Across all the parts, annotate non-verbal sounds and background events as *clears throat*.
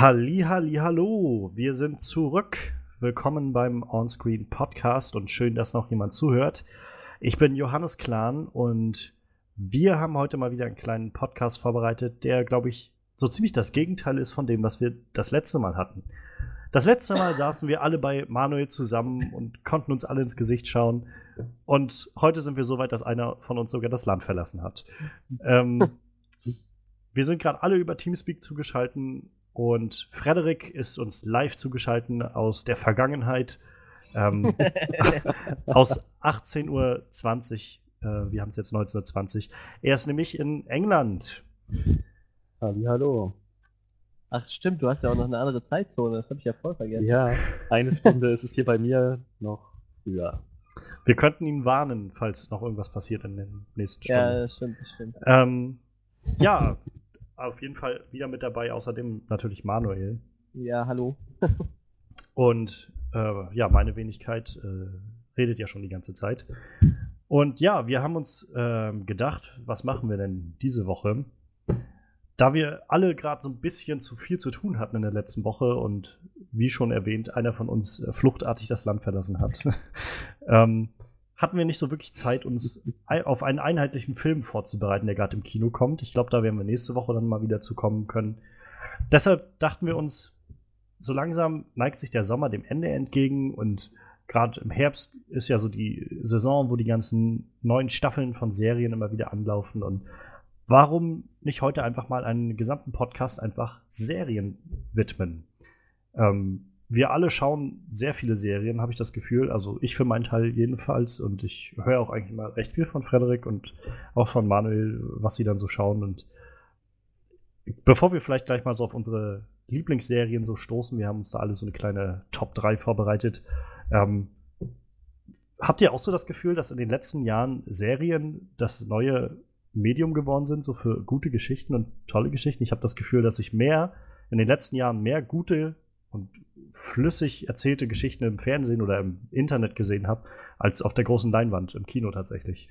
Halli, halli, hallo, wir sind zurück. Willkommen beim Onscreen Podcast und schön, dass noch jemand zuhört. Ich bin Johannes Klahn und wir haben heute mal wieder einen kleinen Podcast vorbereitet, der, glaube ich, so ziemlich das Gegenteil ist von dem, was wir das letzte Mal hatten. Das letzte Mal saßen wir alle bei Manuel zusammen und konnten uns alle ins Gesicht schauen. Und heute sind wir so weit, dass einer von uns sogar das Land verlassen hat. Ähm, *laughs* wir sind gerade alle über Teamspeak zugeschaltet und Frederik ist uns live zugeschaltet aus der Vergangenheit. Ähm, *laughs* aus 18.20 Uhr. Äh, wir haben es jetzt 19.20 Uhr. Er ist nämlich in England. Halli, hallo. Ach stimmt, du hast ja auch noch eine andere Zeitzone, das habe ich ja voll vergessen. Ja, eine Stunde ist es hier bei mir noch früher. Wir könnten ihn warnen, falls noch irgendwas passiert in den nächsten Stunden. Ja, das stimmt, das stimmt. Ähm, ja, auf jeden Fall wieder mit dabei, außerdem natürlich Manuel. Ja, hallo. *laughs* Und äh, ja, meine Wenigkeit äh, redet ja schon die ganze Zeit. Und ja, wir haben uns äh, gedacht, was machen wir denn diese Woche? Da wir alle gerade so ein bisschen zu viel zu tun hatten in der letzten Woche und wie schon erwähnt, einer von uns äh, fluchtartig das Land verlassen hat, *laughs* ähm, hatten wir nicht so wirklich Zeit, uns auf einen einheitlichen Film vorzubereiten, der gerade im Kino kommt. Ich glaube, da werden wir nächste Woche dann mal wieder zu kommen können. Deshalb dachten wir uns, so langsam neigt sich der Sommer dem Ende entgegen und gerade im Herbst ist ja so die Saison, wo die ganzen neuen Staffeln von Serien immer wieder anlaufen und warum nicht heute einfach mal einen gesamten Podcast einfach Serien widmen? Ähm, wir alle schauen sehr viele Serien, habe ich das Gefühl. Also ich für meinen Teil jedenfalls. Und ich höre auch eigentlich mal recht viel von Frederik und auch von Manuel, was sie dann so schauen. Und bevor wir vielleicht gleich mal so auf unsere Lieblingsserien so stoßen, wir haben uns da alle so eine kleine Top 3 vorbereitet. Ähm, habt ihr auch so das Gefühl, dass in den letzten Jahren Serien das neue Medium geworden sind, so für gute Geschichten und tolle Geschichten? Ich habe das Gefühl, dass ich mehr in den letzten Jahren mehr gute und flüssig erzählte Geschichten im Fernsehen oder im Internet gesehen habe, als auf der großen Leinwand im Kino tatsächlich.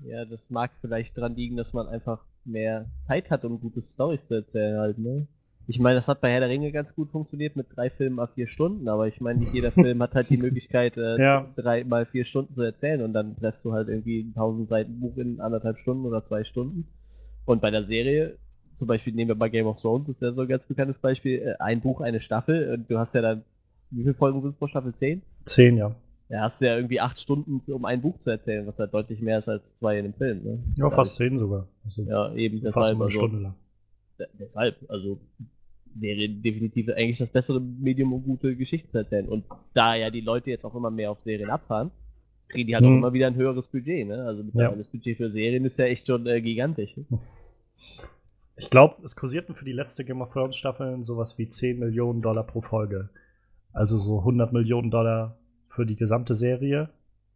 Ja, das mag vielleicht dran liegen, dass man einfach mehr Zeit hat, um gute Storys zu erzählen halt, ne? Ich meine, das hat bei Herr der Ringe ganz gut funktioniert mit drei Filmen auf vier Stunden, aber ich meine, nicht jeder Film hat halt die *laughs* Möglichkeit, äh, ja. drei mal vier Stunden zu erzählen und dann presst du halt irgendwie ein tausend Seiten Buch in anderthalb Stunden oder zwei Stunden. Und bei der Serie zum Beispiel nehmen wir mal Game of Thrones, ist ja so ein ganz bekanntes Beispiel, äh, ein Buch, eine Staffel und du hast ja dann, wie viele Folgen sind es pro Staffel? Zehn? Zehn, ja. Ja, hast du ja irgendwie acht Stunden, um ein Buch zu erzählen, was halt deutlich mehr ist als zwei in einem Film, ne? Ja, fast zehn sogar. Also ja, eben, deshalb. Fast eine also, Stunde lang. Deshalb, also Serie definitiv eigentlich das bessere Medium, um gute Geschichten zu erzählen. Und da ja die Leute jetzt auch immer mehr auf Serien abfahren, kriegen die halt hm. auch immer wieder ein höheres Budget, ne? Also ja. das Budget für Serien ist ja echt schon äh, gigantisch. Ne? *laughs* Ich glaube, es kursierten für die letzte Game of Thrones Staffel sowas wie 10 Millionen Dollar pro Folge. Also so 100 Millionen Dollar für die gesamte Serie.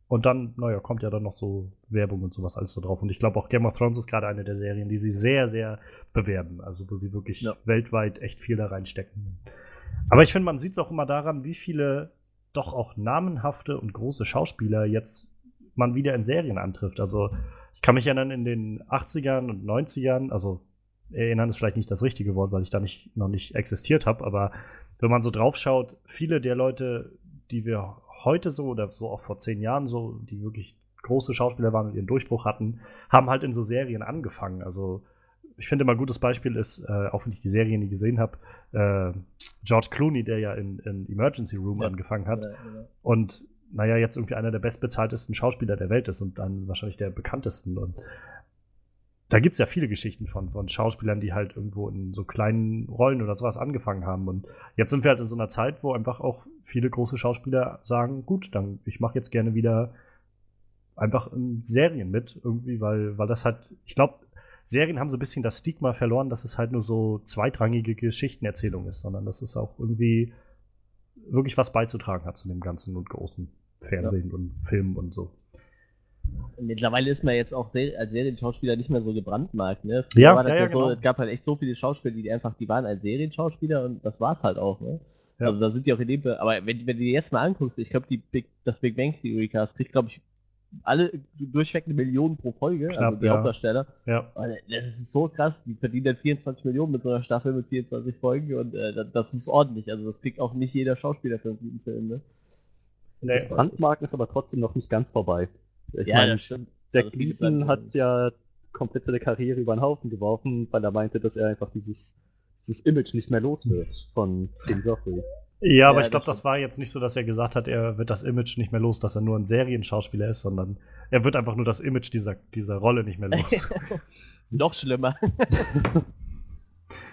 Und dann, naja, kommt ja dann noch so Werbung und sowas alles so drauf. Und ich glaube auch Game of Thrones ist gerade eine der Serien, die sie sehr, sehr bewerben. Also wo sie wirklich ja. weltweit echt viel da reinstecken. Aber ich finde, man sieht es auch immer daran, wie viele doch auch namenhafte und große Schauspieler jetzt man wieder in Serien antrifft. Also ich kann mich erinnern, in den 80ern und 90ern, also erinnern ist vielleicht nicht das richtige Wort, weil ich da nicht, noch nicht existiert habe, aber wenn man so drauf schaut, viele der Leute, die wir heute so oder so auch vor zehn Jahren so, die wirklich große Schauspieler waren und ihren Durchbruch hatten, haben halt in so Serien angefangen. Also ich finde immer ein gutes Beispiel ist, äh, auch wenn ich die Serien nie gesehen habe, äh, George Clooney, der ja in, in Emergency Room ja. angefangen hat. Ja, ja. Und naja, jetzt irgendwie einer der bestbezahltesten Schauspieler der Welt ist und dann wahrscheinlich der bekanntesten. Und da gibt es ja viele Geschichten von, von Schauspielern, die halt irgendwo in so kleinen Rollen oder sowas angefangen haben. Und jetzt sind wir halt in so einer Zeit, wo einfach auch viele große Schauspieler sagen, gut, dann ich mache jetzt gerne wieder einfach in Serien mit, irgendwie, weil, weil das halt, ich glaube, Serien haben so ein bisschen das Stigma verloren, dass es halt nur so zweitrangige Geschichtenerzählung ist, sondern dass es auch irgendwie wirklich was beizutragen hat zu dem ganzen und großen Fernsehen ja. und Filmen und so. Mittlerweile ist man jetzt auch sehr, als Serienschauspieler nicht mehr so gebrandmarkt, ne? Früher ja, war das ja, ja genau. so, es gab halt echt so viele Schauspieler, die einfach, die waren als Serienschauspieler und das war's halt auch, ne? Ja. Also da sind die auch in dem, aber wenn, wenn du dir jetzt mal anguckst, ich glaube, Big, das Big Bang Theory Cast kriegt, glaube ich, alle durchweg eine Million pro Folge, Knapp, also die ja. Hauptdarsteller. Ja. Das ist so krass, die verdienen dann 24 Millionen mit so einer Staffel mit 24 Folgen und äh, das- das ist ordentlich. Also das kriegt auch nicht jeder Schauspieler für einen guten Film, ne? Nee. Das Brandmarken ist aber trotzdem noch nicht ganz vorbei. Ich ja, meine, das stimmt. Jack Also, Gleason hat ja komplett seine Karriere über den Haufen geworfen, weil er meinte, dass er einfach dieses, dieses Image nicht mehr los wird von King Joffrey. Ja, aber Ja, ich glaube, das das war jetzt nicht so, dass er gesagt hat, er wird das Image nicht mehr los, dass er nur ein Serienschauspieler ist, sondern er wird einfach nur das Image dieser, dieser Rolle nicht mehr *laughs* los. *laughs* Noch schlimmer.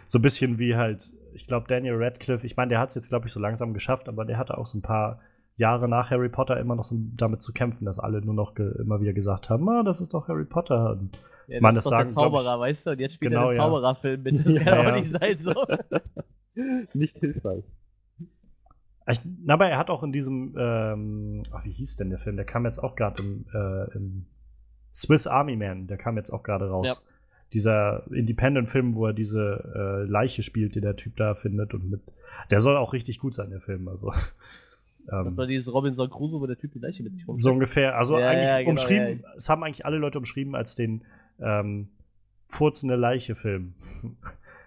so ein bisschen wie halt, ich glaube, Daniel Radcliffe, ich meine, der hat es jetzt, glaube ich, so langsam geschafft, aber der hatte auch so ein paar Jahre nach Harry Potter immer noch so damit zu kämpfen, dass alle nur noch immer wieder gesagt haben, ah, das ist doch Harry Potter. Und Ja, Man, das das ist doch sagen, der glaub ich- Zauberer, weißt du? Und jetzt spielt Genau, er einen ja. Zaubererfilm mit. *laughs* Das Ja, kann ja. auch nicht sein so. *laughs* Nicht hilfreich. ich, na, aber er hat auch in diesem, ähm, ach, wie hieß denn der Film? Der kam jetzt auch gerade im, äh, im Swiss Army Man, der kam jetzt auch gerade raus. Ja. Dieser Independent-Film, wo er diese äh, Leiche spielt, die der Typ da findet und mit. Der soll auch richtig gut sein, der Film. Also. Das Ähm, war dieses Robinson Crusoe, wo der Typ die Leiche mit sich rumträgt. so ungefähr. Also Ja, eigentlich ja, genau, umschrieben, es haben eigentlich alle Leute umschrieben als den ähm, furzende Leiche-Film. *laughs*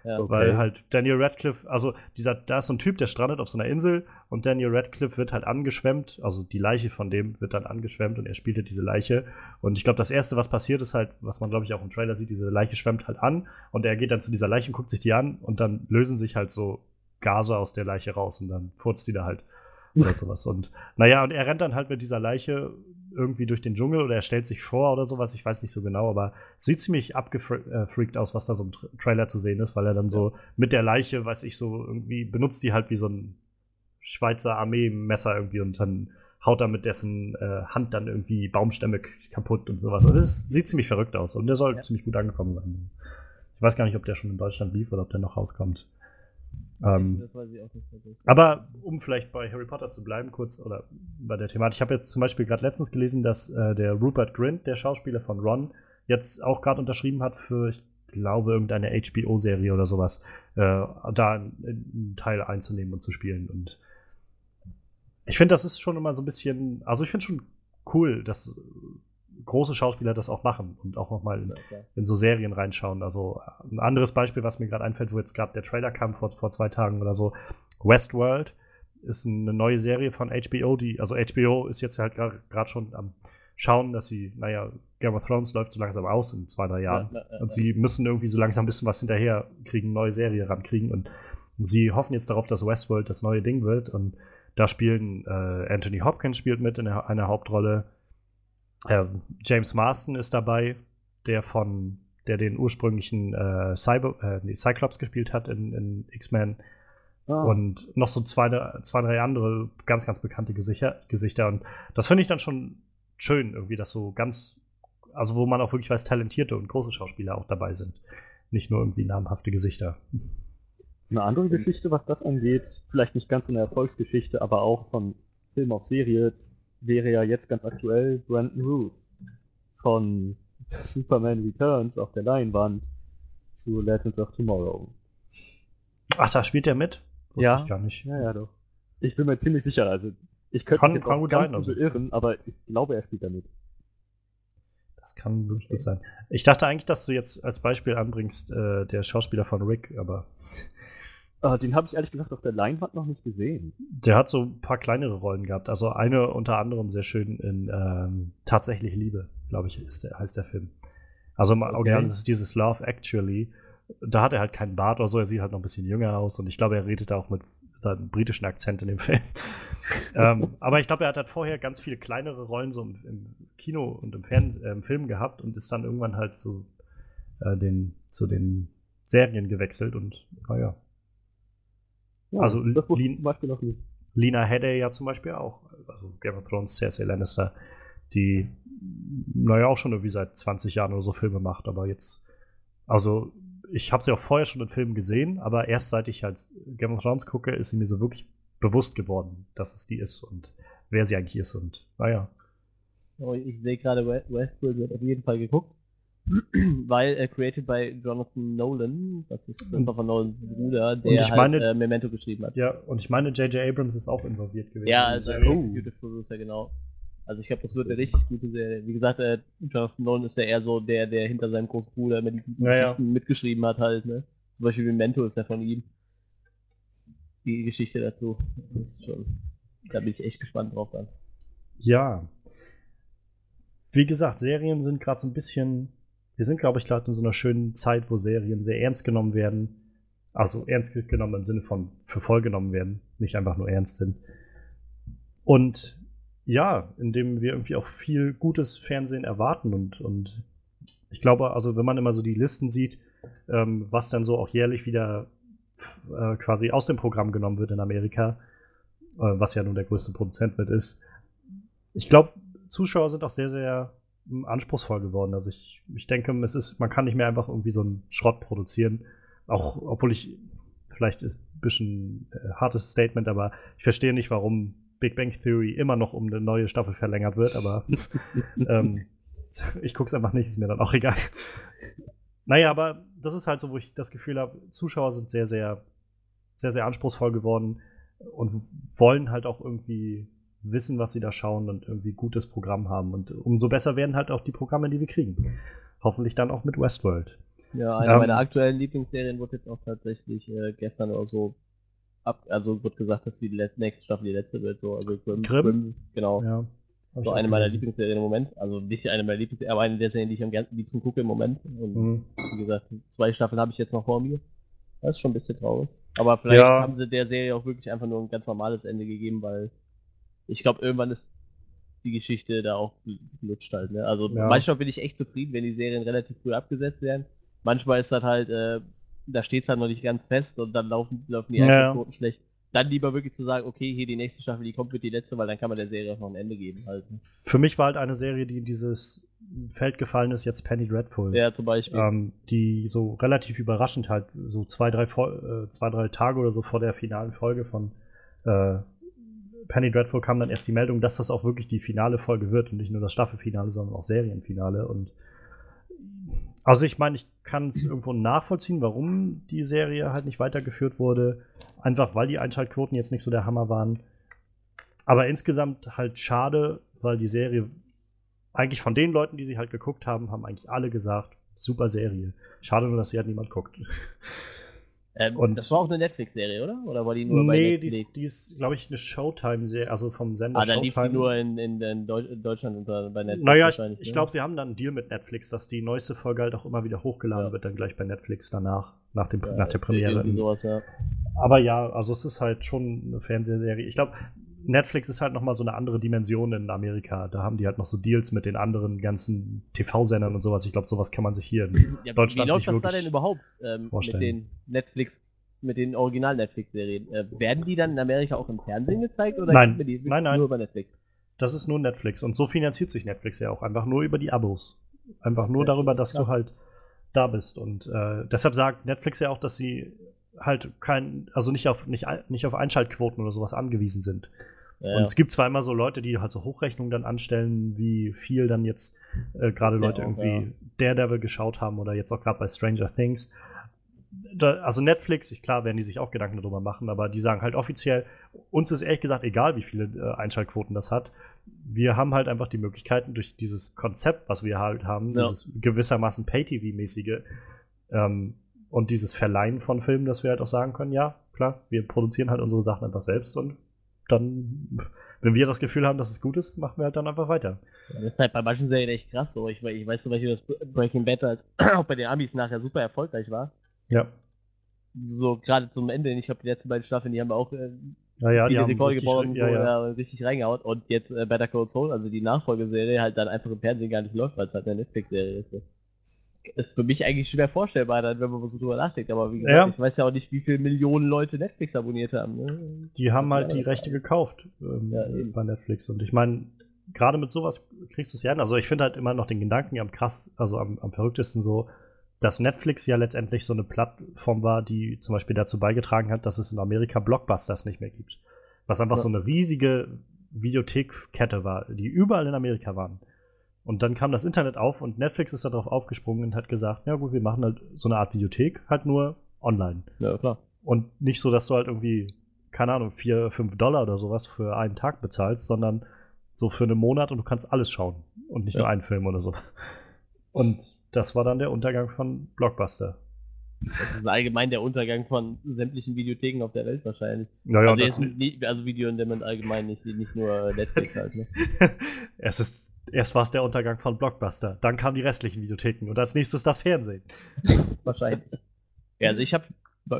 Ja. Okay. Weil halt Daniel Radcliffe, also dieser, da ist so ein Typ, der strandet auf so einer Insel und Daniel Radcliffe wird halt angeschwemmt, also die Leiche von dem wird dann angeschwemmt und er spielt halt diese Leiche. Und ich glaube, das erste, was passiert, ist halt, was man glaube ich auch im Trailer sieht, diese Leiche schwemmt halt an und er geht dann zu dieser Leiche und guckt sich die an und dann lösen sich halt so Gase aus der Leiche raus und dann furzt die da halt oder sowas. Und naja, und er rennt dann halt mit dieser Leiche irgendwie durch den Dschungel oder er stellt sich vor oder sowas, ich weiß nicht so genau, aber sieht ziemlich abgefreakt aus, was da so im Tra Trailer zu sehen ist, weil er dann so mit der Leiche, weiß ich, so irgendwie benutzt die halt wie so ein Schweizer Armee-Messer irgendwie und dann haut er mit dessen äh, Hand dann irgendwie Baumstämme kaputt und sowas. Und das ist, sieht ziemlich verrückt aus und der soll Ja. ziemlich gut angekommen sein. Ich weiß gar nicht, ob der schon in Deutschland lief oder ob der noch rauskommt. Ähm, das weiß ich auch nicht. tatsächlich. aber um vielleicht bei Harry Potter zu bleiben, kurz oder bei der Thematik. Ich habe jetzt zum Beispiel gerade letztens gelesen, dass äh, der Rupert Grint, der Schauspieler von Ron, jetzt auch gerade unterschrieben hat für, ich glaube, irgendeine HBO-Serie oder sowas, äh, da einen, einen Teil einzunehmen und zu spielen. Und ich finde, das ist schon immer so ein bisschen, also ich finde schon cool, dass große Schauspieler das auch machen und auch nochmal in, klar. in so Serien reinschauen. Also ein anderes Beispiel, was mir gerade einfällt, wo jetzt gerade der Trailer kam vor, vor zwei Tagen oder so, Westworld ist eine neue Serie von HBO, die, also HBO ist jetzt halt gerade schon am Schauen, dass sie, naja, Game of Thrones läuft so langsam aus in zwei, drei Jahren. Ja, ja, ja, und sie müssen irgendwie so langsam ein bisschen was hinterher kriegen, neue Serie rankriegen und sie hoffen jetzt darauf, dass Westworld das neue Ding wird und da spielen äh, Anthony Hopkins spielt mit in einer Hauptrolle. Äh, James Marston ist dabei, der von der den ursprünglichen äh, Cyber, äh, nee, Cyclops gespielt hat in, in X-Men Ah, und noch so zwei, zwei, drei andere ganz, ganz bekannte Gesichter. Gesichter. Und das finde ich dann schon schön, irgendwie, dass so ganz, also wo man auch wirklich weiß, talentierte und große Schauspieler auch dabei sind. Nicht nur irgendwie namhafte Gesichter. Eine andere Geschichte, was das angeht, vielleicht nicht ganz so eine Erfolgsgeschichte, aber auch von Film auf Serie, wäre ja jetzt ganz aktuell Brandon Ruth von Superman Returns auf der Leinwand zu Legends of Tomorrow. Ach, da spielt er mit? Wusste Ja. ich gar nicht. Ja, ja, doch. Ich bin mir ziemlich sicher, also ich könnte Kann- mich jetzt kann auch ganz sein, also. beirren, aber ich glaube, er spielt damit. Das kann wirklich gut sein. Ich dachte eigentlich, dass du jetzt als Beispiel anbringst, äh, der Schauspieler von Rick, aber Ah, den habe ich ehrlich gesagt auf der Leinwand noch nicht gesehen. der hat so ein paar kleinere Rollen gehabt. Also eine unter anderem sehr schön in ähm, Tatsächlich Liebe, glaube ich, ist der, heißt der Film. Also im Okay. Original ist es dieses Love Actually. Da hat er halt keinen Bart oder so, er sieht halt noch ein bisschen jünger aus und ich glaube, er redet da auch mit seinem britischen Akzent in dem Film. *laughs* ähm, aber ich glaube, er hat halt vorher ganz viele kleinere Rollen so im, im Kino und im, Fern äh, im Film gehabt und ist dann irgendwann halt zu, äh, den, zu den Serien gewechselt und naja. Ja, Also, das wusste Lin- zum Beispiel noch nicht. Lina Headey ja zum Beispiel auch. Also Game of Thrones, Cersei Lannister, die, naja, auch schon irgendwie seit 20 Jahren oder so Filme macht, aber jetzt, also ich habe sie auch vorher schon in Filmen gesehen, aber erst seit ich halt Game of Thrones gucke, ist sie mir so wirklich bewusst geworden, dass es die ist und wer sie eigentlich ist und naja. Ich sehe gerade, We- Westworld wird auf jeden Fall geguckt. *clears throat* Weil äh, created by Jonathan Nolan, das ist Christopher Nolans Bruder, der ich halt, meine- äh, Memento geschrieben hat. Ja, und ich meine, J.J. Abrams ist auch involviert gewesen. Ja, also Serie. Executive Producer, genau. Also ich glaube, das wird eine richtig gute Serie. Wie gesagt, äh, Jonathan Nolan ist ja eher so der, der hinter seinem großen Bruder immer die guten Ja, ja. Geschichten mitgeschrieben hat halt, ne? Zum Beispiel Memento ist ja von ihm. Die Geschichte dazu. Das ist schon. Da bin ich echt gespannt drauf dann. Ja. Wie gesagt, Serien sind gerade so ein bisschen. Wir sind, glaube ich, gerade in so einer schönen Zeit, wo Serien sehr ernst genommen werden. Also ernst genommen im Sinne von für voll genommen werden, nicht einfach nur ernst sind. Und ja, indem wir irgendwie auch viel gutes Fernsehen erwarten und, und ich glaube, also wenn man immer so die Listen sieht, ähm, was dann so auch jährlich wieder äh, quasi aus dem Programm genommen wird in Amerika, äh, was ja nun der größte Produzent mit ist, ich glaube, Zuschauer sind auch sehr, sehr anspruchsvoll geworden. Also ich, ich denke, es ist, man kann nicht mehr einfach irgendwie so einen Schrott produzieren. Auch obwohl ich, vielleicht ist ein bisschen äh, hartes Statement, aber ich verstehe nicht, warum Big Bang Theory immer noch um eine neue Staffel verlängert wird, aber *laughs* ähm, ich gucke es einfach nicht, ist mir dann auch egal. Naja, aber das ist halt so, wo ich das Gefühl habe, Zuschauer sind sehr, sehr, sehr, sehr anspruchsvoll geworden und wollen halt auch irgendwie wissen, was sie da schauen und irgendwie gutes Programm haben. Und umso besser werden halt auch die Programme, die wir kriegen. Hoffentlich dann auch mit Westworld. Ja, eine Ähm, meiner aktuellen Lieblingsserien wurde jetzt auch tatsächlich äh, gestern oder so ab, also wird gesagt, dass die nächste Staffel die letzte wird, so, also Grimm, Grimm? genau. Ja. So eine meiner. Lieblingsserien im Moment. Also nicht eine meiner Lieblingsserien, aber eine der Serien, die ich am liebsten gucke im Moment. Und Mhm. wie gesagt, zwei Staffeln habe ich jetzt noch vor mir. Das ist schon ein bisschen traurig. Aber vielleicht Ja. haben sie der Serie auch wirklich einfach nur ein ganz normales Ende gegeben, weil ich glaube, irgendwann ist die Geschichte da auch gelutscht halt. Ne? Also Ja. manchmal bin ich echt zufrieden, wenn die Serien relativ früh abgesetzt werden. Manchmal ist das halt, äh, da steht es halt noch nicht ganz fest und dann laufen, laufen die Ja. Einschaltquoten schlecht. Dann lieber wirklich zu sagen, okay, hier die nächste Staffel, die kommt, wird die letzte, weil dann kann man der Serie auch noch ein Ende geben halt. ne? Für mich war halt eine Serie, die in dieses Feld gefallen ist, jetzt Penny Dreadful. Ja, zum Beispiel. ähm, die so relativ überraschend halt so zwei drei, äh, zwei, drei Tage oder so vor der finalen Folge von äh, Penny Dreadful kam dann erst die Meldung, dass das auch wirklich die finale Folge wird und nicht nur das Staffelfinale, sondern auch Serienfinale. Und also ich meine, ich kann es irgendwo nachvollziehen, warum die Serie halt nicht weitergeführt wurde. Einfach weil die Einschaltquoten jetzt nicht so der Hammer waren. Aber insgesamt halt schade, weil die Serie eigentlich von den Leuten, die sie halt geguckt haben, haben eigentlich alle gesagt, super Serie. Schade nur, dass sie halt niemand guckt. Ähm, und- das war auch eine Netflix-Serie, oder? Oder war die nur bei nee, die Netflix? ist, die ist glaube ich, eine Showtime-Serie, also vom Sender Ah, dann lief die Showtime. nur in, in, in Deu- in Deutschland unter, bei Netflix. naja, ich, wahrscheinlich, ich ne? glaube, sie haben dann einen Deal mit Netflix, dass die neueste Folge halt auch immer wieder hochgeladen Ja. wird, dann gleich bei Netflix danach, nach, dem, Ja, nach der Premiere. Sowas, ja. Aber ja, also es ist halt schon eine Fernsehserie. Ich glaube, Netflix ist halt nochmal so eine andere Dimension in Amerika. Da haben die halt noch so Deals mit den anderen ganzen TV-Sendern und sowas. Ich glaube, sowas kann man sich hier in ja Deutschland wie läuft nicht das da wirklich denn überhaupt ähm, mit vorstellen. den Netflix, mit den Original-Netflix-Serien? Äh, werden die dann in Amerika auch im Fernsehen gezeigt oder Nein. die wirklich Nein, nein. nur bei Netflix? Das ist nur Netflix. Und so finanziert sich Netflix ja auch einfach nur über die Abos. Einfach nur darüber, das dass du halt da bist. Und äh, deshalb sagt Netflix ja auch, dass sie halt kein, also nicht auf, nicht, nicht auf Einschaltquoten oder sowas angewiesen sind. Ja, Und es gibt zwar immer so Leute, die halt so Hochrechnungen dann anstellen, wie viel dann jetzt äh, gerade Leute auch, irgendwie Daredevil geschaut haben oder jetzt auch gerade bei Stranger Things. Da, also Netflix, ich, klar werden die sich auch Gedanken darüber machen, aber die sagen halt offiziell, uns ist ehrlich gesagt egal, wie viele äh, Einschaltquoten das hat. Wir haben halt einfach die Möglichkeiten durch dieses Konzept, was wir halt haben, Ja. dieses gewissermaßen Pay-TV-mäßige ähm, und dieses Verleihen von Filmen, dass wir halt auch sagen können, ja, klar, wir produzieren halt unsere Sachen einfach selbst und dann, wenn wir das Gefühl haben, dass es gut ist, machen wir halt dann einfach weiter. Ja, das ist halt bei manchen Serien echt krass so. Ich, ich weiß zum Beispiel, dass Breaking Bad halt *clears throat* auch bei den Amis nachher super erfolgreich war. Ja. So gerade zum Ende, ich glaube, die letzten beiden Staffeln, die haben auch äh, Ja, ja, die viele Rekorde richtig, gebrochen, ja, so, ja. ja, richtig reingehauen. Und jetzt äh, Better Call Saul, also die Nachfolgeserie, halt dann einfach im Fernsehen gar nicht läuft, weil es halt eine Netflix-Serie ist. Ist für mich eigentlich schwer vorstellbar, dann, wenn man so drüber nachdenkt. Aber wie gesagt, Ja. ich weiß ja auch nicht, wie viele Millionen Leute Netflix abonniert haben. Ne? Die haben halt Ja, die Rechte gekauft ähm, Ja, bei Netflix. Und ich meine, gerade mit sowas kriegst du es ja hin. Also ich finde halt immer noch den Gedanken am krass, also am, am verrücktesten so, dass Netflix ja letztendlich so eine Plattform war, die zum Beispiel dazu beigetragen hat, dass es in Amerika Blockbusters nicht mehr gibt. Was einfach so eine riesige Videothekkette war, die überall in Amerika waren. Und dann kam das Internet auf und Netflix ist darauf aufgesprungen und hat gesagt, ja gut, wir machen halt so eine Art Videothek, halt nur online. Ja, klar. Und nicht so, dass du halt irgendwie, keine Ahnung, 4, 5 Dollar oder sowas für einen Tag bezahlst, sondern So für einen Monat und du kannst alles schauen und nicht Ja. nur einen Film oder so. Und das war dann der Untergang von Blockbuster. Das ist allgemein der Untergang von sämtlichen Videotheken auf der Welt wahrscheinlich. Naja, also, jetzt, also Video in dem allgemein nicht, nicht nur Netflix halt, ne? *laughs* es ist, erst war es der Untergang von Blockbuster, dann kamen die restlichen Videotheken und als nächstes das Fernsehen. *laughs* Wahrscheinlich. Ja, also ich habe,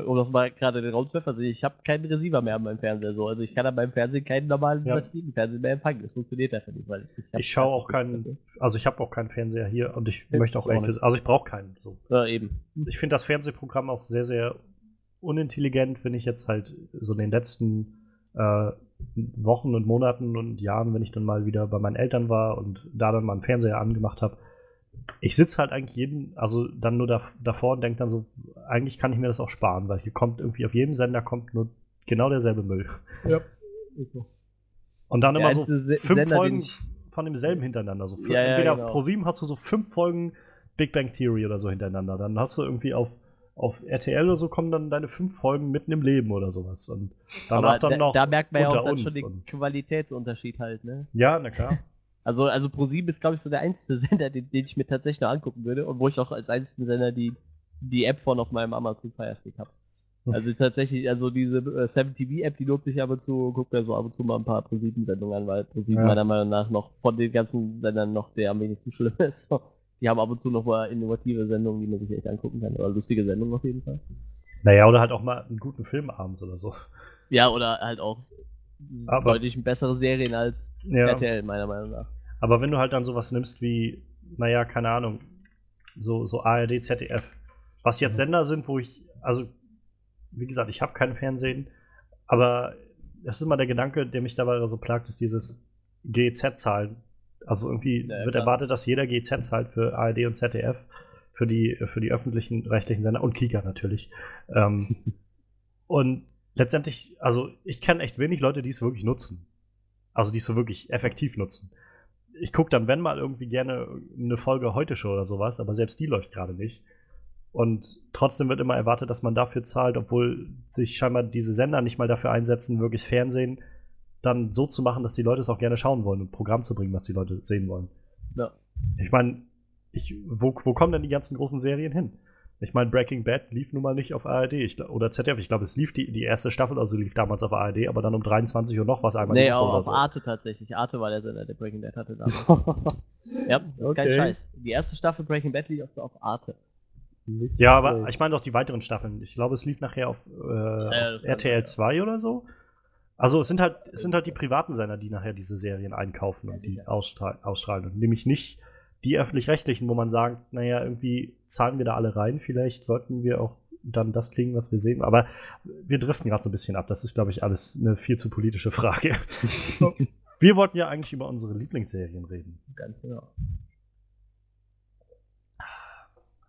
um das mal gerade den Raum zu werfen, also ich habe keinen Receiver mehr an meinem Fernseher so. Also ich kann an meinem Fernsehen keinen normalen Ja. Satellitenfernsehen mehr empfangen. Das funktioniert einfach nicht, weil ich Ich schaue auch keinen- also ich habe auch keinen Fernseher hier und ich Ja, möchte auch auch ehrlich, also ich brauche keinen. So. Ja, eben. Ich finde das Fernsehprogramm auch sehr, sehr unintelligent, wenn ich jetzt halt so den letzten äh, Wochen und Monaten und Jahren, wenn ich dann mal wieder bei meinen Eltern war und da dann mal einen Fernseher angemacht habe. Ich sitze halt eigentlich jeden, also dann nur da, davor und denke dann so, eigentlich kann ich mir das auch sparen, weil hier kommt irgendwie auf jedem Sender kommt nur genau derselbe Müll. Ja. Ist so. Und dann Der immer so fünf Sender, Folgen ich- von demselben hintereinander. So Ja, ja, entweder genau. auf ProSieben hast du so fünf Folgen Big Bang Theory oder so hintereinander. Dann hast du irgendwie auf, auf RTL oder so kommen dann deine fünf Folgen mitten im Leben oder sowas. Und danach Aber dann da, noch da merkt man ja auch dann schon den Qualitätsunterschied halt, ne? Ja, na klar. *laughs* Also, also ProSieben ist, glaube ich, so der einzige *laughs* Sender, den, den ich mir tatsächlich noch angucken würde und wo ich auch als einzigen Sender die, die App von auf meinem Amazon Fire Stick habe. Also *laughs* tatsächlich, also diese äh, 7TV-App, die nutze ich ab und zu, gucke mir so ab und zu mal ein paar ProSieben-Sendungen an, weil ProSieben Ja. meiner Meinung nach noch von den ganzen Sendern noch der am wenigsten schlimm ist. So, Die haben ab und zu noch mal innovative Sendungen, die man sich echt angucken kann. Oder lustige Sendungen auf jeden Fall. Naja, oder halt auch mal einen guten Film abends oder so. Ja, oder halt auch Aber- deutlich bessere Serien als Ja. RTL, meiner Meinung nach. Aber wenn du halt dann sowas nimmst wie, naja, keine Ahnung, so, so ARD, ZDF, was jetzt Sender sind, wo ich, also, wie gesagt, ich habe kein Fernsehen, aber das ist immer der Gedanke, der mich dabei so plagt, ist dieses GEZ-Zahlen. Also irgendwie Ja, wird erwartet, dass jeder GEZ zahlt für ARD und ZDF, für die, für die öffentlichen rechtlichen Sender und Kika natürlich. Ähm, *laughs* und letztendlich, also ich kenne echt wenig Leute, die es wirklich nutzen. Also die es so wirklich effektiv nutzen. Ich gucke dann, wenn mal irgendwie gerne eine Folge heute Show oder sowas, aber selbst die läuft gerade nicht. Und trotzdem wird immer erwartet, dass man dafür zahlt, obwohl sich scheinbar diese Sender nicht mal dafür einsetzen, wirklich Fernsehen dann so zu machen, dass die Leute es auch gerne schauen wollen und ein Programm zu bringen, was die Leute sehen wollen. Ja. Ich meine, ich, wo, wo kommen denn die ganzen großen Serien hin? Ich meine, Breaking Bad lief nun mal nicht auf ARD ich, oder ZDF. Ich glaube, es lief die, die erste Staffel, also lief damals auf ARD, aber dann um 23 Uhr noch was einmal. Nee, auch auf so. Arte tatsächlich. Arte war der Sender, der Breaking Bad hatte damals. *laughs* ja, das ist kein. Scheiß. Die erste Staffel Breaking Bad lief auf, auf Arte. Nicht Ja, aber ich meine doch die weiteren Staffeln. Ich glaube, es lief nachher auf, äh, kann RTL sein, 2 oder so. Also es sind halt, es sind halt die privaten Sender, die nachher diese Serien einkaufen und die ausstrahlen, ausstrahlen. Und nämlich nicht die öffentlich-rechtlichen, wo man sagt, naja, irgendwie zahlen wir da alle rein, vielleicht sollten wir auch dann das kriegen, was wir sehen. Aber wir driften gerade so ein bisschen ab. Das ist, glaube ich, alles eine viel zu politische Frage. *laughs* wir wollten ja eigentlich über unsere Lieblingsserien reden. Ganz genau.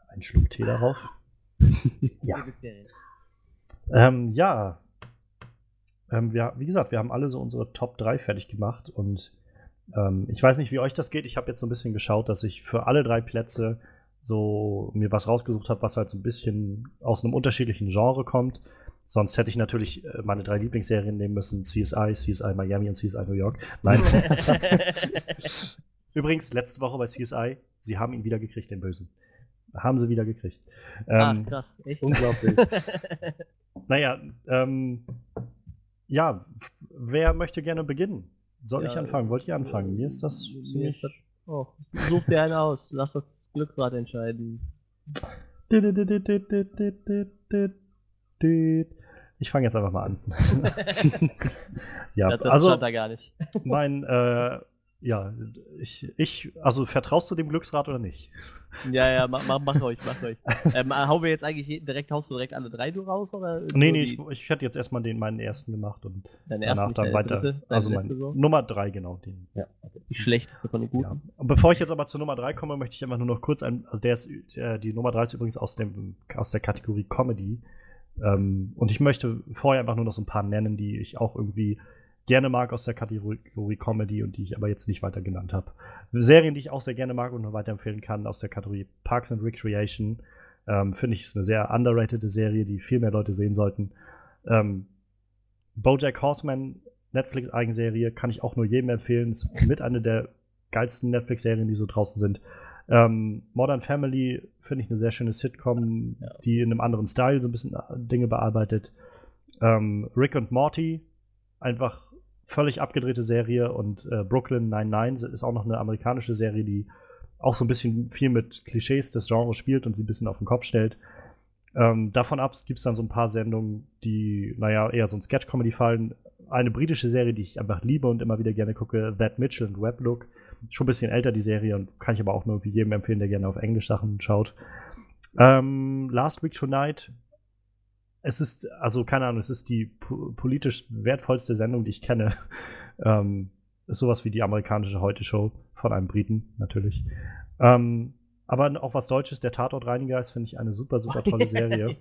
Ein Schluck Tee darauf. *laughs* Ja. Ähm, ja. Ähm, wir, wie gesagt, wir haben alle so unsere Top 3 fertig gemacht und ähm, ich weiß nicht, wie euch das geht. Ich habe jetzt so ein bisschen geschaut, dass ich für alle drei Plätze so mir was rausgesucht habe, was halt so ein bisschen aus einem unterschiedlichen Genre kommt. Sonst hätte ich natürlich äh, meine drei Lieblingsserien nehmen müssen: CSI, CSI Miami und CSI New York. Nein. *laughs* Übrigens, letzte Woche bei CSI, sie haben ihn wieder gekriegt, den Bösen. Haben sie wieder gekriegt. ah, Ähm, krass, echt. Unglaublich. *laughs* naja, ähm, ja, wer möchte gerne beginnen? Soll ich Ja, anfangen? Wollt ihr anfangen? Mir ist das ziemlich. ist das- Oh, such dir einen aus. Lass das Glücksrad entscheiden. Ich fange jetzt einfach mal an. *laughs* *laughs* ja, das das also stand da gar nicht. mein, äh, ja, ich, ich, also vertraust du dem Glücksrad oder nicht? Ja, ja, mach, *laughs* mach, mach euch, mach euch. Ähm, hauen wir jetzt eigentlich direkt, haust du direkt alle drei du raus? Oder Nee, nee, ich, ich hätte jetzt erstmal den meinen ersten gemacht und deine danach erste, dann nicht weiter. dritte, also mein so? Nummer drei, genau. Den, ja. Die schlechteste von den Ja. guten. Und bevor ich jetzt aber zu Nummer 3 komme, möchte ich einfach nur noch kurz ein, also der ist, äh, die Nummer 3 ist übrigens aus, dem, aus der Kategorie Comedy. Ähm, und ich möchte vorher einfach nur noch so ein paar nennen, die ich auch irgendwie gerne mag aus der Kategorie Comedy und die ich aber jetzt nicht weiter genannt habe. Serien, die ich auch sehr gerne mag und nur weiterempfehlen kann aus der Kategorie Parks and Recreation. Ähm, Finde ich ist eine sehr underrated Serie, die viel mehr Leute sehen sollten. Ähm, Bojack Horseman Netflix-Eigenserie, kann ich auch nur jedem empfehlen. Ist mit einer der geilsten Netflix-Serien, die so draußen sind. Ähm, Modern Family finde ich eine sehr schöne Sitcom, ja. die in einem anderen Style so ein bisschen Dinge bearbeitet. Ähm, Rick und Morty, einfach völlig abgedrehte Serie und äh, Brooklyn 99 ist auch noch eine amerikanische Serie, die auch so ein bisschen viel mit Klischees des Genres spielt und sie ein bisschen auf den Kopf stellt. Ähm, davon ab gibt es dann so ein paar Sendungen, die, naja, eher so ein Sketch-Comedy fallen. Eine britische Serie, die ich einfach liebe und immer wieder gerne gucke, That Mitchell und Weblook. Schon ein bisschen älter, die Serie, und kann ich aber auch nur jedem empfehlen, der gerne auf Englisch Sachen schaut. Ähm, Last Week Tonight es ist, also keine Ahnung, es ist die politisch wertvollste Sendung, die ich kenne. *laughs* ähm, ist sowas wie die amerikanische Heute-Show von einem Briten, natürlich. Ähm, aber auch was Deutsches, der Tatortreiniger ist, finde ich eine super, super *laughs* tolle Serie.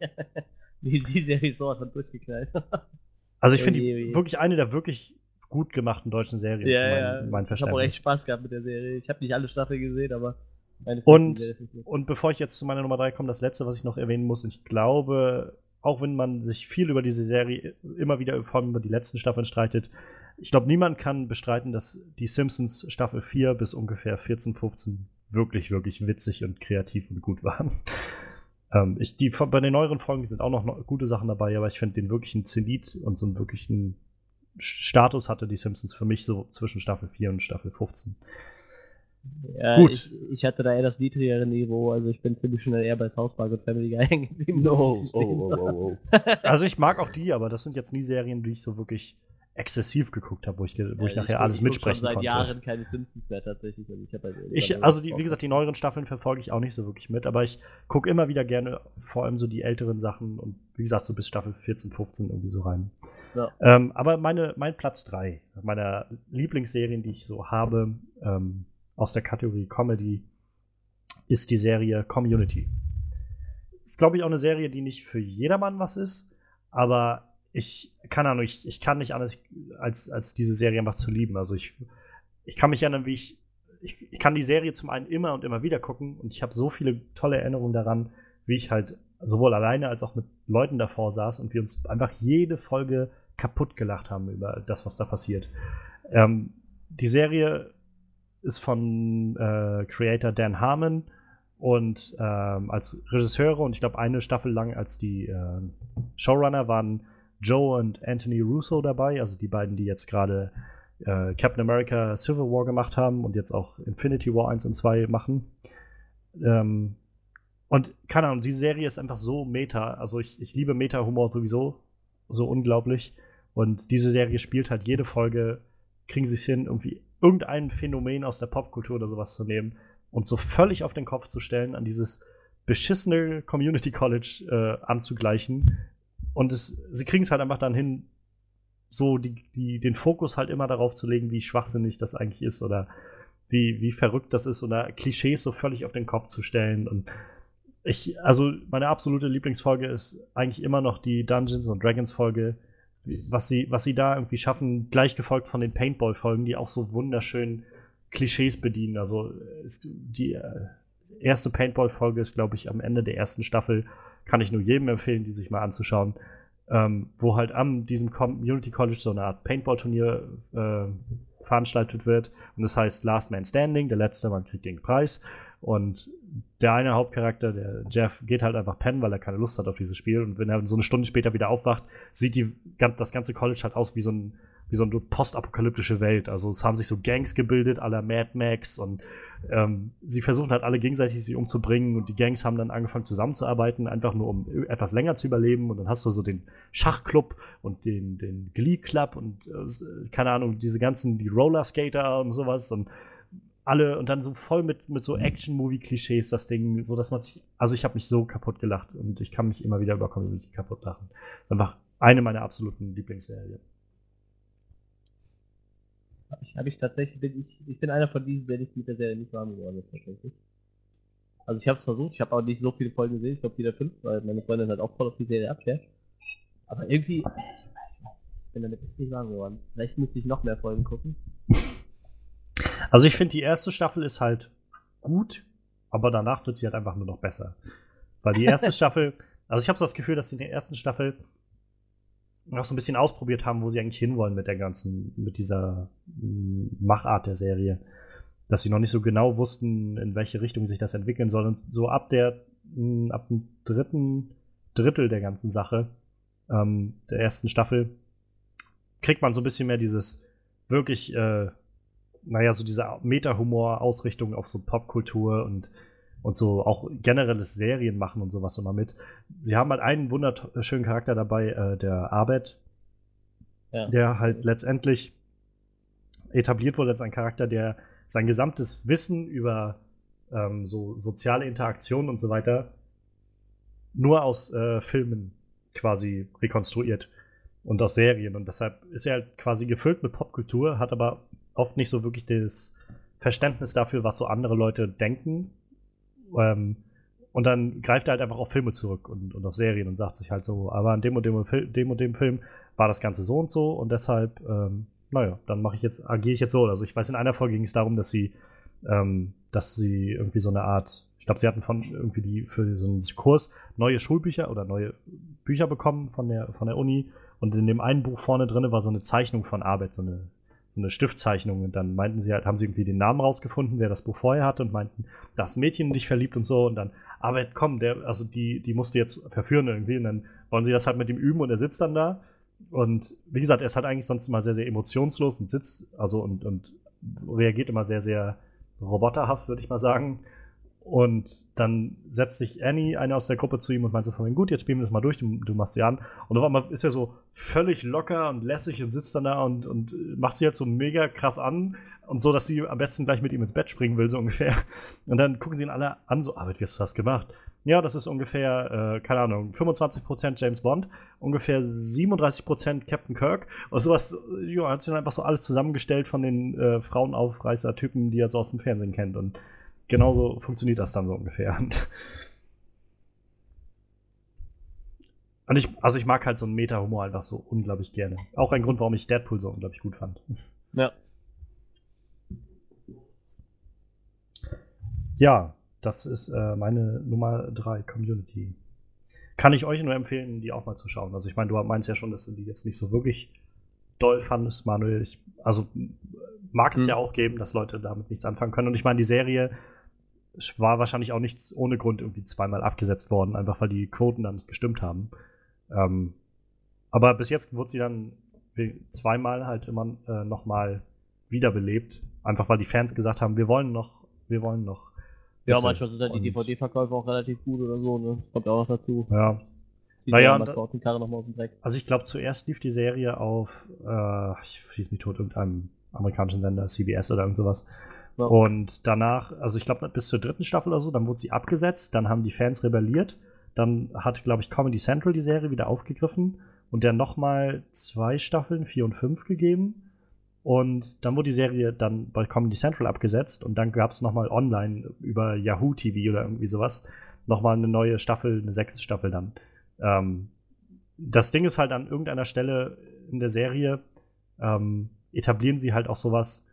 die, die Serie ist sowas von durchgeknallt. *laughs* also ich finde die wirklich eine der wirklich gut gemachten deutschen Serien. Ja, mein, ja. Mein ich habe auch echt Spaß gehabt mit der Serie. Ich habe nicht alle Staffeln gesehen, aber und, und bevor ich jetzt zu meiner Nummer 3 komme, das letzte, was ich noch erwähnen muss, ich glaube, auch wenn man sich viel über diese Serie immer wieder, vor allem über die letzten Staffeln streitet, ich glaube, niemand kann bestreiten, dass die Simpsons Staffel 4 bis ungefähr 14, 15 wirklich, wirklich witzig und kreativ und gut waren. *laughs* ähm, ich, die, bei den neueren Folgen sind auch noch, noch gute Sachen dabei, aber ich finde den wirklichen Zenit und so einen wirklichen Status hatte die Simpsons für mich so zwischen Staffel 4 und Staffel 15. Ja, Gut. Ich, ich, hatte da eher das niedrigere Niveau, also ich bin ziemlich schnell eher bei South Park und Family Guy hängen *laughs* geblieben. No. Oh, oh, oh, oh, *laughs* also ich mag auch die, aber das sind jetzt nie Serien, die ich so wirklich exzessiv geguckt habe, wo ich, wo ja, ich nachher ich, alles ich mitsprechen schon seit konnte. Jahren keine Simpsons mehr tatsächlich. Also, ich halt ich, also die, wie gesagt, die neueren Staffeln verfolge ich auch nicht so wirklich mit, aber ich gucke immer wieder gerne vor allem so die älteren Sachen und wie gesagt, so bis Staffel 14, 15 irgendwie so rein. Ja. Ähm, aber meine, mein Platz 3 meiner Lieblingsserien, die ich so habe, ähm, aus der Kategorie Comedy ist die Serie Community. Ist, glaube ich, auch eine Serie, die nicht für jedermann was ist, aber ich, keine Ahnung, ich, ich kann nicht anders, als, als diese Serie einfach zu lieben. Also ich, ich kann mich erinnern, wie ich, ich, ich kann die Serie zum einen immer und immer wieder gucken und ich habe so viele tolle Erinnerungen daran, wie ich halt sowohl alleine als auch mit Leuten davor saß und wir uns einfach jede Folge kaputt gelacht haben über das, was da passiert. Ähm, die Serie ist von äh, Creator Dan Harmon und ähm, als Regisseure und ich glaube eine Staffel lang als die äh, Showrunner waren Joe und Anthony Russo dabei, also die beiden, die jetzt gerade äh, Captain America Civil War gemacht haben und jetzt auch Infinity War 1 und 2 machen. Ähm, und keine Ahnung, diese Serie ist einfach so meta. Also ich, ich liebe Meta-Humor sowieso so unglaublich. Und diese Serie spielt halt jede Folge, kriegen sie es hin, irgendwie irgendein Phänomen aus der Popkultur oder sowas zu nehmen und so völlig auf den Kopf zu stellen, an dieses beschissene Community College äh, anzugleichen. Und es, sie kriegen es halt einfach dann hin, so die, die, den Fokus halt immer darauf zu legen, wie schwachsinnig das eigentlich ist oder wie, wie verrückt das ist oder Klischees so völlig auf den Kopf zu stellen. Und ich, also meine absolute Lieblingsfolge ist eigentlich immer noch die Dungeons Dragons Folge, was sie, was sie da irgendwie schaffen, gleich gefolgt von den Paintball-Folgen, die auch so wunderschön Klischees bedienen. Also ist die äh, erste Paintball-Folge ist, glaube ich, am Ende der ersten Staffel. Kann ich nur jedem empfehlen, die sich mal anzuschauen. Ähm, wo halt am diesem Community College so eine Art Paintball-Turnier äh, veranstaltet wird. Und das heißt Last Man Standing, der letzte Mann kriegt den Preis. Und der eine Hauptcharakter, der Jeff, geht halt einfach pennen, weil er keine Lust hat auf dieses Spiel. Und wenn er so eine Stunde später wieder aufwacht, sieht die, das ganze College halt aus wie so, ein, wie so eine postapokalyptische Welt. Also es haben sich so Gangs gebildet, aller Mad Max. Und ähm, sie versuchen halt alle gegenseitig sich umzubringen. Und die Gangs haben dann angefangen zusammenzuarbeiten, einfach nur um etwas länger zu überleben. Und dann hast du so den Schachclub und den, den Glee Club und äh, keine Ahnung, diese ganzen, die Roller Skater und sowas. Und alle und dann so voll mit, mit so mhm. Action-Movie-Klischees das Ding, so dass man sich, also ich habe mich so kaputt gelacht und ich kann mich immer wieder über Community kaputt lachen. Einfach eine meiner absoluten Lieblingsserien. Habe ich, hab ich tatsächlich, bin ich, ich bin einer von diesen, der nicht mit der Serie nicht warm geworden ist tatsächlich. Also ich habe es versucht, ich habe auch nicht so viele Folgen gesehen, ich glaube wieder fünf, weil meine Freundin halt auch voll auf die Serie abfährt. Aber irgendwie, ich bin damit echt nicht warm geworden. Vielleicht müsste ich noch mehr Folgen gucken. Also ich finde, die erste Staffel ist halt gut, aber danach wird sie halt einfach nur noch besser. Weil die erste *laughs* Staffel, also ich habe so das Gefühl, dass in der ersten Staffel noch so ein bisschen ausprobiert haben, wo sie eigentlich hinwollen mit der ganzen, mit dieser mm, Machart der Serie. Dass sie noch nicht so genau wussten, in welche Richtung sich das entwickeln soll. Und so ab der, mm, ab dem dritten Drittel der ganzen Sache, ähm, der ersten Staffel, kriegt man so ein bisschen mehr dieses wirklich, äh, naja, so diese Meta-Humor-Ausrichtung auf so Popkultur und und so auch generelles Serien machen und sowas immer mit. Sie haben halt einen wunderschönen Charakter dabei, äh, der Arbeit, ja. der halt letztendlich etabliert wurde als ein Charakter, der sein gesamtes Wissen über ähm, so soziale Interaktionen und so weiter nur aus äh, Filmen quasi rekonstruiert und aus Serien. Und deshalb ist er halt quasi gefüllt mit Popkultur, hat aber oft nicht so wirklich das Verständnis dafür, was so andere Leute denken ähm, und dann greift er halt einfach auf Filme zurück und, und auf Serien und sagt sich halt so, aber an dem und dem, dem und dem Film war das Ganze so und so und deshalb, ähm, naja, dann mache ich jetzt, agiere ich jetzt so. Also ich weiß, in einer Folge ging es darum, dass sie, ähm, dass sie irgendwie so eine Art, ich glaube, sie hatten von irgendwie die für so einen Kurs neue Schulbücher oder neue Bücher bekommen von der, von der Uni und in dem einen Buch vorne drin war so eine Zeichnung von Arbeit, so eine so eine Stiftzeichnung. Und dann meinten sie halt, haben sie irgendwie den Namen rausgefunden, wer das Buch vorher hatte und meinten, das Mädchen dich verliebt und so. Und dann, aber komm, der, also die, die musste jetzt verführen irgendwie. Und dann wollen sie das halt mit ihm üben und er sitzt dann da. Und wie gesagt, er ist halt eigentlich sonst immer sehr, sehr emotionslos und sitzt, also und, und reagiert immer sehr, sehr roboterhaft, würde ich mal sagen. Und dann setzt sich Annie, eine aus der Gruppe, zu ihm und meint so von gut, jetzt spielen wir das mal durch, du, du machst sie an. Und auf einmal ist er so völlig locker und lässig und sitzt dann da und, und macht sie jetzt so mega krass an und so, dass sie am besten gleich mit ihm ins Bett springen will, so ungefähr. Und dann gucken sie ihn alle an, so, aber wie hast du das gemacht? Ja, das ist ungefähr, äh, keine Ahnung, 25% James Bond, ungefähr 37% Captain Kirk. Und sowas, ja, hat sich dann einfach so alles zusammengestellt von den äh, Frauenaufreißer-Typen, die er so aus dem Fernsehen kennt. Und genauso funktioniert das dann so ungefähr. *laughs* Und ich, also ich mag halt so einen Meta-Humor einfach so unglaublich gerne. Auch ein Grund, warum ich Deadpool so unglaublich gut fand. Ja. Ja, das ist äh, meine Nummer 3 Community. Kann ich euch nur empfehlen, die auch mal zu schauen. Also ich meine, du meinst ja schon, dass du die jetzt nicht so wirklich doll fandest, Manuel. Ich, also mag es hm. ja auch geben, dass Leute damit nichts anfangen können. Und ich meine, die Serie war wahrscheinlich auch nicht ohne Grund irgendwie zweimal abgesetzt worden, einfach weil die Quoten dann nicht gestimmt haben. Ähm, aber bis jetzt wurde sie dann zweimal halt immer äh, nochmal wiederbelebt, einfach weil die Fans gesagt haben, wir wollen noch, wir wollen noch. Ja, manchmal sind dann die DVD-Verkäufe auch relativ gut oder so, ne? Kommt auch noch dazu. Ja. Die naja, die Karre noch mal aus dem Dreck. Also ich glaube, zuerst lief die Serie auf, äh, ich schieß mich tot, irgendeinem amerikanischen Sender, CBS oder irgend sowas. Und danach, also ich glaube bis zur dritten Staffel oder so, dann wurde sie abgesetzt, dann haben die Fans rebelliert, dann hat, glaube ich, Comedy Central die Serie wieder aufgegriffen und dann nochmal zwei Staffeln, vier und fünf gegeben. Und dann wurde die Serie dann bei Comedy Central abgesetzt und dann gab es nochmal online über Yahoo TV oder irgendwie sowas nochmal eine neue Staffel, eine sechste Staffel dann. Ähm, das Ding ist halt an irgendeiner Stelle in der Serie ähm, etablieren sie halt auch sowas,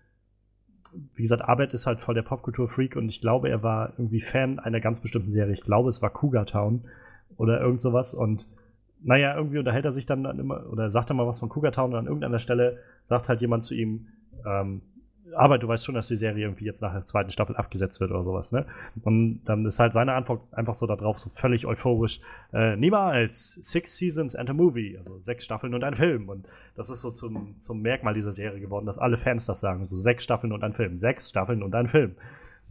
wie gesagt, Arbeit ist halt voll der Popkultur-Freak und ich glaube, er war irgendwie Fan einer ganz bestimmten Serie. Ich glaube, es war Cougar Town oder irgend sowas und naja, irgendwie unterhält er sich dann, dann immer oder sagt er mal was von Cougar Town und an irgendeiner Stelle sagt halt jemand zu ihm, ähm, aber du weißt schon, dass die Serie irgendwie jetzt nach der zweiten Staffel abgesetzt wird oder sowas, ne? Und dann ist halt seine Antwort einfach so darauf, so völlig euphorisch, äh, niemals, six seasons and a movie, also sechs Staffeln und ein Film. Und das ist so zum, zum Merkmal dieser Serie geworden, dass alle Fans das sagen, so sechs Staffeln und ein Film, sechs Staffeln und ein Film.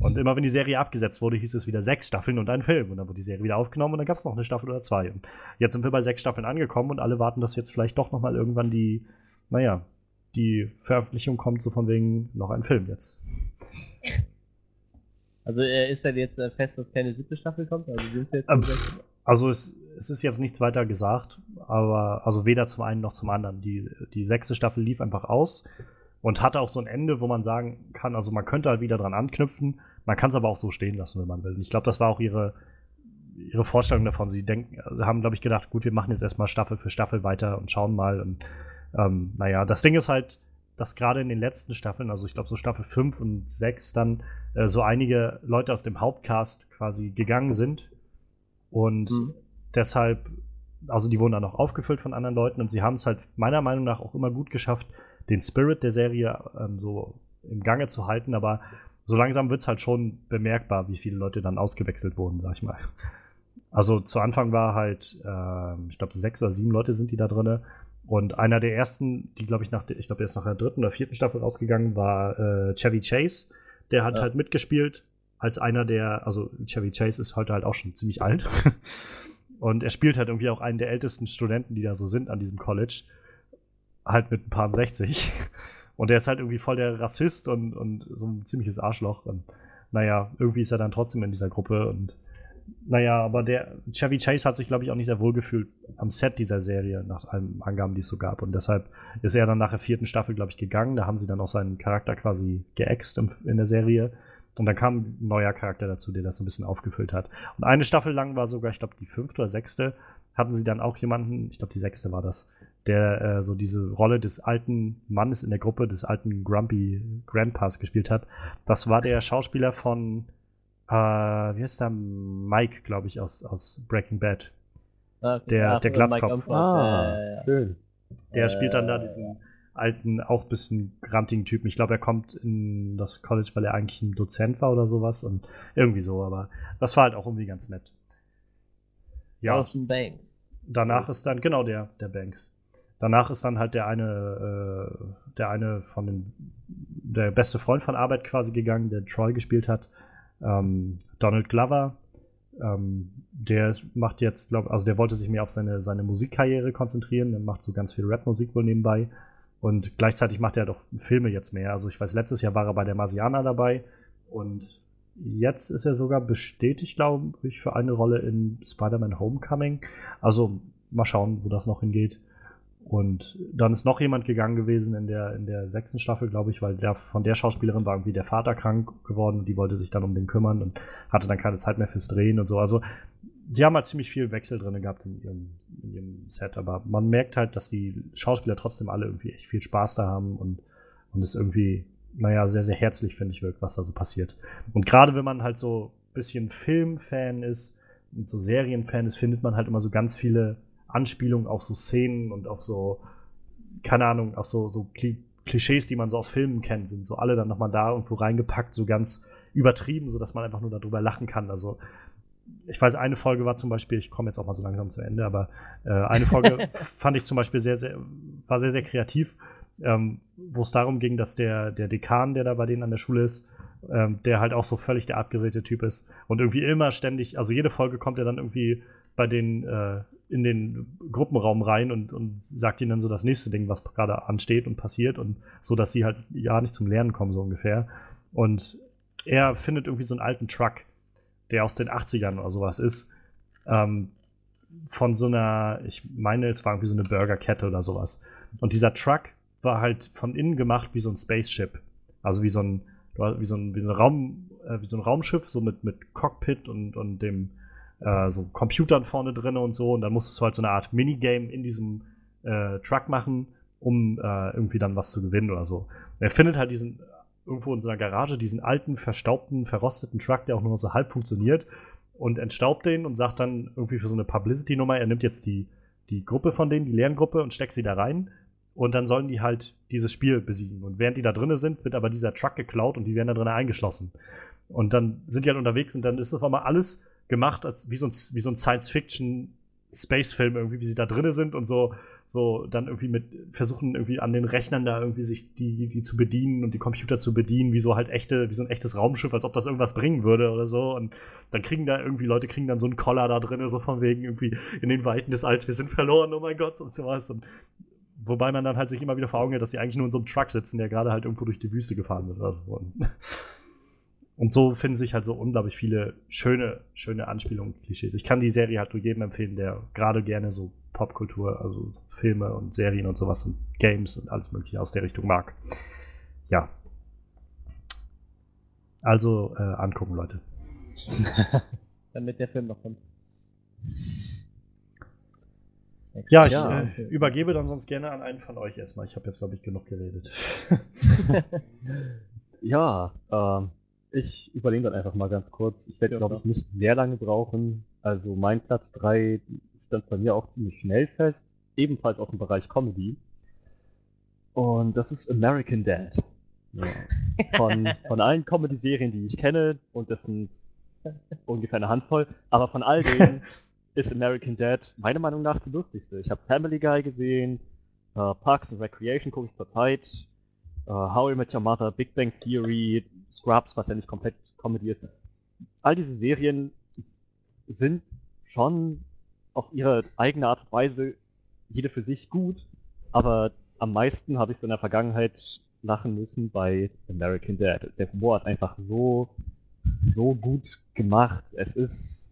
Und immer wenn die Serie abgesetzt wurde, hieß es wieder sechs Staffeln und ein Film. Und dann wurde die Serie wieder aufgenommen und dann gab es noch eine Staffel oder zwei. Und jetzt sind wir bei sechs Staffeln angekommen und alle warten, dass jetzt vielleicht doch nochmal irgendwann die, naja, die Veröffentlichung kommt, so von wegen noch ein Film jetzt. Also ist denn jetzt äh, fest, dass keine siebte Staffel kommt? Also, ähm, also es, es, ist jetzt nichts weiter gesagt, aber also weder zum einen noch zum anderen. Die, die sechste Staffel lief einfach aus und hatte auch so ein Ende, wo man sagen kann, also man könnte halt wieder dran anknüpfen, man kann es aber auch so stehen lassen, wenn man will. Und ich glaube, das war auch ihre, ihre Vorstellung davon. Sie denken, haben, glaube ich, gedacht, gut, wir machen jetzt erstmal Staffel für Staffel weiter und schauen mal und ähm, naja, das Ding ist halt, dass gerade in den letzten Staffeln, also ich glaube so Staffel 5 und 6, dann äh, so einige Leute aus dem Hauptcast quasi gegangen sind. Und mhm. deshalb also die wurden dann auch aufgefüllt von anderen Leuten und sie haben es halt meiner Meinung nach auch immer gut geschafft, den Spirit der Serie ähm, so im Gange zu halten, aber so langsam wird es halt schon bemerkbar, wie viele Leute dann ausgewechselt wurden, sag ich mal. Also zu Anfang war halt, äh, ich glaube, sechs oder sieben Leute sind die da drin. Und einer der ersten, die, glaube ich, nach, ich glaube, er ist nach der dritten oder vierten Staffel rausgegangen, war äh, Chevy Chase. Der hat ja. halt mitgespielt als einer der, also Chevy Chase ist heute halt auch schon ziemlich *laughs* alt. Und er spielt halt irgendwie auch einen der ältesten Studenten, die da so sind an diesem College. Halt mit ein paar 60. Und er ist halt irgendwie voll der Rassist und, und so ein ziemliches Arschloch. Und naja, irgendwie ist er dann trotzdem in dieser Gruppe und naja, aber der Chevy Chase hat sich, glaube ich, auch nicht sehr wohl gefühlt am Set dieser Serie, nach allen Angaben, die es so gab. Und deshalb ist er dann nach der vierten Staffel, glaube ich, gegangen. Da haben sie dann auch seinen Charakter quasi geäxt in der Serie. Und dann kam ein neuer Charakter dazu, der das so ein bisschen aufgefüllt hat. Und eine Staffel lang war sogar, ich glaube, die fünfte oder sechste, hatten sie dann auch jemanden, ich glaube, die sechste war das, der äh, so diese Rolle des alten Mannes in der Gruppe, des alten Grumpy Grandpas gespielt hat. Das war der Schauspieler von äh, wie heißt der? Mike, glaube ich, aus, aus Breaking Bad. Ah, okay. Der, Ach, der Glatzkopf. Ah, äh, schön. Der äh, spielt dann da diesen alten, auch ein bisschen grantigen Typen. Ich glaube, er kommt in das College, weil er eigentlich ein Dozent war oder sowas und irgendwie so, aber das war halt auch irgendwie ganz nett. Ja. Austin Banks. Danach ist dann, genau der, der Banks. Danach ist dann halt der eine, äh, der eine von den, der beste Freund von Arbeit quasi gegangen, der Troy gespielt hat. Ähm, Donald Glover, ähm, der macht jetzt, glaube also der wollte sich mehr auf seine, seine Musikkarriere konzentrieren, der macht so ganz viel Rapmusik wohl nebenbei. Und gleichzeitig macht er doch Filme jetzt mehr. Also ich weiß, letztes Jahr war er bei der Marsianer dabei und jetzt ist er sogar bestätigt, glaube ich, für eine Rolle in Spider-Man Homecoming. Also mal schauen, wo das noch hingeht. Und dann ist noch jemand gegangen gewesen in der, in der sechsten Staffel, glaube ich, weil der, von der Schauspielerin war irgendwie der Vater krank geworden und die wollte sich dann um den kümmern und hatte dann keine Zeit mehr fürs Drehen und so. Also, die haben halt ziemlich viel Wechsel drin gehabt in ihrem, in ihrem Set, aber man merkt halt, dass die Schauspieler trotzdem alle irgendwie echt viel Spaß da haben und, und es irgendwie, naja, sehr, sehr herzlich, finde ich, wirkt, was da so passiert. Und gerade wenn man halt so ein bisschen Filmfan ist und so Serienfan ist, findet man halt immer so ganz viele Anspielungen auf so Szenen und auf so, keine Ahnung, auf so, so Klischees, die man so aus Filmen kennt, sind so alle dann nochmal da irgendwo reingepackt, so ganz übertrieben, sodass man einfach nur darüber lachen kann. Also ich weiß, eine Folge war zum Beispiel, ich komme jetzt auch mal so langsam zu Ende, aber äh, eine Folge *laughs* fand ich zum Beispiel sehr, sehr, war sehr, sehr kreativ, ähm, wo es darum ging, dass der, der Dekan, der da bei denen an der Schule ist, ähm, der halt auch so völlig der abgewählte Typ ist und irgendwie immer ständig, also jede Folge kommt er dann irgendwie bei den äh, in den Gruppenraum rein und, und sagt ihnen dann so das nächste Ding, was gerade ansteht und passiert und so, dass sie halt ja nicht zum Lernen kommen, so ungefähr. Und er findet irgendwie so einen alten Truck, der aus den 80ern oder sowas ist, ähm, von so einer, ich meine, es war irgendwie so eine Burgerkette oder sowas. Und dieser Truck war halt von innen gemacht wie so ein Spaceship. Also wie so ein, wie so ein, wie so ein Raum, äh, wie so ein Raumschiff, so mit, mit Cockpit und, und dem, äh, so Computern vorne drin und so. Und dann musstest du halt so eine Art Minigame in diesem äh, Truck machen, um äh, irgendwie dann was zu gewinnen oder so. er findet halt diesen irgendwo in seiner Garage diesen alten, verstaubten, verrosteten Truck, der auch nur so halb funktioniert und entstaubt den und sagt dann irgendwie für so eine Publicity-Nummer, er nimmt jetzt die, die Gruppe von denen, die Lerngruppe und steckt sie da rein und dann sollen die halt dieses Spiel besiegen. Und während die da drinnen sind, wird aber dieser Truck geklaut und die werden da drinnen eingeschlossen. Und dann sind die halt unterwegs und dann ist das mal alles gemacht, als wie so ein, wie so ein Science-Fiction-Space-Film irgendwie, wie sie da drinnen sind und so, so dann irgendwie mit versuchen irgendwie an den Rechnern da irgendwie sich die, die zu bedienen und die Computer zu bedienen, wie so halt echte, wie so ein echtes Raumschiff, als ob das irgendwas bringen würde oder so. Und dann kriegen da irgendwie Leute kriegen dann so einen Collar da drinnen, so von wegen irgendwie in den Weiten des Alls, wir sind verloren, oh mein Gott und so was. Und wobei man dann halt sich immer wieder vor Augen hat, dass sie eigentlich nur in so einem Truck sitzen, der gerade halt irgendwo durch die Wüste gefahren wird. Oder so. Und so finden sich halt so unglaublich viele schöne, schöne Anspielungen, Klischees. Ich kann die Serie halt nur jedem empfehlen, der gerade gerne so Popkultur, also Filme und Serien und sowas und Games und alles Mögliche aus der Richtung mag. Ja. Also äh, angucken, Leute. *laughs* Damit der Film noch kommt. Ja, ich ja, äh, übergebe dann sonst gerne an einen von euch erstmal. Ich habe jetzt, glaube ich, genug geredet. *laughs* ja, ähm, ich überlege dann einfach mal ganz kurz. Ich werde, glaube ich, nicht sehr lange brauchen. Also mein Platz 3 stand bei mir auch ziemlich schnell fest, ebenfalls aus dem Bereich Comedy. Und das ist American Dad. Ja. Von, *laughs* von allen Comedy-Serien, die ich kenne, und das sind ungefähr eine Handvoll, aber von all denen *laughs* ist American Dad meiner Meinung nach die lustigste. Ich habe Family Guy gesehen, uh, Parks and Recreation gucke ich zurzeit, uh, How I Met Your Mother, Big Bang Theory, Scrubs, was ja nicht komplett Comedy ist. All diese Serien sind schon auf ihre eigene Art und Weise jede für sich gut, aber am meisten habe ich so in der Vergangenheit lachen müssen bei American Dad. Der Humor ist einfach so, so gut gemacht. Es ist,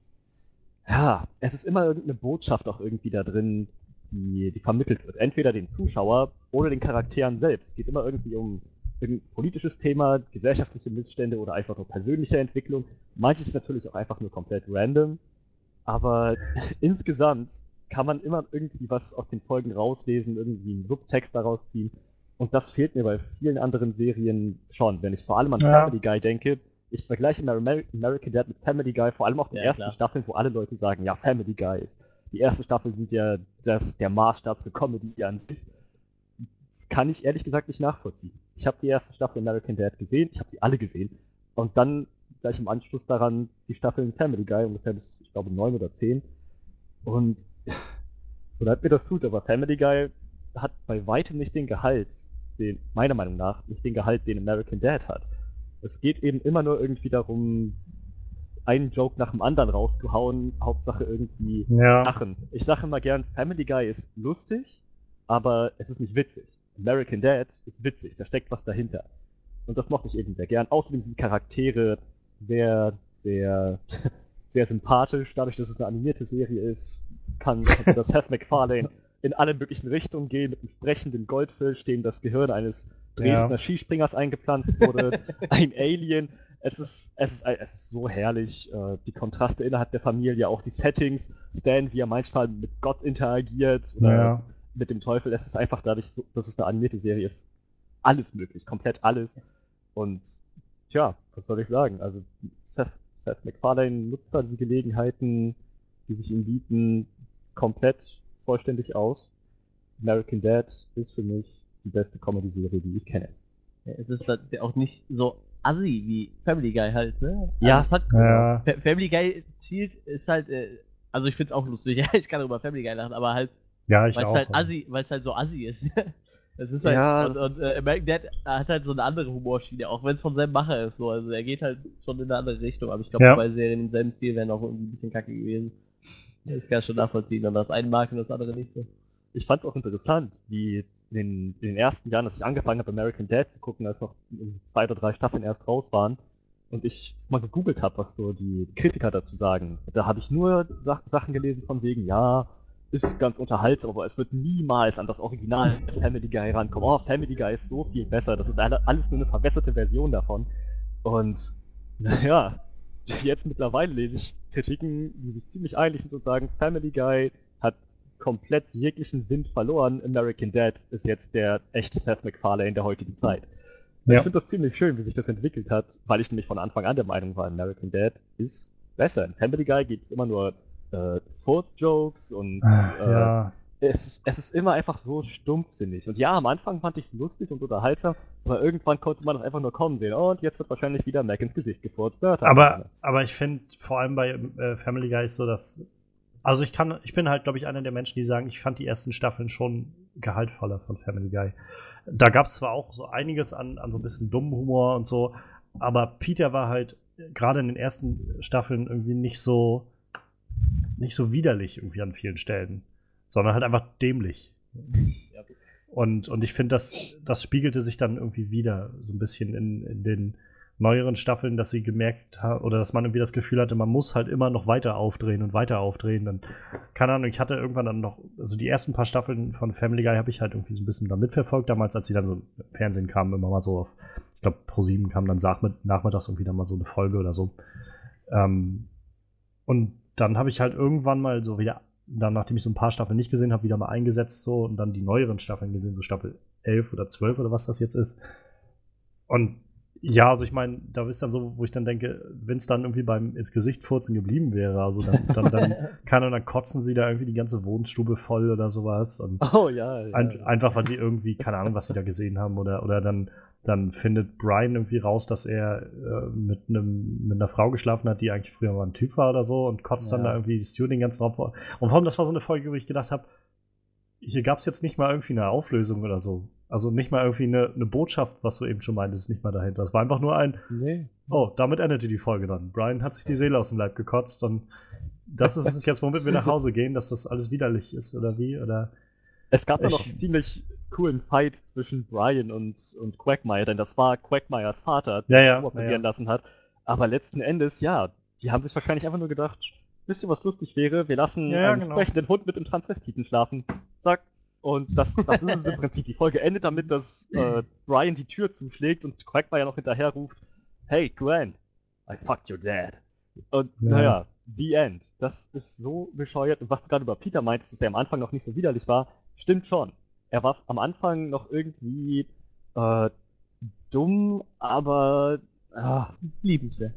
ja, es ist immer irgendeine Botschaft auch irgendwie da drin, die, die vermittelt wird. Entweder den Zuschauer oder den Charakteren selbst. Es geht immer irgendwie um irgendein politisches Thema, gesellschaftliche Missstände oder einfach nur persönliche Entwicklung. Manches ist natürlich auch einfach nur komplett random. Aber *laughs* insgesamt kann man immer irgendwie was aus den Folgen rauslesen, irgendwie einen Subtext daraus ziehen. Und das fehlt mir bei vielen anderen Serien schon. Wenn ich vor allem an ja. Family Guy denke, ich vergleiche American Dad mit Family Guy, vor allem auch den ja, ersten klar. Staffeln, wo alle Leute sagen, ja, Family Guy ist. Die ersten Staffeln sind ja das, der Maßstab für Comedy an sich. Kann ich ehrlich gesagt nicht nachvollziehen. Ich habe die erste Staffel American Dad gesehen, ich habe sie alle gesehen. Und dann gleich im Anschluss daran die Staffeln Family Guy, ungefähr bis, ich glaube, neun oder zehn. Und so leid mir das tut, aber Family Guy hat bei weitem nicht den Gehalt, den, meiner Meinung nach, nicht den Gehalt, den American Dad hat. Es geht eben immer nur irgendwie darum, einen Joke nach dem anderen rauszuhauen, Hauptsache irgendwie ja. lachen. Ich sage immer gern, Family Guy ist lustig, aber es ist nicht witzig. American Dad ist witzig, da steckt was dahinter. Und das mochte ich eben sehr gern. Außerdem sind die Charaktere sehr, sehr, *laughs* sehr sympathisch. Dadurch, dass es eine animierte Serie ist, kann *laughs* das Seth MacFarlane in alle möglichen Richtungen gehen, mit einem sprechenden Goldfisch, dem das Gehirn eines Dresdner ja. Skispringers eingepflanzt wurde, *laughs* ein Alien. Es ist, es ist, es ist so herrlich. Äh, die Kontraste innerhalb der Familie, auch die Settings, Stan, wie er manchmal mit Gott interagiert oder ja. mit dem Teufel. Es ist einfach dadurch, so, dass es eine animierte Serie ist, alles möglich, komplett alles. Und tja, was soll ich sagen? Also Seth, Seth MacFarlane nutzt da die Gelegenheiten, die sich ihm bieten, komplett vollständig aus. American Dad ist für mich die beste Comedy-Serie, die ich kenne. Ja, es ist halt auch nicht so assi wie Family Guy halt, ne? Ja. Also hat, ja. Family Guy zielt ist halt, äh, also ich find's auch lustig, *laughs* ich kann über Family Guy lachen, aber halt, ja, ich weil's auch, halt assi, weil es halt so assi ist. *laughs* Es ist halt, ja, und, und äh, American Dad hat halt so eine andere Humorschiene, auch wenn es von seinem Macher ist, so, also er geht halt schon in eine andere Richtung, aber ich glaube, ja. zwei Serien im selben Stil wären auch irgendwie ein bisschen kacke gewesen. Ich kann schon nachvollziehen, und das eine mag und das andere nicht so. Ich fand es auch interessant, wie in, in, den ersten Jahren, dass ich angefangen habe, American Dad zu gucken, als noch zwei oder drei Staffeln erst raus waren und ich mal gegoogelt habe, was so die Kritiker dazu sagen. Da habe ich nur Sachen gelesen von wegen, ja, ist ganz unterhaltsam, aber es wird niemals an das Original Family Guy rankommen. Oh, Family Guy ist so viel besser. Das ist alles nur eine verbesserte Version davon. Und naja, jetzt mittlerweile lese ich Kritiken, die sich ziemlich einig sind und sagen, Family Guy komplett jeglichen Wind verloren. American Dad ist jetzt der echte Seth MacFarlane der heutigen Zeit. Ja. Ich finde das ziemlich schön, wie sich das entwickelt hat, weil ich nämlich von Anfang an der Meinung war, American Dad ist besser. In Family Guy geht es immer nur äh, Furz-Jokes und ah, äh, ja. es, ist, es ist immer einfach so stumpfsinnig. Und ja, am Anfang fand ich es lustig und unterhaltsam, aber irgendwann konnte man das einfach nur kommen sehen. Oh, und jetzt wird wahrscheinlich wieder Mac ins Gesicht gefurzt. aber, aber ich finde vor allem bei äh, Family Guy ist so, dass also ich kann, ich bin halt, glaube ich, einer der Menschen, die sagen, ich fand die ersten Staffeln schon gehaltvoller von Family Guy. Da gab es zwar auch so einiges an, an so ein bisschen dummen Humor und so, aber Peter war halt gerade in den ersten Staffeln irgendwie nicht so, nicht so widerlich irgendwie an vielen Stellen, sondern halt einfach dämlich. Ja. Und, und ich finde, das, das spiegelte sich dann irgendwie wieder so ein bisschen in, in den neueren Staffeln, dass sie gemerkt haben, oder dass man irgendwie das Gefühl hatte, man muss halt immer noch weiter aufdrehen und weiter aufdrehen. Dann, keine Ahnung, ich hatte irgendwann dann noch, also die ersten paar Staffeln von Family Guy habe ich halt irgendwie so ein bisschen dann mitverfolgt, damals, als sie dann so im Fernsehen kamen, immer mal so auf, ich glaube, Pro 7 kam dann nachmittags irgendwie dann mal so eine Folge oder so. Ähm, und dann habe ich halt irgendwann mal so wieder, dann nachdem ich so ein paar Staffeln nicht gesehen habe, wieder mal eingesetzt so und dann die neueren Staffeln gesehen, so Staffel 11 oder 12 oder was das jetzt ist. Und Ja, also ich meine, da ist dann so, wo ich dann denke, wenn es dann irgendwie beim ins Gesicht furzen geblieben wäre, also dann, dann, dann *laughs* kann und dann kotzen sie da irgendwie die ganze Wohnstube voll oder sowas. Und Oh ja. ja, ein, einfach weil sie irgendwie, keine Ahnung, was sie da gesehen haben, oder, oder dann, dann findet Brian irgendwie raus, dass er äh, mit einem mit einer Frau geschlafen hat, die eigentlich früher mal ein Typ war oder so und kotzt dann Ja. da irgendwie Stu den ganzen Raum vor. Und vor allem, das war so eine Folge, wo ich gedacht habe, hier gab es jetzt nicht mal irgendwie eine Auflösung oder so. Also nicht mal irgendwie eine, eine Botschaft, was du eben schon meintest, nicht mal dahinter. Es war einfach nur ein, Nee. oh, damit endete die Folge dann. Brian hat sich die Seele aus dem Leib gekotzt und das ist es jetzt, womit wir nach Hause gehen, dass das alles widerlich ist oder wie? Oder Es gab dann noch einen ziemlich coolen Fight zwischen Brian und, und Quagmire, denn das war Quagmires Vater, Ja, der ja, operieren ja, ja. lassen hat. Aber letzten Endes, ja, die haben sich wahrscheinlich einfach nur gedacht, wisst ihr, was lustig wäre? Wir lassen Ja, ja, einen genau. sprechenden Hund mit einem Transvestiten schlafen. Zack. Und das, das ist es im Prinzip. Die Folge endet damit, dass äh, Brian die Tür zuschlägt und Quagmire noch hinterher ruft, Hey, Glenn, I fucked your dad. Und Ja. naja, the end. Das ist so bescheuert. Und was du gerade über Peter meintest, dass er am Anfang noch nicht so widerlich war, stimmt schon. Er war am Anfang noch irgendwie äh, dumm, aber ah, Liebenswert.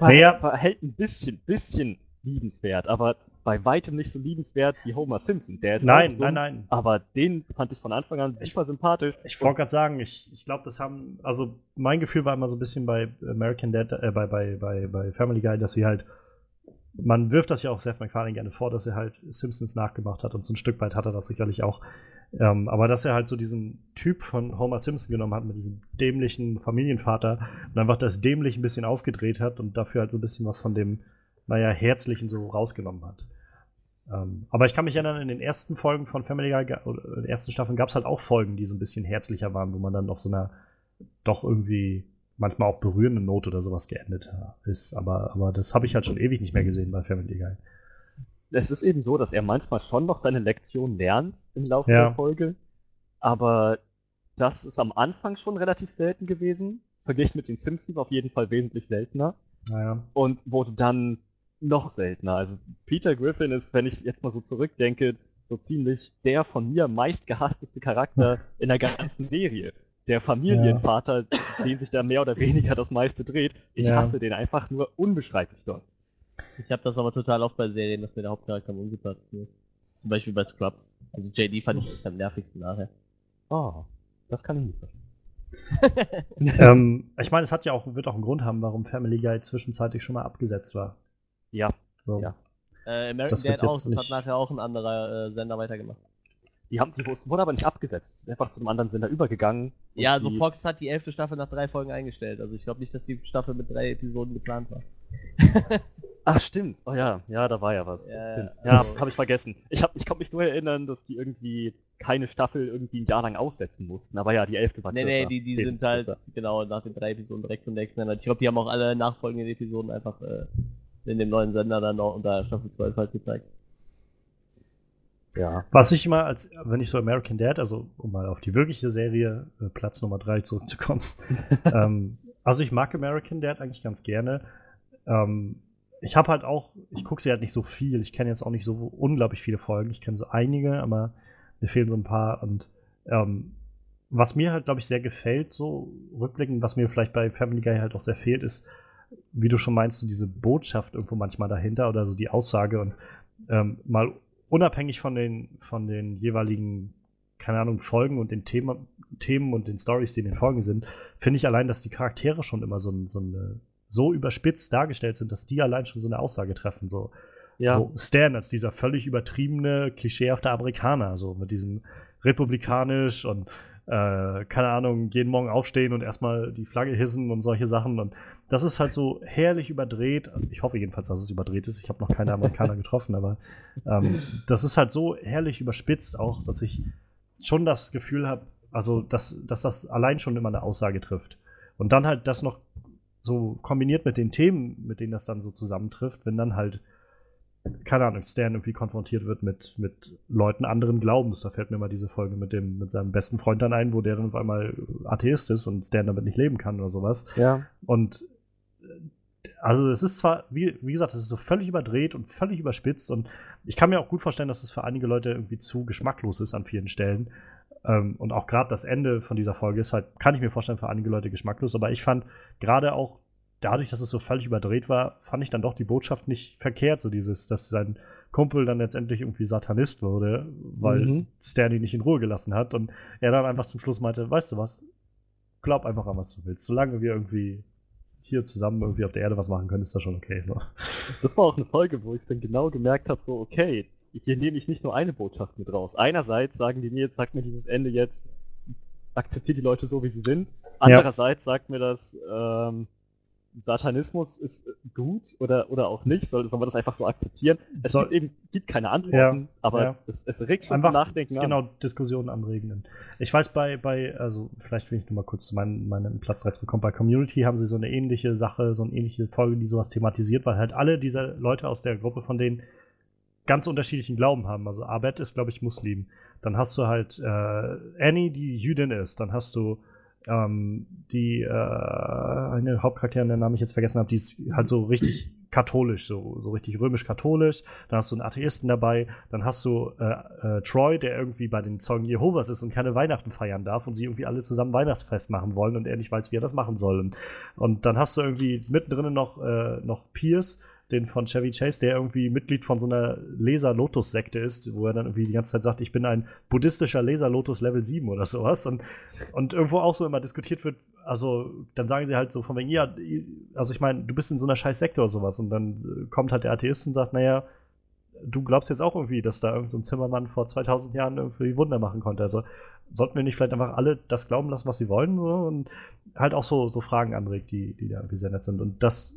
war, Naja. war halt ein bisschen, bisschen liebenswert, aber bei weitem nicht so liebenswert wie Homer Simpson. Der ist nein, nein, nein. Aber den fand ich von Anfang an super sympathisch. Ich wollte gerade sagen, ich, ich glaube, das haben, also mein Gefühl war immer so ein bisschen bei American Dad, äh, bei, bei, bei, bei Family Guy, dass sie halt, man wirft das ja auch Seth MacFarlane gerne vor, dass er halt Simpsons nachgemacht hat und so ein Stück weit hat er das sicherlich auch. Ähm, aber dass er halt so diesen Typ von Homer Simpson genommen hat mit diesem dämlichen Familienvater und einfach das dämlich ein bisschen aufgedreht hat und dafür halt so ein bisschen was von dem, naja, Herzlichen so rausgenommen hat. Ähm, aber ich kann mich erinnern, in den ersten Folgen von Family Guy, oder in den ersten Staffeln gab es halt auch Folgen, die so ein bisschen herzlicher waren, wo man dann auf so einer doch irgendwie manchmal auch berührenden Note oder sowas geendet ist. Aber, aber das habe ich halt schon ewig nicht mehr gesehen bei Family Guy. Es ist eben so, dass er manchmal schon noch seine Lektion lernt im Laufe Ja. der Folge, aber das ist am Anfang schon relativ selten gewesen, verglichen mit den Simpsons auf jeden Fall wesentlich seltener Naja. und wurde dann noch seltener. Also Peter Griffin ist, wenn ich jetzt mal so zurückdenke, so ziemlich der von mir meistgehassteste Charakter *laughs* in der ganzen Serie. Der Familienvater, den sich da mehr oder weniger das meiste dreht. Ich Ja. hasse den einfach nur unbeschreiblich dort. Ich habe das aber total oft bei Serien, dass mir der Hauptcharakter am unsympathischsten ist. Zum Beispiel bei Scrubs. Also JD fand ich echt am nervigsten nachher. Oh, das kann ich nicht verstehen. *laughs* ähm, *laughs* ich meine, es hat ja auch, wird auch einen Grund haben, warum Family Guy zwischenzeitlich schon mal abgesetzt war. Ja, So. Ja. Äh, American Das wird Dad auch, jetzt das hat nachher auch ein anderer äh, Sender weitergemacht. die haben die wurden aber nicht abgesetzt. Es ist einfach zu einem anderen Sender übergegangen. Ja, also die, Fox hat die elfte Staffel nach drei Folgen eingestellt. Also ich glaube nicht, dass die Staffel mit drei Episoden geplant war. *laughs* Ach, stimmt. Oh ja, ja, da war ja was. Ja, ja, ja also- habe ich vergessen. Ich, hab, ich kann mich nur erinnern, dass die irgendwie keine Staffel irgendwie ein Jahr lang aussetzen mussten. Aber ja, die elfte war Nee, nee, die, die sind halt genau nach den drei Episoden direkt zum nächsten Sender. Ich glaube, die haben auch alle nachfolgenden Episoden einfach äh, in dem neuen Sender dann noch unter Staffel 12 halt gezeigt. Ja. Was ich immer als, wenn ich so American Dad, also um mal auf die wirkliche Serie, äh, Platz Nummer 3 zurückzukommen. *laughs* ähm, also ich mag American Dad eigentlich ganz gerne. Ähm, ich habe halt auch, ich gucke sie halt nicht so viel. Ich kenne jetzt auch nicht so unglaublich viele Folgen. Ich kenne so einige, aber mir fehlen so ein paar. Und ähm, was mir halt, glaube ich, sehr gefällt, so rückblickend, was mir vielleicht bei Family Guy halt auch sehr fehlt, ist, wie du schon meinst, so diese Botschaft irgendwo manchmal dahinter oder so die Aussage und ähm, mal unabhängig von den, von den jeweiligen, keine Ahnung, Folgen und den Themen, Themen und den Stories, die in den Folgen sind, finde ich allein, dass die Charaktere schon immer so, so, eine, so überspitzt dargestellt sind, dass die allein schon so eine Aussage treffen. So, Ja. so Stan als dieser völlig übertriebene, klischeehafte Amerikaner, so mit diesem republikanisch und äh, keine Ahnung, jeden Morgen aufstehen und erstmal die Flagge hissen und solche Sachen. Und das ist halt so herrlich überdreht. Ich hoffe jedenfalls, dass es überdreht ist. Ich habe noch keine Amerikaner *laughs* getroffen, aber ähm, das ist halt so herrlich überspitzt auch, dass ich schon das Gefühl habe, also dass, dass das allein schon immer eine Aussage trifft. Und dann halt das noch so kombiniert mit den Themen, mit denen das dann so zusammentrifft, wenn dann halt, keine Ahnung, Stan irgendwie konfrontiert wird mit, mit Leuten anderen Glaubens. Da fällt mir mal diese Folge mit dem, mit seinem besten Freund dann ein, wo der dann auf einmal Atheist ist und Stan damit nicht leben kann oder sowas. ja. Und äh, also es ist zwar, wie, wie gesagt, es ist so völlig überdreht und völlig überspitzt und ich kann mir auch gut vorstellen, dass es für einige Leute irgendwie zu geschmacklos ist an vielen Stellen. Ähm, und auch gerade das Ende von dieser Folge ist halt, kann ich mir vorstellen, für einige Leute geschmacklos, aber ich fand gerade auch dadurch, dass es so völlig überdreht war, fand ich dann doch die Botschaft nicht verkehrt, so dieses, dass sein Kumpel dann letztendlich irgendwie Satanist wurde, weil Mhm. Stanley nicht in Ruhe gelassen hat und er dann einfach zum Schluss meinte, weißt du was, glaub einfach an, was du willst. Solange wir irgendwie hier zusammen irgendwie auf der Erde was machen können, ist das schon okay. So. Das war auch eine Folge, wo ich dann genau gemerkt habe, so, okay, hier nehme ich nicht nur eine Botschaft mit raus. Einerseits sagen die mir, sagt mir dieses Ende jetzt, akzeptiert die Leute so, wie sie sind. Andererseits sagt mir das, ähm, Satanismus ist gut oder, oder auch nicht, soll, soll man das einfach so akzeptieren? Es Soll- gibt eben gibt keine Antworten, aber ja. Es, es regt schon Einfach zum Nachdenken genau an. Diskussionen anregenden. Ich weiß bei, bei, also vielleicht will ich noch mal kurz zu meinem, meinem Platz rechts bekommen. Bei Community haben sie so eine ähnliche Sache, so eine ähnliche Folge, die sowas thematisiert, weil halt alle diese Leute aus der Gruppe von denen ganz unterschiedlichen Glauben haben. Also Abed ist, glaube ich, Muslim. Dann hast du halt äh, Annie, die Jüdin ist. Dann hast du ähm, die äh, eine Hauptcharakterin, deren Namen ich jetzt vergessen habe, die ist halt so richtig katholisch, so, so richtig römisch-katholisch. Dann hast du einen Atheisten dabei. Dann hast du äh, äh, Troy, der irgendwie bei den Zeugen Jehovas ist und keine Weihnachten feiern darf und sie irgendwie alle zusammen Weihnachtsfest machen wollen und er nicht weiß, wie er das machen soll. Und, und dann hast du irgendwie mittendrin noch, äh, noch Pierce, den von Chevy Chase, der irgendwie Mitglied von so einer Laser-Lotus-Sekte ist, wo er dann irgendwie die ganze Zeit sagt, ich bin ein buddhistischer Laser-Lotus Level 7 oder sowas. Und, und irgendwo auch so immer diskutiert wird, also dann sagen sie halt so von wegen, ja, also ich meine, du bist in so einer scheiß Sekte oder sowas. Und dann kommt halt der Atheist und sagt, naja, du glaubst jetzt auch irgendwie, dass da irgendein so Zimmermann vor 2000 Jahren irgendwie Wunder machen konnte. Also sollten wir nicht vielleicht einfach alle das glauben lassen, was sie wollen? Und halt auch so, so Fragen anregt, die, die da irgendwie sehr nett sind. Und das,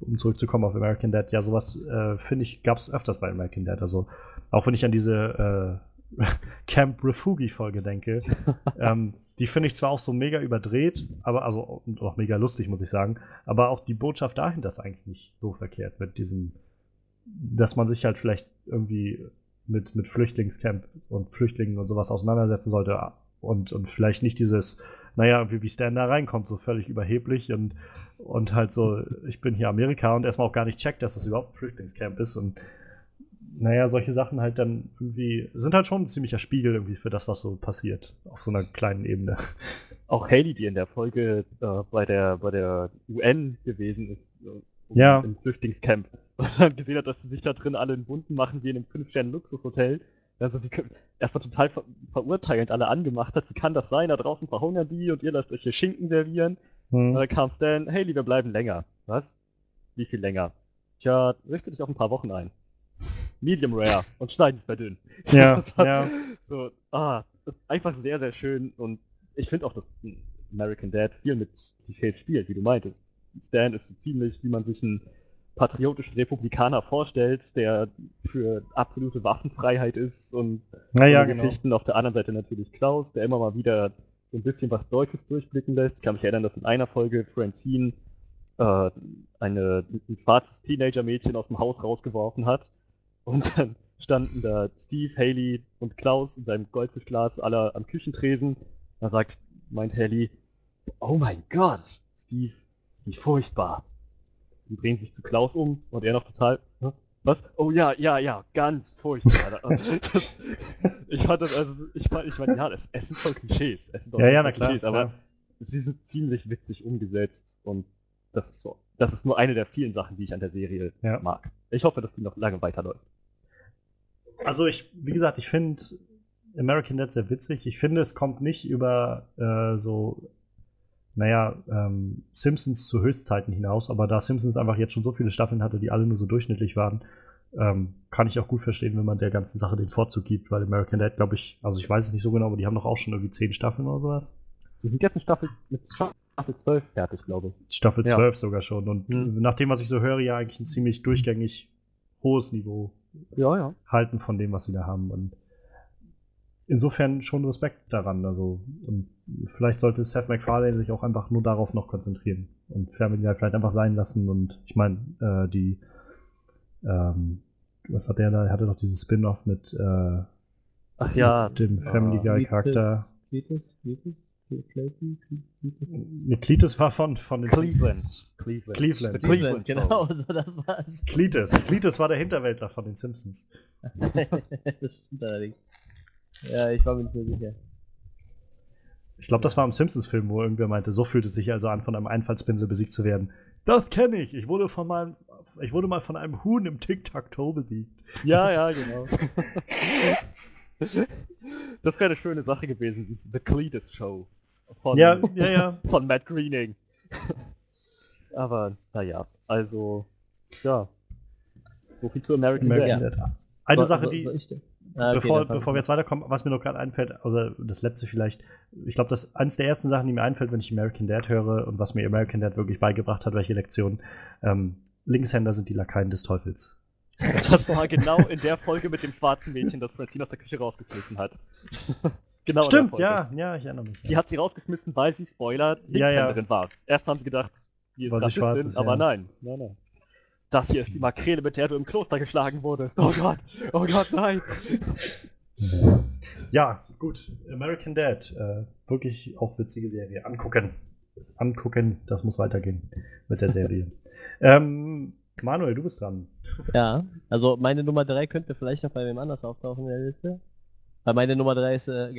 um zurückzukommen auf American Dad, ja, sowas äh, finde ich, gab es öfters bei American Dad. Also auch wenn ich an diese äh, *laughs* Camp Refugi-Folge denke, *laughs* ähm, die finde ich zwar auch so mega überdreht, aber also auch mega lustig, muss ich sagen, aber auch die Botschaft dahinter ist eigentlich nicht so verkehrt mit diesem, dass man sich halt vielleicht irgendwie mit, mit Flüchtlingscamp und Flüchtlingen und sowas auseinandersetzen sollte und, und vielleicht nicht dieses, naja, wie, wie Stan da reinkommt, so völlig überheblich und, und halt so, ich bin hier Amerika und erstmal auch gar nicht checkt, dass das überhaupt ein Flüchtlingscamp ist und naja, solche Sachen halt dann irgendwie sind halt schon ein ziemlicher Spiegel irgendwie für das, was so passiert auf so einer kleinen Ebene. Auch Haley, die in der Folge äh, bei, der, bei der UN gewesen ist, äh, Ja. im Flüchtlingscamp, *laughs* und dann gesehen hat, dass sie sich da drin alle in Wunden machen wie in einem 5-Sterne-Luxushotel. Also wie, erstmal total ver verurteilend alle angemacht hat, wie kann das sein? Da draußen verhungern die und ihr lasst euch hier Schinken servieren. Und Hm. dann kam Stan, Haley, wir bleiben länger. Was? Wie viel länger? Tja, richte dich auf ein paar Wochen ein. Medium Rare und schneiden es bei dünn. *laughs* Ja, Das war ja. So, ah, einfach sehr, sehr schön und ich finde auch, dass American Dad viel mit Klischees spielt, wie du meintest. Stan ist so ziemlich, wie man sich einen patriotischen Republikaner vorstellt, der für absolute Waffenfreiheit ist und Naja, genau. Geschichten. Auf der anderen Seite natürlich Klaus, der immer mal wieder so ein bisschen was Deutsches durchblicken lässt. Ich kann mich erinnern, dass in einer Folge Francine äh, eine, ein schwarzes Teenager-Mädchen aus dem Haus rausgeworfen hat. Und dann standen da Steve, Haley und Klaus in seinem Goldfischglas alle am Küchentresen. Da sagt, meint Haley, oh mein Gott, Steve, wie furchtbar. Die drehen sich zu Klaus um und er noch total, "Hä? Was? Oh ja, ja, ja, ganz furchtbar. *laughs* Das, ich fand das, also, ich meine, ich mein, ja, das, es sind voll Klischees. Es sind Ja, ja, na klar. Klischees, aber klar. sie sind ziemlich witzig umgesetzt und das ist so. Das ist nur eine der vielen Sachen, die ich an der Serie Ja. mag. Ich hoffe, dass die noch lange weiterläuft. Also ich, wie gesagt, ich finde American Dad sehr witzig. Ich finde, es kommt nicht über äh, so, naja, ähm, Simpsons zu Höchstzeiten hinaus, aber da Simpsons einfach jetzt schon so viele Staffeln hatte, die alle nur so durchschnittlich waren, ähm, kann ich auch gut verstehen, wenn man der ganzen Sache den Vorzug gibt, weil American Dad, glaube ich, also ich weiß es nicht so genau, aber die haben doch auch schon irgendwie zehn Staffeln oder sowas. Sie sind jetzt in Staffel, mit Staffel 12 fertig, glaube ich. Staffel Ja. 12 sogar schon. Und Hm. nach dem, was ich so höre, ja eigentlich ein ziemlich durchgängig hohes Niveau Ja, ja. halten von dem, was sie da haben. Und insofern schon Respekt daran. Also, und vielleicht sollte Seth MacFarlane sich auch einfach nur darauf noch konzentrieren und Family Guy vielleicht einfach sein lassen. Und ich meine, äh, die, ähm, was hat der da? Er hatte doch dieses Spin-off mit äh, Ach ja, dem Family äh, Guy Charakter. Cletus, Cletus, Cletus. Cletus war von, von den Simpsons. Cleveland. Cleveland. Cleveland. Cleveland, Show. genau, so das war's. Cletus. Cletus war der Hinterwäldler von den Simpsons. *laughs* das stimmt allerdings. Ja, ich war mir nicht mehr sicher. Ich glaube, das war im Simpsons-Film, wo irgendwer meinte, so fühlt es sich also an, von einem Einfallspinsel besiegt zu werden. Das kenne ich. Ich wurde von meinem, ich wurde mal von einem Huhn im Tic-Tac-Toe besiegt. Ja, ja, genau. *laughs* das wäre eine schöne Sache gewesen. The Cletus Show. Von, ja, ja, ja. *laughs* Von Matt Greening. Aber, naja, also, ja. So viel zu American, American Dad. Dad. Eine so, Sache, die. Ah, okay, bevor, bevor wir jetzt weiterkommen, was mir noch gerade einfällt, also das letzte vielleicht, ich glaube, das eines der ersten Sachen, die mir einfällt, wenn ich American Dad höre und was mir American Dad wirklich beigebracht hat, welche Lektionen, ähm, Linkshänder sind die Lakaien des Teufels. *laughs* Das war genau in der Folge mit dem schwarzen Mädchen, das Francine aus der Küche rausgeschmissen hat. *laughs* genau Stimmt, ja, ja, ich erinnere mich. Sie hat sie rausgeschmissen, weil sie, Spoiler, Linkshänderin ja, ja. war. Erst haben sie gedacht, die ist weil Rassistin, aber ja. nein, nein, nein. Das hier ist die Makrele, mit der du im Kloster geschlagen wurdest. Oh Gott, oh Gott, nein. Ja, gut. American Dad. Äh, wirklich auch witzige Serie. Angucken. Angucken, das muss weitergehen mit der Serie. *laughs* ähm, Manuel, du bist dran. Ja, also meine Nummer 3 könnte vielleicht noch bei wem anders auftauchen in der Liste. Weil meine Nummer 3 ist äh,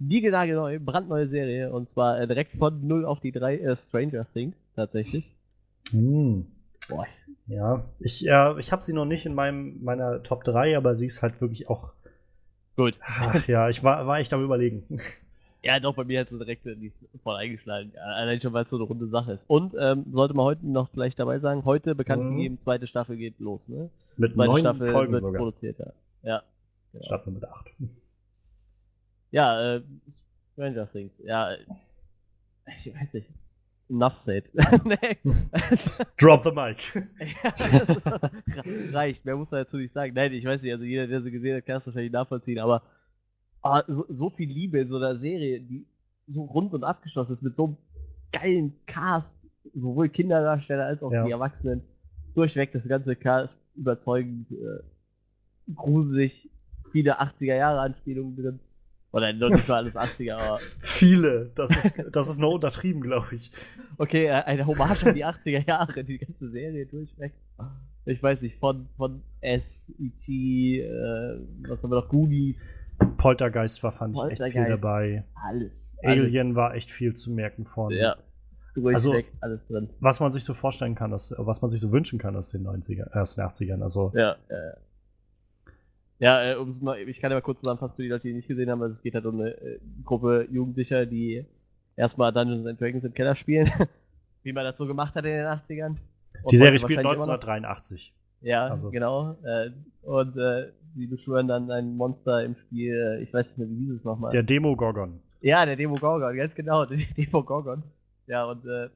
die neu, brandneue Serie und zwar äh, direkt von 0 auf die 3 äh, Stranger Things tatsächlich. Mm. Boah. Ja, ich, äh, ich habe sie noch nicht in meinem, meiner Top 3, aber sie ist halt wirklich auch. Gut. Ach, ja, ich war, war echt am Überlegen. *laughs* Ja, doch, bei mir hat sie direkt voll eingeschlagen. Allein schon, weil es so eine runde Sache ist. Und ähm, sollte man heute noch vielleicht dabei sagen, heute bekannt mhm. gegeben, zweite Staffel geht los, ne? Mit zweite neun Staffel Folgen wird sogar. produziert, ja. Ja. Genau. Staffel mit acht. Ja, äh, Stranger Things. Ja, ich weiß nicht. Enough said. *laughs* *laughs* Drop the mic. *laughs* reicht, mehr muss man dazu nicht sagen. Nein, ich weiß nicht, also jeder, der sie gesehen hat, kann es wahrscheinlich nachvollziehen, aber oh, so, so, viel Liebe in so einer Serie, die so rund und abgeschlossen ist, mit so einem geilen Cast, sowohl Kinderdarsteller als auch ja. die Erwachsenen, durchweg das ganze Cast überzeugend, äh, gruselig, viele 80er-Jahre-Anspielungen drin. Oder noch nicht mal alles 80er, aber. Viele. Das ist, das ist nur untertrieben, glaube ich. Okay, äh, eine Hommage an die 80er Jahre, die ganze Serie durchweg. Ich weiß nicht, von, von S, E.T., äh, was haben wir noch, Goonies. Poltergeist war, fand Poltergeist, ich, echt viel dabei. Alles. Alien alles. war echt viel zu merken von. Ja. Durchweg, also, alles drin. Was man sich so vorstellen kann, aus, was man sich so wünschen kann aus den 90er, äh, aus den 80ern. Also, ja, ja. Ja, äh, um's mal, ich kann ja mal kurz zusammenfassen für die Leute, die nicht gesehen haben. Also es geht halt um eine äh, Gruppe Jugendlicher, die erstmal Dungeons and Dragons im Keller spielen, *laughs* wie man das so gemacht hat in den 80ern. Und die Serie spielt 1983. Ja, also. genau. Äh, und äh, sie beschwören dann ein Monster im Spiel, äh, ich weiß nicht mehr, wie hieß es nochmal. Der Demo-Gorgon. Ja, der Demo-Gorgon, ganz genau, *laughs* der Demo-Gorgon. Ja, und äh,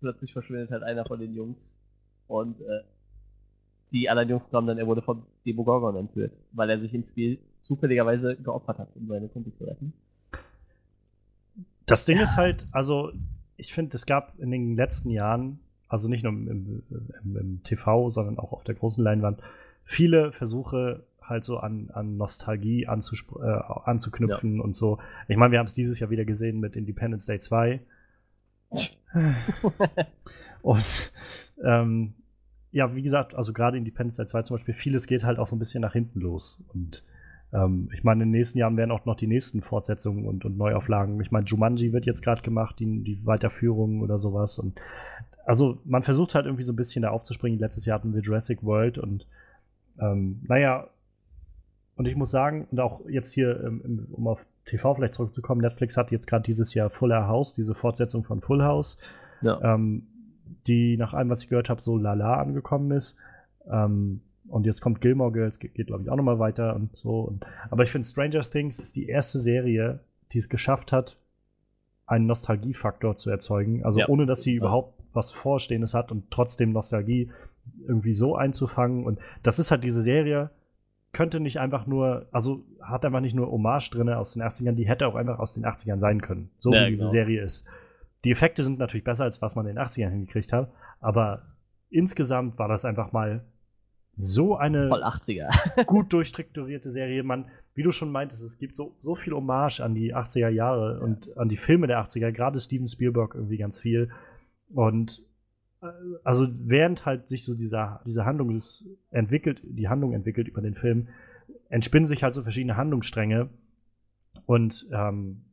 plötzlich verschwindet halt einer von den Jungs. Und äh, die anderen Jungs glauben dann, er wurde von Demogorgon entführt, weil er sich im Spiel zufälligerweise geopfert hat, um seine Kumpel zu retten. Das Ding ja. ist halt, also ich finde, es gab in den letzten Jahren, also nicht nur im, im, im, TV, sondern auch auf der großen Leinwand, viele Versuche halt so an, an Nostalgie äh, anzuknüpfen ja. und so. Ich meine, wir haben es dieses Jahr wieder gesehen mit Independence Day 2. *laughs* und ähm, ja, wie gesagt, also gerade Independence Day 2 zum Beispiel, vieles geht halt auch so ein bisschen nach hinten los. Und ähm, ich meine, in den nächsten Jahren werden auch noch die nächsten Fortsetzungen und, und Neuauflagen. Ich meine, Jumanji wird jetzt gerade gemacht, die, die Weiterführung oder sowas. Und also man versucht halt irgendwie so ein bisschen da aufzuspringen. Letztes Jahr hatten wir Jurassic World und ähm, naja, und ich muss sagen, und auch jetzt hier, ähm, um auf TV vielleicht zurückzukommen, Netflix hat jetzt gerade dieses Jahr Fuller House, diese Fortsetzung von Full House. Ja. Ähm, die nach allem, was ich gehört habe, so lala angekommen ist. Ähm, und jetzt kommt Gilmore Girls, geht, geht glaube ich, auch nochmal weiter und so. Und, aber ich finde, Stranger Things ist die erste Serie, die es geschafft hat, einen Nostalgiefaktor zu erzeugen. Also ja. ohne, dass sie überhaupt was Vorstehendes hat und trotzdem Nostalgie irgendwie so einzufangen. Und das ist halt diese Serie, könnte nicht einfach nur, also hat einfach nicht nur Hommage drin aus den 80ern, die hätte auch einfach aus den 80ern sein können. So ja, wie diese genau. Serie ist. Die Effekte sind natürlich besser, als was man in den 80ern hingekriegt hat, aber insgesamt war das einfach mal so eine *laughs* gut durchstrukturierte Serie. Man, wie du schon meintest, es gibt so, so viel Hommage an die 80er Jahre ja. und an die Filme der 80er, gerade Steven Spielberg irgendwie ganz viel. Und äh, also während halt sich so dieser, diese Handlung entwickelt, die Handlung entwickelt über den Film, entspinnen sich halt so verschiedene Handlungsstränge. Und ähm,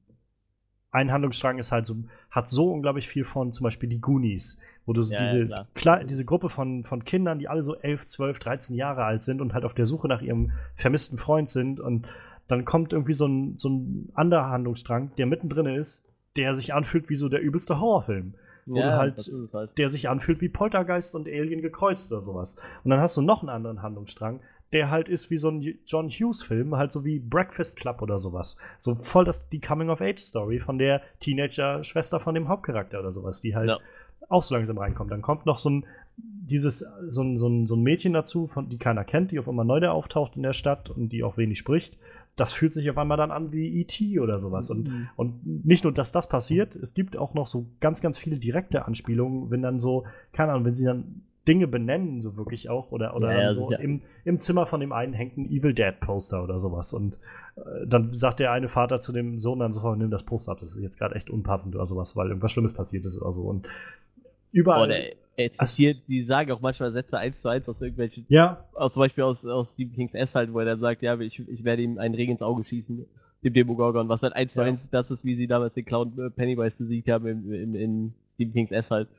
ein Handlungsstrang ist halt so, hat so unglaublich viel von zum Beispiel die Goonies, wo du so Ja, diese, ja, klar. diese Gruppe von, von Kindern, die alle so 11, 12, 13 Jahre alt sind und halt auf der Suche nach ihrem vermissten Freund sind und dann kommt irgendwie so ein, so ein anderer Handlungsstrang, der mittendrin ist, der sich anfühlt wie so der übelste Horrorfilm. Wo du halt- halt. der sich anfühlt wie Poltergeist und Alien gekreuzt oder sowas. Und dann hast du noch einen anderen Handlungsstrang, der halt ist wie so ein John Hughes-Film, halt so wie Breakfast Club oder sowas. So voll das, die Coming-of-Age-Story von der Teenager-Schwester von dem Hauptcharakter oder sowas, die halt Ja. auch so langsam reinkommt. Dann kommt noch so ein, dieses, so ein, so ein, so ein Mädchen dazu, von, die keiner kennt, die auf einmal neu da auftaucht in der Stadt und die auch wenig spricht. Das fühlt sich auf einmal dann an wie E.T. oder sowas. Und Mhm. und nicht nur, dass das passiert, es gibt auch noch so ganz, ganz viele direkte Anspielungen, wenn dann so, keine Ahnung, wenn sie dann Dinge benennen, so wirklich auch, oder, oder Ja, so im, im Zimmer von dem einen hängt ein Evil Dead Poster oder sowas. Und äh, dann sagt der eine Vater zu dem Sohn dann sofort, nimm das Poster ab, das ist jetzt gerade echt unpassend oder sowas, weil irgendwas Schlimmes passiert ist oder so. Und überall. Boah, der, er zitiert, die sagen auch manchmal Sätze eins zu eins aus irgendwelchen, ja, aus, zum Beispiel aus, aus Stephen Kings S halt, wo er dann sagt, ja, ich, ich werde ihm einen Ring ins Auge schießen, dem Demogorgon, was halt eins zu Ja. eins das ist, wie sie damals den Clown äh, Pennywise besiegt haben in, in, in Stephen Kings S halt.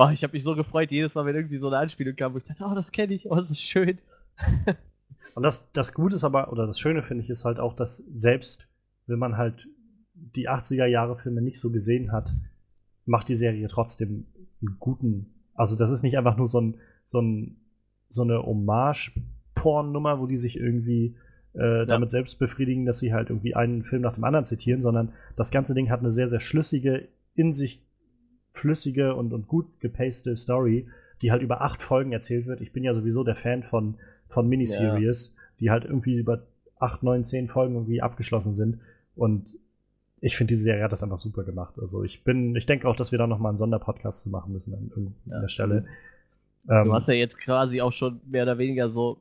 Boah, ich habe mich so gefreut, jedes Mal, wenn irgendwie so eine Anspielung kam, wo ich dachte, oh, das kenne ich, oh, das ist schön. *laughs* Und das, das Gute ist aber, oder das Schöne finde ich, ist halt auch, dass selbst wenn man halt die 80er Jahre Filme nicht so gesehen hat, macht die Serie trotzdem einen guten. Also, das ist nicht einfach nur so, ein, so, ein, so eine Hommage-Porn-Nummer, wo die sich irgendwie äh, damit selbst befriedigen, dass sie halt irgendwie einen Film nach dem anderen zitieren, sondern das ganze Ding hat eine sehr, sehr schlüssige, in sich flüssige und, und gut gepacete Story, die halt über acht Folgen erzählt wird. Ich bin ja sowieso der Fan von, von Miniseries, die halt irgendwie über acht, neun, zehn Folgen irgendwie abgeschlossen sind. Und ich finde, die Serie hat das einfach super gemacht. Also ich bin, ich denke auch, dass wir da nochmal einen Sonderpodcast zu machen müssen an irgendeiner Ja. Stelle. Du Ähm, hast ja jetzt quasi auch schon mehr oder weniger so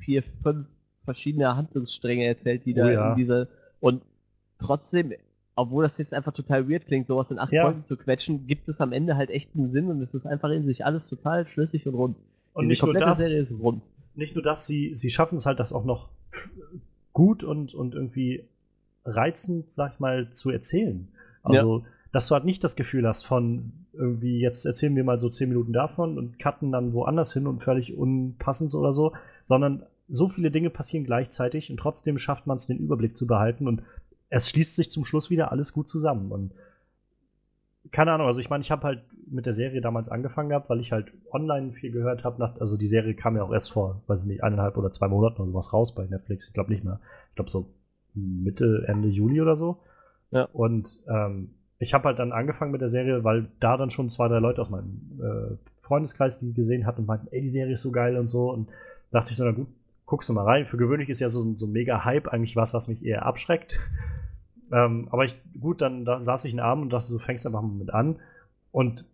vier, fünf verschiedene Handlungsstränge erzählt, die Oh da ja. in dieser und trotzdem, obwohl das jetzt einfach total weird klingt, sowas in acht Ja. Folgen zu quetschen, gibt es am Ende halt echt einen Sinn und es ist einfach in sich alles total schlüssig und rund. und Diese nicht nur das, Serie ist rund. nicht nur das, sie, sie schaffen es halt, das auch noch gut und, und irgendwie reizend, sag ich mal, zu erzählen. Also, dass du halt nicht das Gefühl hast von irgendwie, jetzt erzählen wir mal so zehn Minuten davon und cutten dann woanders hin und völlig unpassend oder so, sondern so viele Dinge passieren gleichzeitig und trotzdem schafft man es, den Überblick zu behalten und es schließt sich zum Schluss wieder alles gut zusammen. Und keine Ahnung, also ich meine, ich habe halt mit der Serie damals angefangen gehabt, weil ich halt online viel gehört habe. Also die Serie kam ja auch erst vor, weiß ich nicht, eineinhalb oder zwei Monaten oder sowas raus bei Netflix. Ich glaube nicht mehr. Ich glaube so Mitte, Ende Juli oder so. Ja. Und ähm, ich habe halt dann angefangen mit der Serie, weil da dann schon zwei, drei Leute aus meinem äh, Freundeskreis die gesehen hatten und meinten, ey, die Serie ist so geil und so. Und dachte ich so, na gut, guckst du mal rein. Für gewöhnlich ist ja so, ein- so ein mega Hype eigentlich was, was mich eher abschreckt. Ähm, aber ich, gut, dann da saß ich einen Abend und dachte, du fängst einfach mal mit an. Und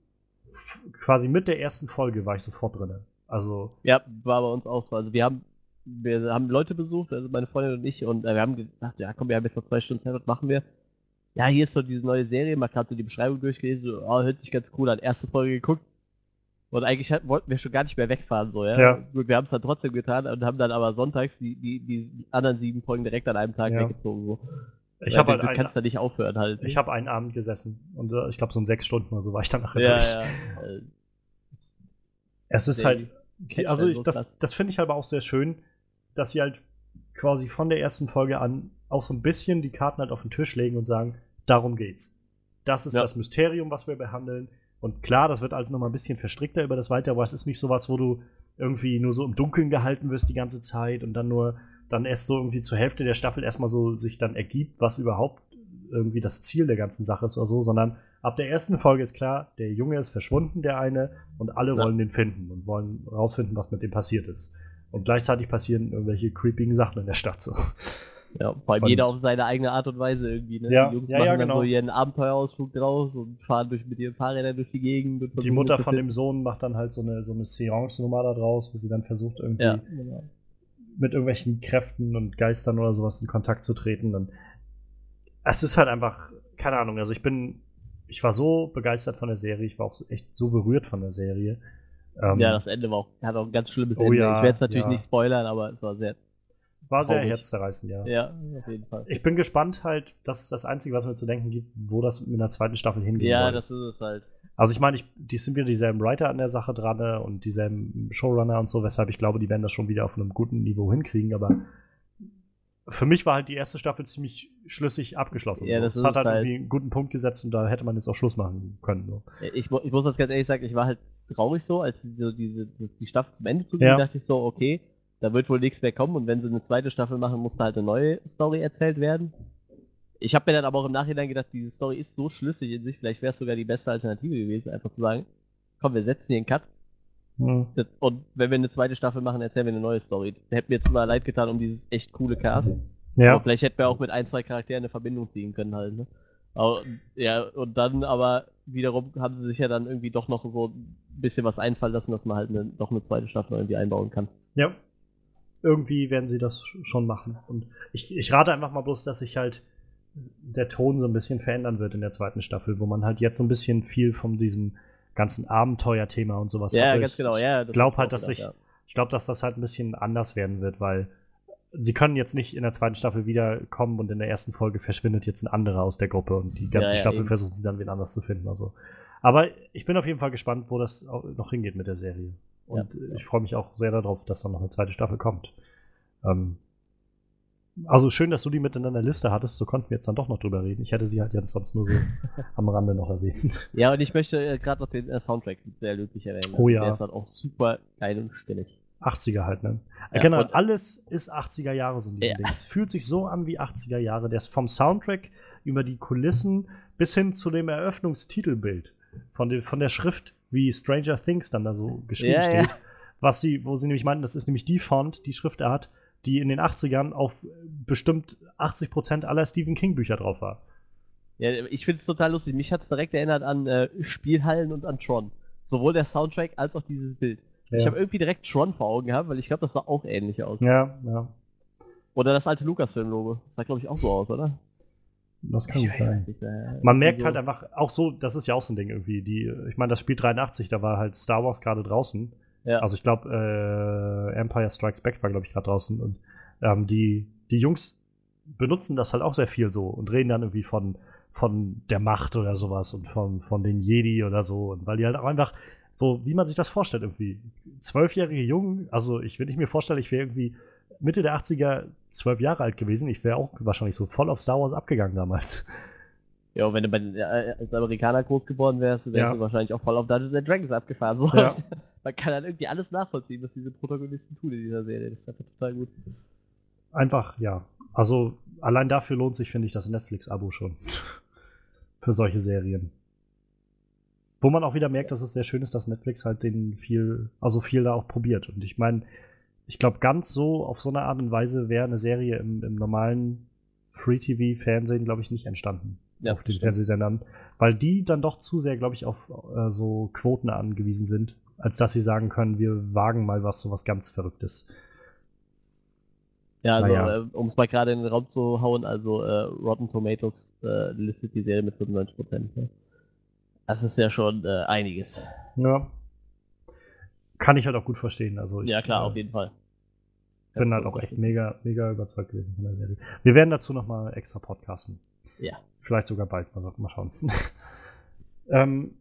quasi mit der ersten Folge war ich sofort drin. Also, Ja, war bei uns auch so. Also wir haben, wir haben Leute besucht, also meine Freundin und ich, und äh, wir haben gesagt, ja komm, wir haben jetzt noch zwei Stunden Zeit, was machen wir? Ja, hier ist so diese neue Serie, mal gerade so die Beschreibung durchgelesen, so, oh, hört sich ganz cool an, erste Folge geguckt. Und eigentlich hat, wollten wir schon gar nicht mehr wegfahren, so, ja. Ja. Gut, wir haben es dann trotzdem getan und haben dann aber sonntags die, die, die anderen sieben Folgen direkt an einem Tag Ja. weggezogen, so. Ich habe du, halt du kannst da nicht aufhören halt. ich hab einen Abend gesessen und äh, ich glaube, so in sechs Stunden oder so war ich dann nachher ja, durch. ja. *laughs* Es ist halt, die, also ich, das, das finde ich halt aber auch sehr schön, dass sie halt quasi von der ersten Folge an auch so ein bisschen die Karten halt auf den Tisch legen und sagen, darum geht's. Das ist Ja. das Mysterium, was wir behandeln. Und klar, das wird also nochmal ein bisschen verstrickter über das weiter, aber es ist nicht sowas, wo du irgendwie nur so im Dunkeln gehalten wirst die ganze Zeit und dann nur dann erst so irgendwie zur Hälfte der Staffel erstmal so sich dann ergibt, was überhaupt irgendwie das Ziel der ganzen Sache ist oder so, sondern ab der ersten Folge ist klar, der Junge ist verschwunden, der eine, und alle Ja. wollen den finden und wollen rausfinden, was mit dem passiert ist. Und gleichzeitig passieren irgendwelche creepigen Sachen in der Stadt. So. Ja, vor allem Und- jeder auf seine eigene Art und Weise irgendwie, ne? Ja, die Jungs ja, machen ja, dann genau. so ihren Abenteuerausflug draus und fahren durch, mit ihren Fahrrädern durch die Gegend. und Die Mutter von dem. Sohn macht dann halt so eine, so eine Seance-Nummer da draus, wo sie dann versucht, irgendwie Ja, genau. Mit irgendwelchen Kräften und Geistern oder sowas in Kontakt zu treten. Und es ist halt einfach, keine Ahnung, also ich bin, ich war so begeistert von der Serie, ich war auch so, echt so berührt von der Serie. Ähm, ja, das Ende war auch, hat auch ein ganz schlimmes Oh Ende. ja, ich werde es natürlich ja. nicht spoilern, aber es war sehr. War sehr herzzerreißend, ja. Ja, auf jeden Fall. Ich bin gespannt halt, das ist das Einzige, was mir zu denken gibt, wo das mit einer zweiten Staffel hingehen Ja, soll. das ist es halt. Also ich meine, ich, die sind wieder dieselben Writer an der Sache dran ne, und dieselben Showrunner und so, weshalb ich glaube, die werden das schon wieder auf einem guten Niveau hinkriegen, aber für mich war halt die erste Staffel ziemlich schlüssig abgeschlossen. Ja, so. das ist hat halt, halt- irgendwie einen guten Punkt gesetzt und da hätte man jetzt auch Schluss machen können. So. Ich, ich muss das ganz ehrlich sagen, ich war halt traurig so, als diese, diese, die Staffel zum Ende zuging, Ja. dachte ich so, okay, da wird wohl nichts mehr kommen und wenn sie eine zweite Staffel machen, muss da halt eine neue Story erzählt werden. Ich habe mir dann aber auch im Nachhinein gedacht, diese Story ist so schlüssig in sich, vielleicht wäre es sogar die beste Alternative gewesen, einfach zu sagen, komm, wir setzen hier einen Cut Hm. und wenn wir eine zweite Staffel machen, erzählen wir eine neue Story. Hätte mir jetzt mal leid getan um dieses echt coole Cast. Aber Ja, vielleicht hätten wir auch mit ein, zwei Charakteren eine Verbindung ziehen können halt, ne? Aber, ja, und dann aber wiederum haben sie sich ja dann irgendwie doch noch so ein bisschen was einfallen lassen, dass man halt eine, doch eine zweite Staffel irgendwie einbauen kann. ja. Irgendwie werden sie das schon machen. Und ich, ich rate einfach mal bloß, dass sich halt der Ton so ein bisschen verändern wird in der zweiten Staffel, wo man halt jetzt so ein bisschen viel von diesem ganzen Abenteuerthema und sowas ja, hatte. ganz genau, Ich ja. das glaub hab ich halt, auch dass gedacht, sich- ja. Ich glaube, dass das halt ein bisschen anders werden wird, weil sie können jetzt nicht in der zweiten Staffel wiederkommen und in der ersten Folge verschwindet jetzt ein anderer aus der Gruppe und die ganze Ja, ja, Staffel eben. versuchen sie dann wen anders zu finden. Also. Aber ich bin auf jeden Fall gespannt, wo das noch hingeht mit der Serie. Und Ja. äh, ich freue mich auch sehr darauf, dass dann noch eine zweite Staffel kommt. Ähm, also schön, dass du die mit in deiner Liste hattest, so konnten wir jetzt dann doch noch drüber reden. Ich hätte sie halt jetzt sonst nur so *laughs* am Rande noch erwähnt. Ja, und ich möchte äh, gerade noch den äh, Soundtrack sehr löblich erwähnen. Oh ja. Der ist halt auch super geil und stimmig. 80er halt, ne? Ja, genau, alles ist 80er Jahre so ein Ja. Ding. Es fühlt sich so an wie 80er Jahre. Der ist vom Soundtrack über die Kulissen bis hin zu dem Eröffnungstitelbild. Von, dem, von der Schrift, wie Stranger Things dann da so geschrieben Ja, steht. ja. Was sie, wo sie nämlich meinten, das ist nämlich die Font, die Schriftart, die in den 80ern auf bestimmt 80% aller Stephen King Bücher drauf war. Ja, ich finde es total lustig. Mich hat es direkt erinnert an äh, Spielhallen und an Tron. Sowohl der Soundtrack als auch dieses Bild. Ich habe irgendwie direkt Tron vor Augen gehabt, weil ich glaube, das sah auch ähnlich aus. ja, ja, Oder das alte Lucasfilm-Logo. Das sah, glaube ich, auch so aus, oder? Das kann gut sein. nicht mehr. Man merkt So- halt einfach, auch so, das ist ja auch so ein Ding irgendwie. Die, ich meine, das Spiel 83, da war halt Star Wars gerade draußen. Ja. Also ich glaube, äh, Empire Strikes Back war, glaube ich, gerade draußen. Und ähm, die, die Jungs benutzen das halt auch sehr viel so und reden dann irgendwie von, von der Macht oder sowas und von, von den Jedi oder so. Und weil die halt auch einfach so, wie man sich das vorstellt, irgendwie. Zwölfjährige Jungen, also ich, wenn ich mir vorstelle, ich wäre irgendwie Mitte der 80er zwölf Jahre alt gewesen, ich wäre auch wahrscheinlich so voll auf Star Wars abgegangen damals. Ja, und wenn du den- äh, als Amerikaner groß geworden wärst, wärst Ja. du wahrscheinlich auch voll auf Dungeons and Dragons abgefahren. So. Ja. *laughs* Man kann dann irgendwie alles nachvollziehen, was diese Protagonisten tun in dieser Serie. Das ist einfach total gut. Einfach, ja. Also allein dafür lohnt sich, finde ich, das Netflix-Abo schon. *laughs* Für solche Serien. Wo man auch wieder merkt, dass es sehr schön ist, dass Netflix halt den viel, also viel da auch probiert. Und ich meine, ich glaube, ganz so auf so eine Art und Weise wäre eine Serie im, im normalen Free-TV-Fernsehen, glaube ich, nicht entstanden. Ja, auf den stimmt. Fernsehsendern. Weil die dann doch zu sehr, glaube ich, auf äh, so Quoten angewiesen sind, als dass sie sagen können, wir wagen mal was, so was ganz Verrücktes. Ja, also, Naja. äh, um es mal gerade in den Raum zu hauen, also äh, Rotten Tomatoes äh, listet die Serie mit 95%. Ne? Das ist ja schon äh, einiges. Ja. Kann ich halt auch gut verstehen. Also ich, ja, klar, äh, auf jeden Fall. Bin halt auch echt mega, mega überzeugt gewesen von der Serie. Wir werden dazu nochmal extra podcasten. Ja. Vielleicht sogar bald, mal, mal schauen. *laughs* ähm,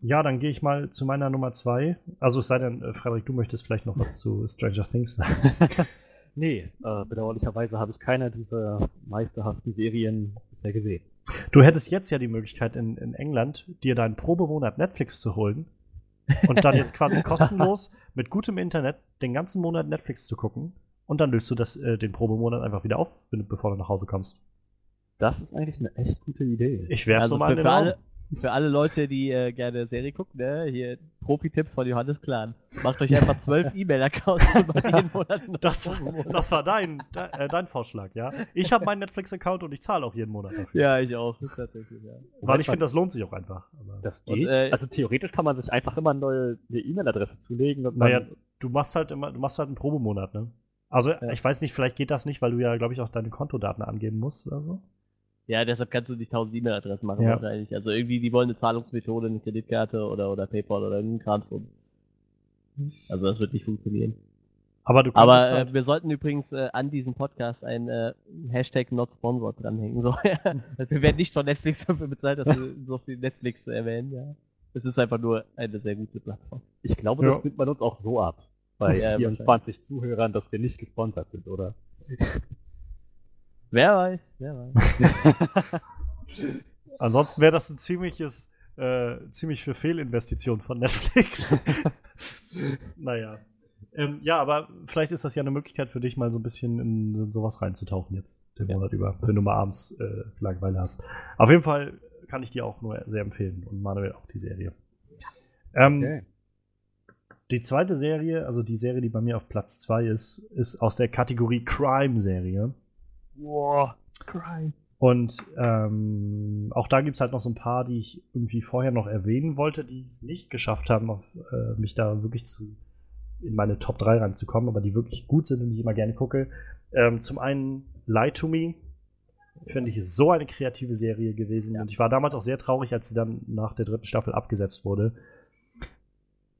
ja, dann gehe ich mal zu meiner Nummer zwei. Also es sei denn, äh, Frederik, du möchtest vielleicht noch was zu Stranger Things sagen. *laughs* Nee, äh, bedauerlicherweise habe ich keine dieser meisterhaften Serien bisher gesehen. Du hättest jetzt ja die Möglichkeit, in, in England dir deinen Probemonat Netflix zu holen und dann jetzt quasi *laughs* kostenlos mit gutem Internet den ganzen Monat Netflix zu gucken und dann löst du das, äh, den Probemonat einfach wieder auf, bevor du nach Hause kommst. Das ist eigentlich eine echt gute Idee. Ich werfe Also so mal für, in den für, alle, für alle Leute, die äh, gerne Serie gucken, ne? hier Profi-Tipps von Johannes Klan. Macht euch einfach zwölf *laughs* E-Mail-Accounts und macht jeden Monat Das, das war dein, de, äh, dein Vorschlag, ja. Ich habe meinen Netflix-Account und ich zahle auch jeden Monat dafür. Ja, ich auch. Tatsächlich, ja. Weil ich finde, das lohnt sich auch einfach. Aber, das Und, geht. äh, also theoretisch kann man sich einfach immer eine neue E-Mail-Adresse zulegen und naja, du machst halt immer, du machst halt einen Probemonat, ne? Also Ja. ich weiß nicht, vielleicht geht das nicht, weil du ja, glaube ich, auch deine Kontodaten angeben musst oder so. Ja, deshalb kannst du nicht tausend E-Mail-Adressen machen Ja. wahrscheinlich. Also irgendwie, die wollen eine Zahlungsmethode, eine Kreditkarte oder, oder PayPal oder irgendein Krams und also das wird nicht funktionieren. Aber du Aber äh, halt, wir sollten übrigens äh, an diesem Podcast ein äh, Hashtag not sponsored dranhängen. So. Also *laughs* wir werden nicht von Netflix dafür bezahlt, dass wir so viel Netflix erwähnen. Ja. Es ist einfach nur eine sehr gute Plattform. Ich glaube, Ja. das nimmt man uns auch so ab. Bei Ja, 24 Zuhörern, dass wir nicht gesponsert sind, oder? Wer weiß, wer weiß. *laughs* ansonsten wäre das ein ziemliches, äh, ziemlich für Fehlinvestition von Netflix. *laughs* naja. Ähm, ja, aber vielleicht ist das ja eine Möglichkeit für dich, mal so ein bisschen in sowas reinzutauchen jetzt, den. Monat über, wenn du mal abends äh, Langeweile hast. Auf jeden Fall kann ich dir auch nur sehr empfehlen und Manuel auch die Serie. Ähm, Okay. Die zweite Serie, also die Serie, die bei mir auf Platz 2 ist, ist aus der Kategorie Crime-Serie. Wow, Crime. Und ähm, auch da gibt es halt noch so ein paar, die ich irgendwie vorher noch erwähnen wollte, die es nicht geschafft haben, auf, äh, mich da wirklich zu in meine Top 3 reinzukommen, aber die wirklich gut sind und die ich immer gerne gucke. Ähm, zum einen Lie to Me. Finde ich ist so eine kreative Serie gewesen. Ja. Und ich war damals auch sehr traurig, als sie dann nach der dritten Staffel abgesetzt wurde.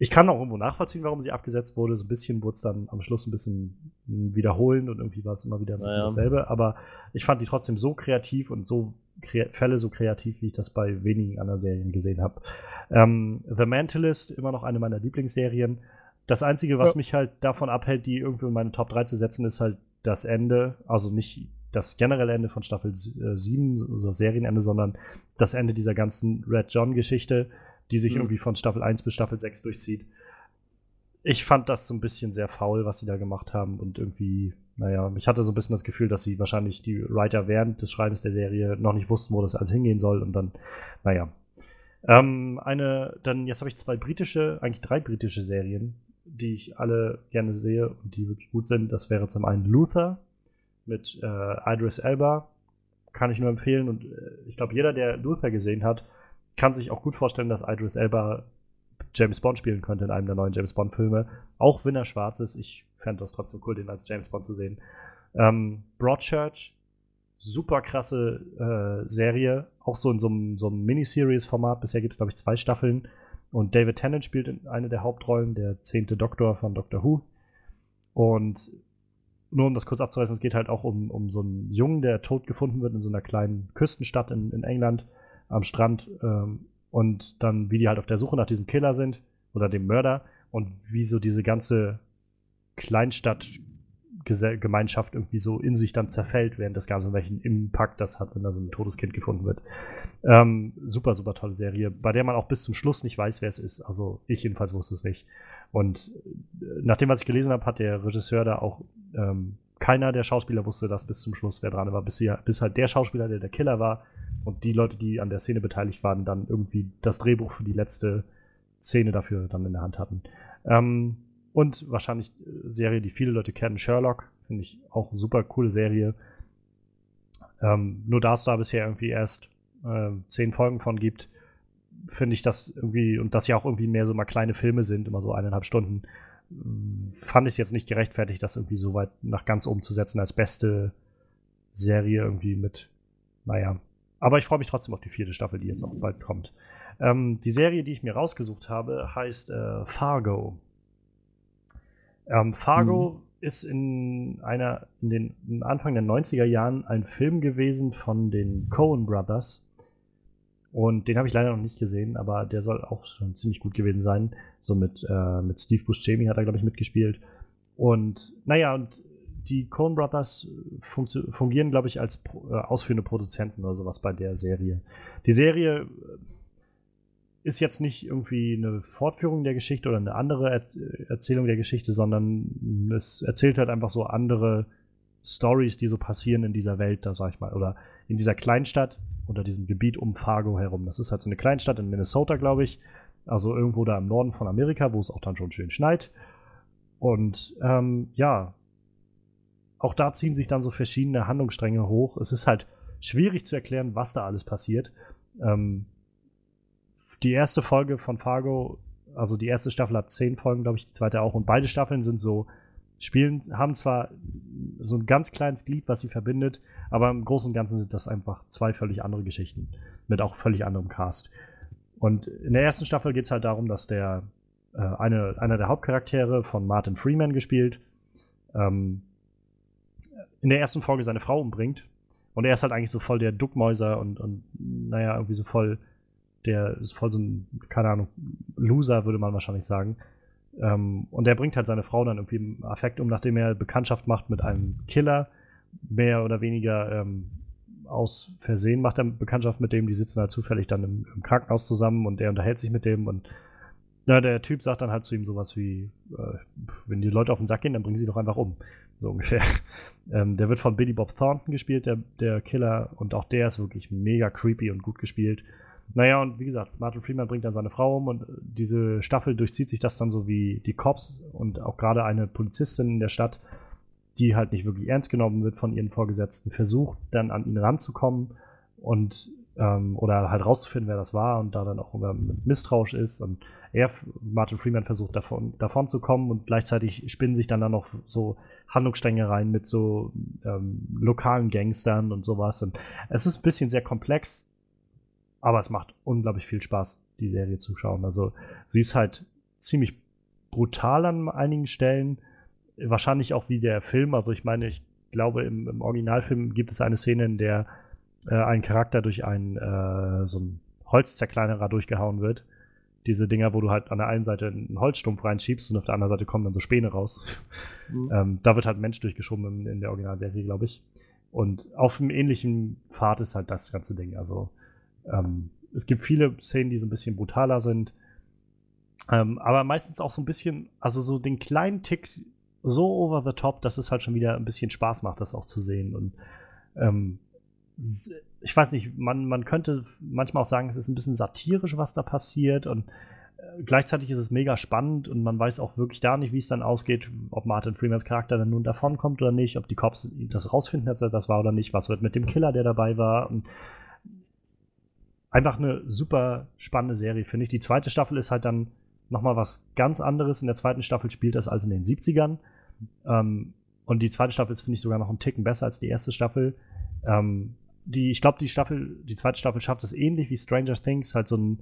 Ich kann auch irgendwo nachvollziehen, warum sie abgesetzt wurde. So ein bisschen wurde es dann am Schluss ein bisschen wiederholend und irgendwie war es immer wieder ein bisschen Naja. dasselbe. Aber ich fand die trotzdem so kreativ und so kre Fälle so kreativ, wie ich das bei wenigen anderen Serien gesehen habe. Ähm, The Mentalist, immer noch eine meiner Lieblingsserien. Das Einzige, was Ja. mich halt davon abhält, die irgendwie in meine Top 3 zu setzen, ist halt das Ende. Also nicht das generelle Ende von Staffel 7, so das Serienende, sondern das Ende dieser ganzen Red John-Geschichte, die sich Mhm. irgendwie von Staffel 1 bis Staffel 6 durchzieht. Ich fand das so ein bisschen sehr faul, was sie da gemacht haben und irgendwie, naja, ich hatte so ein bisschen das Gefühl, dass sie wahrscheinlich die Writer während des Schreibens der Serie noch nicht wussten, wo das alles hingehen soll und dann, naja. Ähm, eine, dann, jetzt habe ich zwei britische, eigentlich drei britische Serien, die ich alle gerne sehe und die wirklich gut sind. Das wäre zum einen Luther mit äh, Idris Elba, kann ich nur empfehlen und äh, ich glaube, jeder, der Luther gesehen hat, kann sich auch gut vorstellen, dass Idris Elba James Bond spielen könnte in einem der neuen James Bond-Filme. Auch wenn er schwarz ist, ich fände das trotzdem cool, den als James Bond zu sehen. Ähm, Broadchurch, super krasse äh, Serie, auch so in so einem, Miniseries-Format. Bisher gibt es, glaube ich, zwei Staffeln. Und David Tennant spielt in eine der Hauptrollen, der zehnte Doktor von Doctor Who. Und nur um das kurz abzureißen, es geht halt auch um, um so einen Jungen, der tot gefunden wird in so einer kleinen Küstenstadt in, in England am Strand. Ähm, und dann, wie die halt auf der Suche nach diesem Killer sind oder dem Mörder und wie so diese ganze Kleinstadtgemeinschaft irgendwie so in sich dann zerfällt, während das Ganze welchen Impact das hat, wenn da so ein totes Kind gefunden wird. Ähm, super, super tolle Serie, bei der man auch bis zum Schluss nicht weiß, wer es ist. Also ich jedenfalls wusste es nicht. Und äh, nach dem, was ich gelesen habe, hat der Regisseur da auch ähm, keiner der Schauspieler wusste das bis zum Schluss, wer dran war, bis, sie, bis halt der Schauspieler, der der Killer war, und die Leute, die an der Szene beteiligt waren, dann irgendwie das Drehbuch für die letzte Szene dafür dann in der Hand hatten. Ähm, und wahrscheinlich äh, Serie, die viele Leute kennen, Sherlock, finde ich auch super coole Serie. Ähm, nur da es da bisher irgendwie erst äh, zehn Folgen von gibt, finde ich das irgendwie, und das ja auch irgendwie mehr so mal kleine Filme sind, immer so eineinhalb Stunden, fand ich es jetzt nicht gerechtfertigt, das irgendwie so weit nach ganz oben zu setzen als beste Serie irgendwie mit, naja. Aber ich freue mich trotzdem auf die vierte Staffel, die jetzt auch bald kommt. Ähm, die Serie, die ich mir rausgesucht habe, heißt äh, Fargo. Ähm, Fargo ist in einer, in den Anfang der 90er Jahren ein Film gewesen von den Coen Brothers. Und den habe ich leider noch nicht gesehen, aber der soll auch schon ziemlich gut gewesen sein. So mit, äh, mit Steve Buscemi hat er, glaube ich, mitgespielt. Und naja, und die Coen Brothers funktio- fungieren, glaube ich, als äh, ausführende Produzenten oder sowas bei der Serie. Die Serie äh, ist jetzt nicht irgendwie eine Fortführung der Geschichte oder eine andere er Erzählung der Geschichte, sondern es erzählt halt einfach so andere Stories, die so passieren in dieser Welt, da sag ich mal, oder in dieser Kleinstadt oder diesem Gebiet um Fargo herum. Das ist halt so eine Kleinstadt in Minnesota, glaube ich. Also irgendwo da im Norden von Amerika, wo es auch dann schon schön schneit. Und ähm, ja, auch da ziehen sich dann so verschiedene Handlungsstränge hoch. Es ist halt schwierig zu erklären, was da alles passiert. Ähm, die erste Folge von Fargo, also die erste Staffel hat zehn Folgen, glaube ich, die zweite auch. Und beide Staffeln sind so, spielen, haben zwar so ein ganz kleines Glied, was sie verbindet, aber im Großen und Ganzen sind das einfach zwei völlig andere Geschichten mit auch völlig anderem Cast. Und in der ersten Staffel geht es halt darum, dass der äh, eine, einer der Hauptcharaktere von Martin Freeman gespielt, ähm, in der ersten Folge seine Frau umbringt. Und er ist halt eigentlich so voll der Duckmäuser und, und naja, irgendwie so voll, der ist voll so ein, keine Ahnung, Loser, würde man wahrscheinlich sagen. Ähm, und er bringt halt seine Frau dann irgendwie im Affekt um, nachdem er Bekanntschaft macht mit einem Killer, mehr oder weniger ähm, aus Versehen macht er Bekanntschaft mit dem, die sitzen halt zufällig dann im, im Krankenhaus zusammen und er unterhält sich mit dem und na, der Typ sagt dann halt zu ihm sowas wie, äh, wenn die Leute auf den Sack gehen, dann bringen sie doch einfach um. So ungefähr. *laughs* Ähm, der wird von Billy Bob Thornton gespielt, der, der Killer, und auch der ist wirklich mega creepy und gut gespielt. Naja, und wie gesagt, Martin Freeman bringt dann seine Frau um und diese Staffel durchzieht sich das dann so wie die Cops und auch gerade eine Polizistin in der Stadt, die halt nicht wirklich ernst genommen wird von ihren Vorgesetzten, versucht dann an ihn ranzukommen und ähm, oder halt rauszufinden, wer das war und da dann auch misstrauisch ist und er, Martin Freeman, versucht davon, davon zu kommen und gleichzeitig spinnen sich dann, dann noch so Handlungsstränge rein mit so ähm, lokalen Gangstern und sowas. Und es ist ein bisschen sehr komplex, aber es macht unglaublich viel Spaß, die Serie zu schauen. Also sie ist halt ziemlich brutal an einigen Stellen. Wahrscheinlich auch wie der Film. Also ich meine, ich glaube, im, im Originalfilm gibt es eine Szene, in der äh, ein Charakter durch einen äh, so einen Holzzerkleinerer durchgehauen wird diese Dinger, wo du halt an der einen Seite einen Holzstumpf reinschiebst und auf der anderen Seite kommen dann so Späne raus. Mhm. Ähm, da wird halt Mensch durchgeschoben in, in der Originalserie, glaube ich. Und auf einem ähnlichen Pfad ist halt das ganze Ding. Also ähm, es gibt viele Szenen, die so ein bisschen brutaler sind. Ähm, aber meistens auch so ein bisschen, also so den kleinen Tick so over the top, dass es halt schon wieder ein bisschen Spaß macht, das auch zu sehen. Und ähm, ich weiß nicht, man, man könnte manchmal auch sagen, es ist ein bisschen satirisch, was da passiert und äh, gleichzeitig ist es mega spannend und man weiß auch wirklich da nicht, wie es dann ausgeht, ob Martin Freemans Charakter dann nun davonkommt oder nicht, ob die Cops das rausfinden, dass er das war oder nicht, was wird mit dem Killer, der dabei war. Und einfach eine super spannende Serie, finde ich. Die zweite Staffel ist halt dann nochmal was ganz anderes. In der zweiten Staffel spielt das als in den 70ern. Ähm, und die zweite Staffel ist, finde ich, sogar noch einen Ticken besser als die erste Staffel. Ähm, die, ich glaube, die Staffel, die zweite Staffel schafft es ähnlich wie Stranger Things, halt so ein,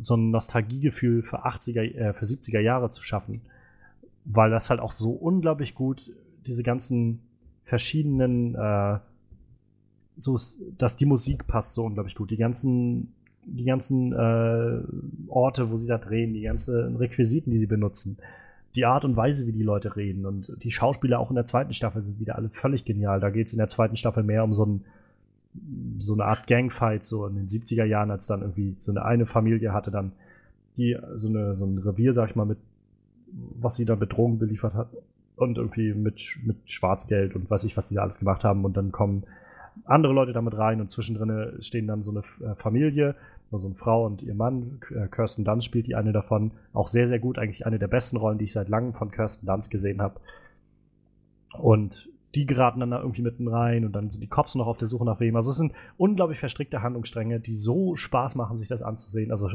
so ein Nostalgiegefühl für 80er, äh, für 70er Jahre zu schaffen. Weil das halt auch so unglaublich gut diese ganzen verschiedenen, äh, so, dass die Musik passt so unglaublich gut. Die ganzen, die ganzen äh, Orte, wo sie da drehen, die ganzen Requisiten, die sie benutzen, die Art und Weise, wie die Leute reden und die Schauspieler auch in der zweiten Staffel sind wieder alle völlig genial. Da geht es in der zweiten Staffel mehr um so ein so eine Art Gangfight so in den 70er Jahren, als dann irgendwie so eine eine Familie hatte dann die so eine so ein Revier, sag ich mal, mit was sie dann mit Drogen beliefert hat und irgendwie mit mit Schwarzgeld und weiß ich, was die da alles gemacht haben und dann kommen andere Leute damit rein und zwischendrin stehen dann so eine äh, Familie, also eine Frau und ihr Mann, äh, Kirsten Dunst spielt die eine davon, auch sehr, sehr gut, eigentlich eine der besten Rollen, die ich seit langem von Kirsten Dunst gesehen habe. Und die geraten dann da irgendwie mitten rein und dann sind die Cops noch auf der Suche nach wem. Also es sind unglaublich verstrickte Handlungsstränge, die so Spaß machen, sich das anzusehen. Also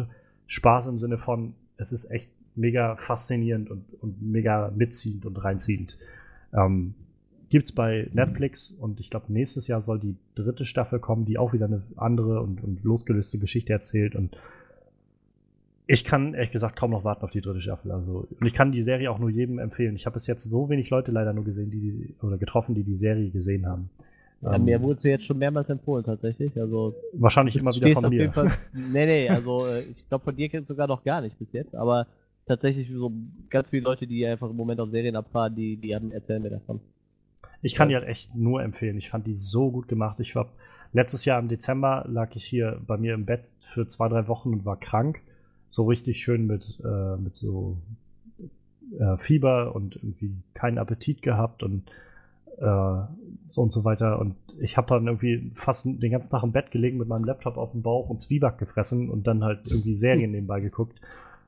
Spaß im Sinne von, es ist echt mega faszinierend und, und mega mitziehend und reinziehend. Ähm, es bei Netflix und ich glaube, nächstes Jahr soll die dritte Staffel kommen, die auch wieder eine andere und, und losgelöste Geschichte erzählt und ich kann ehrlich gesagt kaum noch warten auf die dritte Staffel. Also, und ich kann die Serie auch nur jedem empfehlen. Ich habe bis jetzt so wenig Leute leider nur gesehen, die, die oder getroffen, die die Serie gesehen haben. Ja, ähm, mir wurde sie jetzt schon mehrmals empfohlen, tatsächlich. Also, wahrscheinlich immer wieder von mir. Fall, *laughs* nee, nee, also äh, ich glaube, von dir kennt sogar noch gar nicht bis jetzt, aber tatsächlich so ganz viele Leute, die einfach im Moment auf Serien abfahren, die, die haben, erzählen mir davon. Ich kann die halt echt nur empfehlen. Ich fand die so gut gemacht. Ich war letztes Jahr im Dezember lag ich hier bei mir im Bett für zwei, drei Wochen und war krank so richtig schön mit, äh, mit so äh, Fieber und irgendwie keinen Appetit gehabt und äh, so und so weiter. Und ich habe dann irgendwie fast den ganzen Tag im Bett gelegen mit meinem Laptop auf dem Bauch und Zwieback gefressen und dann halt irgendwie Serien *laughs* nebenbei geguckt.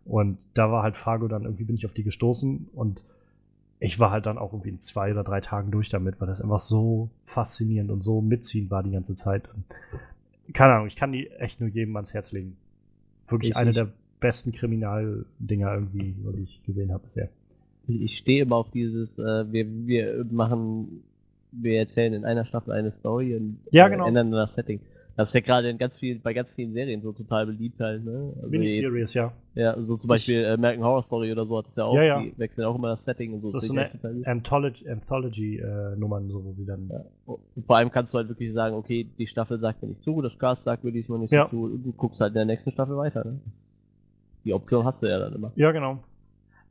Und da war halt Fargo dann irgendwie bin ich auf die gestoßen und ich war halt dann auch irgendwie in zwei oder drei Tagen durch damit, weil das einfach so faszinierend und so mitziehend war die ganze Zeit. Und keine Ahnung, ich kann die echt nur jedem ans Herz legen. Wirklich ich, eine der besten Kriminaldinger irgendwie, die ich gesehen habe bisher. Ich stehe immer auf dieses, äh, wir, wir machen, wir erzählen in einer Staffel eine Story und ja, genau. ändern das Setting. Das ist ja gerade in ganz vielen, bei ganz vielen Serien so total beliebt halt, ne? Also Miniseries, ja. Ja, so zum Beispiel äh, American Horror Story oder so hat es ja auch, Ja, ja. die wechseln auch immer das Setting und so. Das ist so ich eine gut. Anthology- Anthology-Nummern, so, wo sie dann. Ja. Und vor allem kannst du halt wirklich sagen, okay, die Staffel sagt mir nicht zu, das Cast sagt mir diesmal nicht Ja. zu, du guckst halt in der nächsten Staffel weiter, ne? Die Option hast du ja dann immer. Ja, genau.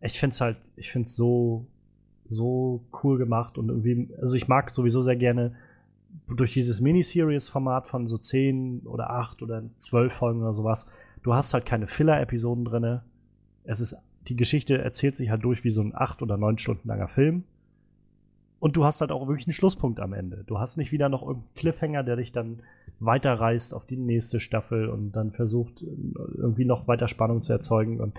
Ich find's halt, ich find's so, so cool gemacht und irgendwie, also ich mag sowieso sehr gerne durch dieses Miniseries-Format von so 10 oder 8 oder 12 Folgen oder sowas, du hast halt keine Filler-Episoden drinne. Es ist, die Geschichte erzählt sich halt durch wie so ein 8 oder 9 Stunden langer Film. Und du hast halt auch wirklich einen Schlusspunkt am Ende. Du hast nicht wieder noch irgendeinen Cliffhanger, der dich dann weiterreißt auf die nächste Staffel und dann versucht, irgendwie noch weiter Spannung zu erzeugen. Und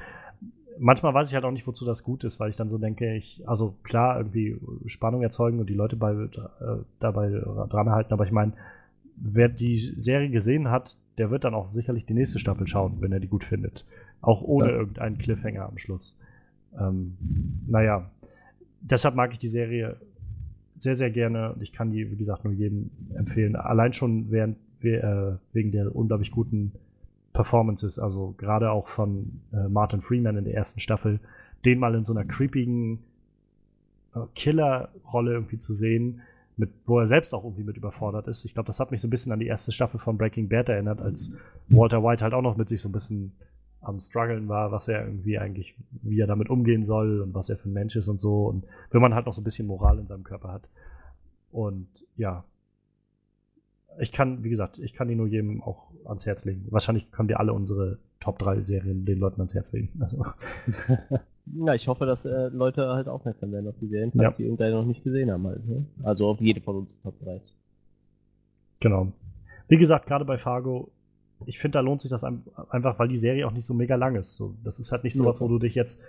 manchmal weiß ich halt auch nicht, wozu das gut ist, weil ich dann so denke, ich, also klar, irgendwie Spannung erzeugen und die Leute bei, äh, dabei dran halten, aber ich meine, wer die Serie gesehen hat, der wird dann auch sicherlich die nächste Staffel schauen, wenn er die gut findet. Auch ohne Ja. irgendeinen Cliffhanger am Schluss. Ähm, naja, deshalb mag ich die Serie sehr, sehr gerne und ich kann die, wie gesagt, nur jedem empfehlen. Allein schon während, äh, wegen der unglaublich guten Performances, also gerade auch von äh, Martin Freeman in der ersten Staffel, den mal in so einer creepigen äh, Killer-Rolle irgendwie zu sehen, mit, wo er selbst auch irgendwie mit überfordert ist. Ich glaube, das hat mich so ein bisschen an die erste Staffel von Breaking Bad erinnert, als Walter White halt auch noch mit sich so ein bisschen am struggeln war, was er irgendwie eigentlich, wie er damit umgehen soll und was er für ein Mensch ist und so. Und wenn man halt noch so ein bisschen Moral in seinem Körper hat. Und ja, ich kann, wie gesagt, ich kann die nur jedem auch ans Herz legen. Wahrscheinlich können wir alle unsere Top 3 Serien den Leuten ans Herz legen. Also, *laughs* Ja, ich hoffe, dass äh, Leute halt aufmerksam werden auf die Serien, falls Ja. sie irgendeine noch nicht gesehen haben halt, ne? Also auf jede von uns Top 3. genau. Wie gesagt, gerade bei Fargo, ich finde, da lohnt sich das ein- einfach, weil die Serie auch nicht so mega lang ist. So, das ist halt nicht sowas, wo du dich jetzt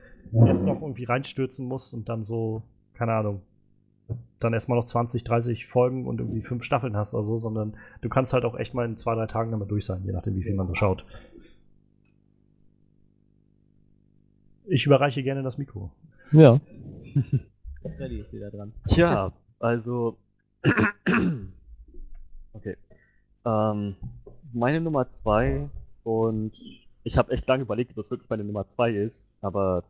erst noch irgendwie reinstürzen musst und dann so, keine Ahnung, dann erstmal noch 20, 30 Folgen und irgendwie fünf Staffeln hast oder so, sondern du kannst halt auch echt mal in zwei, drei Tagen damit durch sein, je nachdem, wie viel man so schaut. Ich überreiche gerne das Mikro. Ja. Freddy ist wieder dran. Tja, also. *clears throat* okay. Ähm, meine Nummer zwei und ich habe echt lange überlegt, ob das wirklich meine Nummer zwei ist, aber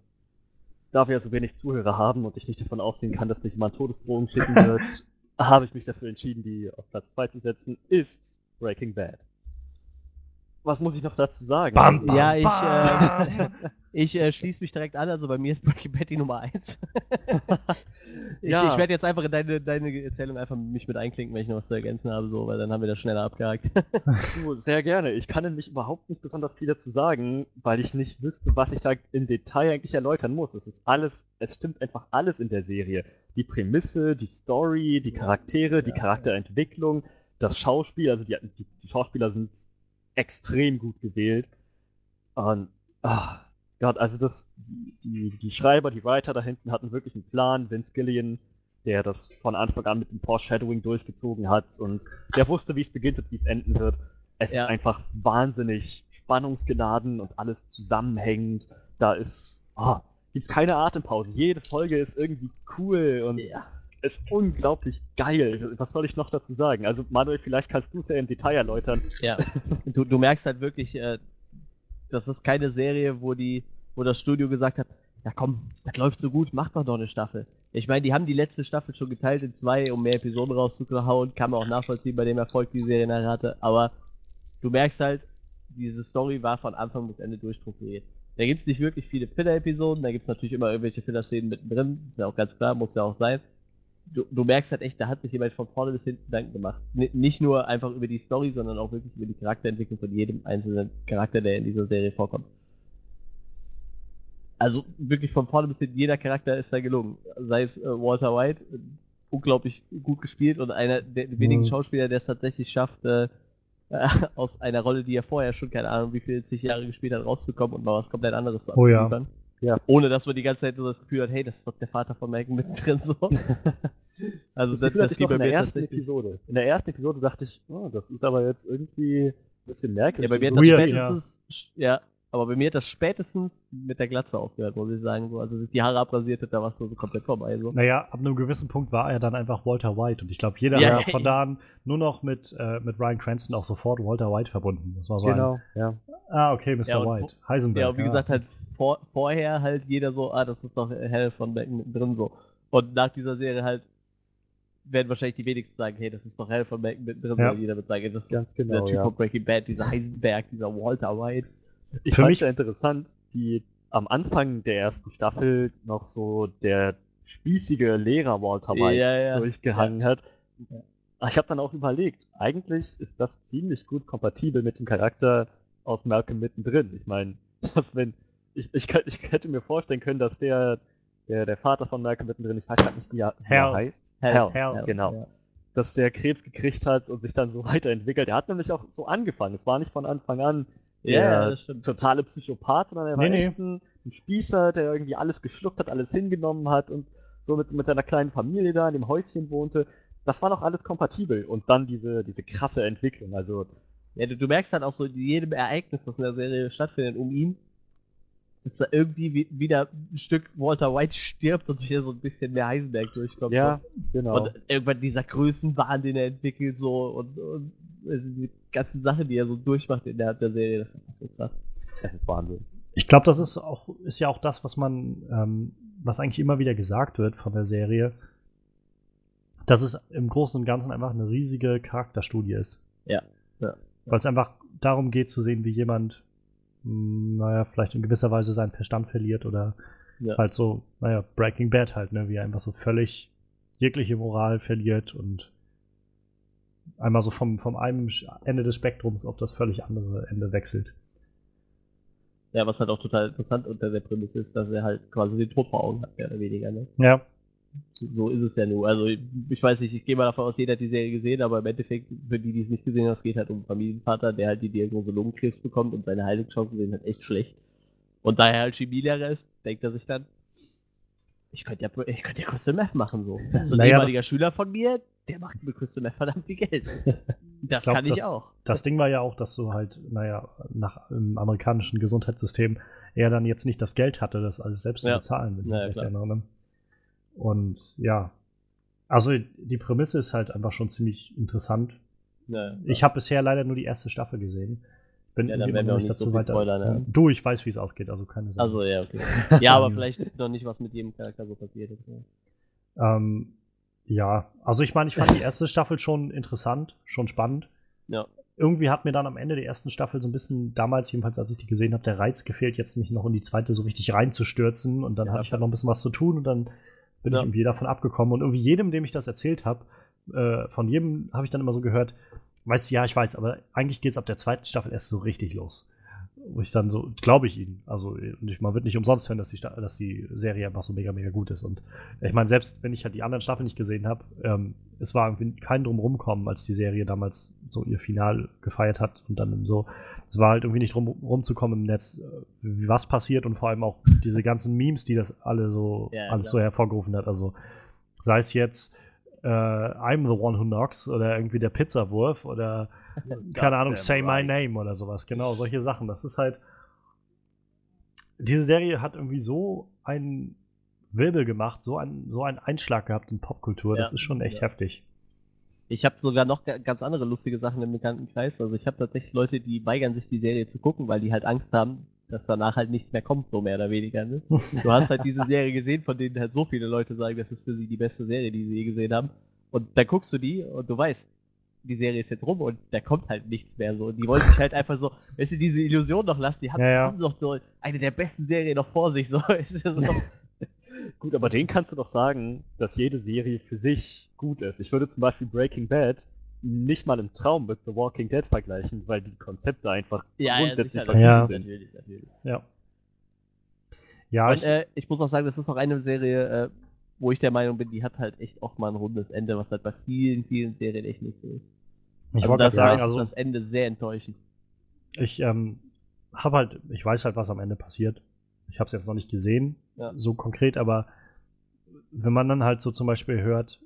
da wir ja so wenig Zuhörer haben und ich nicht davon ausgehen kann, dass mich jemand Todesdrohungen schicken *laughs* wird, habe ich mich dafür entschieden, die auf Platz zwei zu setzen, ist Breaking Bad. Was muss ich noch dazu sagen? Bam, bam, Ja, ich, bam. *laughs* Ich äh, schließe mich direkt an, also bei mir ist Breaking Bad die Nummer 1. *laughs* ich Ja. ich werde jetzt einfach in deine, deine Erzählung einfach mich mit einklinken, wenn ich noch was zu ergänzen habe, so, weil dann haben wir das schneller abgehakt. *laughs* Du, sehr gerne. Ich kann nämlich überhaupt nicht besonders viel dazu sagen, weil ich nicht wüsste, was ich da im Detail eigentlich erläutern muss. Es ist alles, es stimmt einfach alles in der Serie. Die Prämisse, die Story, die Charaktere, die Charakterentwicklung, das Schauspiel, also die, die, die Schauspieler sind extrem gut gewählt. Und, ah, Gott, also das, die, die Schreiber, die Writer da hinten hatten wirklich einen Plan. Vince Gillian, der das von Anfang an mit dem Foreshadowing durchgezogen hat und der wusste, wie es beginnt und wie es enden wird. Es Ja. ist einfach wahnsinnig spannungsgeladen und alles zusammenhängend. Da ist, ah, gibt's keine Atempause. Jede Folge ist irgendwie cool und ist unglaublich geil. Was soll ich noch dazu sagen? Also Manuel, vielleicht kannst du es ja im Detail erläutern. Ja. *laughs* Du, du merkst halt wirklich, äh, das ist keine Serie, wo die, wo das Studio gesagt hat, ja komm, das läuft so gut, mach doch noch eine Staffel. Ich meine, die haben die letzte Staffel schon geteilt in zwei, um mehr Episoden rauszuhauen, kann man auch nachvollziehen bei dem Erfolg, die die Serie nachher hatte, aber du merkst halt, diese Story war von Anfang bis Ende durchstrukturiert. Da gibt's nicht wirklich viele Filler-Episoden, da gibt's natürlich immer irgendwelche Filler-Szenen mittendrin, ist ja auch ganz klar, muss ja auch sein. Du, du merkst halt echt, da hat sich jemand von vorne bis hinten Gedanken gemacht. N nicht nur einfach über die Story, sondern auch wirklich über die Charakterentwicklung von jedem einzelnen Charakter, der in dieser Serie vorkommt. Also wirklich von vorne bis hinten, jeder Charakter ist da gelungen. Sei es äh, Walter White, äh, unglaublich gut gespielt und einer der wenigen Mhm. Schauspieler, der es tatsächlich schafft, äh, äh, *laughs* aus einer Rolle, die er vorher schon, keine Ahnung, wie viele zig Jahre gespielt hat, rauszukommen und mal was komplett anderes zu Oh ja. Ja. Ohne dass man die ganze Zeit so das Gefühl hat, hey, das ist doch der Vater von Megan mittendrin so. *laughs* Also Das, Gefühl hatte ich noch in bei der ersten Episode. In der ersten Episode dachte ich, oh, das ist aber jetzt irgendwie ein bisschen merkwürdig. Ja, bei mir hat das Weird, spätestens, ja, Aber bei mir hat das spätestens mit der Glatze aufgehört, muss ich sagen. So, also sich die Haare abrasiert hat, da war es so, so komplett vorbei. So. Naja, ab einem gewissen Punkt war er dann einfach Walter White. Und ich glaube, jeder Ja. hat von *laughs* da an nur noch mit, äh, mit Ryan Cranston auch sofort Walter White verbunden. Das war so Genau, ja. ein, ah, okay, Mr. Ja, und White. Heisenberg. Ja, und wie gesagt, halt vor, vorher halt jeder so, ah, das ist doch Hell von mittendrin so. Und nach dieser Serie halt werden wahrscheinlich die wenigsten sagen, hey, das ist doch Hell von Beck mittendrin, Ja. jeder wird sagen, das ist Ganz der genau, Typ ja. von Breaking Bad, dieser Heisenberg, dieser Walter White. Ich Für mich- ja interessant, wie am Anfang der ersten Staffel noch so der spießige Lehrer Walter White Ja, ja. durchgehangen hat. Ich habe dann auch überlegt, eigentlich ist das ziemlich gut kompatibel mit dem Charakter aus Malcolm mittendrin. Ich meine, *laughs* dass wenn ich, ich, ich hätte mir vorstellen können, dass der der, der Vater von Malcolm mittendrin, ich weiß gar nicht, wie er, wie er heißt. Hal. Hal, Hal, genau Ja. dass der Krebs gekriegt hat und sich dann so *laughs* weiterentwickelt. Er hat nämlich auch so angefangen. Es war nicht von Anfang an Ja, der ja, totale Psychopath, sondern er war Nee, nee. echt ein, ein Spießer, der irgendwie alles geschluckt hat, alles hingenommen hat und so mit, mit seiner kleinen Familie da in dem Häuschen wohnte. Das war noch alles kompatibel. Und dann diese, diese krasse Entwicklung. Also, Ja, du, du merkst halt auch so in jedem Ereignis, das in der Serie stattfindet, um ihn, dass da irgendwie wie, wieder ein Stück Walter White stirbt und wieder so ein bisschen mehr Heisenberg durchkommt. ja, so. genau. Und irgendwann dieser Größenwahn, den er entwickelt, so und, und also die ganzen Sachen, die er so durchmacht innerhalb der Serie, das ist einfach so krass. es ist Wahnsinn. Ich glaube, das ist auch, ist ja auch das, was man, ähm, was eigentlich immer wieder gesagt wird von der Serie, dass es im Großen und Ganzen einfach eine riesige Charakterstudie ist. Ja, ja. Weil es einfach darum geht zu sehen, wie jemand, naja, vielleicht in gewisser Weise seinen Verstand verliert oder Ja. halt so, naja, Breaking Bad halt, ne, wie er einfach so völlig jegliche Moral verliert und einmal so vom, vom einem Ende des Spektrums auf das völlig andere Ende wechselt. Ja, was halt auch total interessant unter der Prämisse ist, dass er halt quasi den Tod vor Augen hat, mehr oder weniger, ne? Ja, So, so ist es ja nur. Also ich, weiß nicht, ich gehe mal davon aus, jeder hat die Serie gesehen, aber im Endeffekt, für die, die es nicht gesehen haben, es geht halt um einen Familienvater, der halt die Diagnose Lungenkrebs bekommt und seine Heilungschancen sind halt echt schlecht. Und da er halt Chemielehrer ist, denkt er sich dann, ich könnte ja, ich könnte ja Crystal Meth machen so. *laughs* Das ist ein Naja, ehemaliger Schüler von mir, der macht mit Crystal Meth verdammt viel Geld. *laughs* Das glaub, kann ich das- auch. Das Ding war ja auch, dass du halt, naja, nach im amerikanischen Gesundheitssystem er dann jetzt nicht das Geld hatte, das alles selbst Ja. zu bezahlen, wenn ich Ja, mich klar. erinnere. Ne? Und ja, also die Prämisse ist halt einfach schon ziemlich interessant. Ja, Ich habe bisher leider nur die erste Staffel gesehen. Bin Ja, dann werden wir noch auch nicht dazu so weiter. spoilern, ja. Du, ich weiß, wie es ausgeht, also keine Sorge. Also ja, okay. *laughs* Ja, aber vielleicht noch nicht, was mit jedem Charakter so passiert ist. ne? Ja. Ähm, ja, also ich meine, ich fand die erste Staffel schon interessant, schon spannend. Ja. Irgendwie hat mir dann am Ende der ersten Staffel so ein bisschen, damals jedenfalls, als ich die gesehen habe, der Reiz gefehlt, jetzt mich noch in die zweite so richtig reinzustürzen. Und dann Ja, hatte ich halt noch ein bisschen was zu tun und dann bin Ja. ich irgendwie davon abgekommen. Und irgendwie jedem, dem ich das erzählt habe, äh, von jedem habe ich dann immer so gehört, weißt du, ja, ich weiß, aber eigentlich geht es ab der zweiten Staffel erst so richtig los. Wo ich dann so, glaube ich ihnen. Also, ich, man wird nicht umsonst hören, dass die, dass die Serie einfach so mega, mega gut ist. Und ich meine, selbst wenn ich halt die anderen Staffeln nicht gesehen habe, ähm, es war irgendwie kein drum rumkommen, als die Serie damals so ihr Final gefeiert hat und dann so. Es war halt irgendwie nicht drum rumzukommen im Netz, äh, was passiert und vor allem auch diese ganzen Memes, die das alle so Ja, alles klar. so hervorgerufen hat. Also sei es jetzt äh, I'm the one who knocks oder irgendwie der Pizzawurf oder *laughs* keine Ahnung, Say My right. Name oder sowas. Genau, solche Sachen. Das ist halt. Diese Serie hat irgendwie so einen Wirbel gemacht, so einen, so einen Einschlag gehabt in Popkultur. Das Ja. ist schon echt Ja. heftig. Ich habe sogar noch ga- ganz andere lustige Sachen im Bekanntenkreis. Also ich habe tatsächlich Leute, die weigern sich die Serie zu gucken, weil die halt Angst haben, dass danach halt nichts mehr kommt, so mehr oder weniger. Ne? *laughs* Du hast halt diese Serie gesehen, von denen halt so viele Leute sagen, das ist für sie die beste Serie, die sie je gesehen haben. Und dann guckst du die und du weißt, die Serie ist jetzt rum und da kommt halt nichts mehr so. Und die wollen sich halt einfach so, weißt du, diese Illusion noch lassen, die haben, Ja, ja. doch so eine der besten Serien noch vor sich. So. Es ist ja so Gut, aber den kannst du doch sagen, dass jede Serie für sich gut ist. Ich würde zum Beispiel Breaking Bad nicht mal im Traum mit The Walking Dead vergleichen, weil die Konzepte einfach grundsätzlich sicher, verschieden Ja. sind. Natürlich, natürlich. Ja. Ja, Und ich, äh, ich muss auch sagen, das ist auch eine Serie, äh, wo ich der Meinung bin, die hat halt echt auch mal ein rundes Ende, was halt bei vielen, vielen Serien echt nicht so ist. ich also wollte das gerade sagen, also das Ende sehr enttäuschend. ich ähm, habe halt, ich weiß halt, was am Ende passiert. Ich habe es jetzt noch nicht gesehen, Ja. so konkret, aber wenn man dann halt so zum Beispiel hört,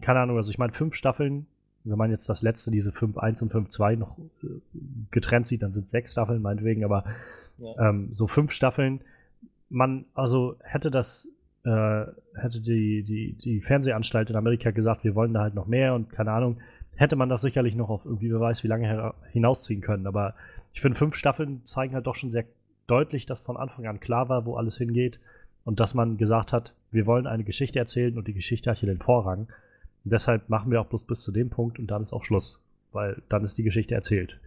keine Ahnung, also ich meine, fünf Staffeln wenn man jetzt das letzte, diese 5.1 und 5.2 noch äh, getrennt sieht, dann sind es sechs Staffeln, meinetwegen, aber ja. ähm, so fünf Staffeln, man, also hätte das, äh, hätte die, die, die Fernsehanstalt in Amerika gesagt, wir wollen da halt noch mehr und keine Ahnung, hätte man das sicherlich noch auf irgendwie, wer weiß, wie lange hinausziehen können. Aber ich finde, fünf Staffeln zeigen halt doch schon sehr deutlich, dass von Anfang an klar war, wo alles hingeht und dass man gesagt hat, wir wollen eine Geschichte erzählen und die Geschichte hat hier den Vorrang. Und deshalb machen wir auch bloß bis zu dem Punkt und dann ist auch Schluss, weil dann ist die Geschichte erzählt.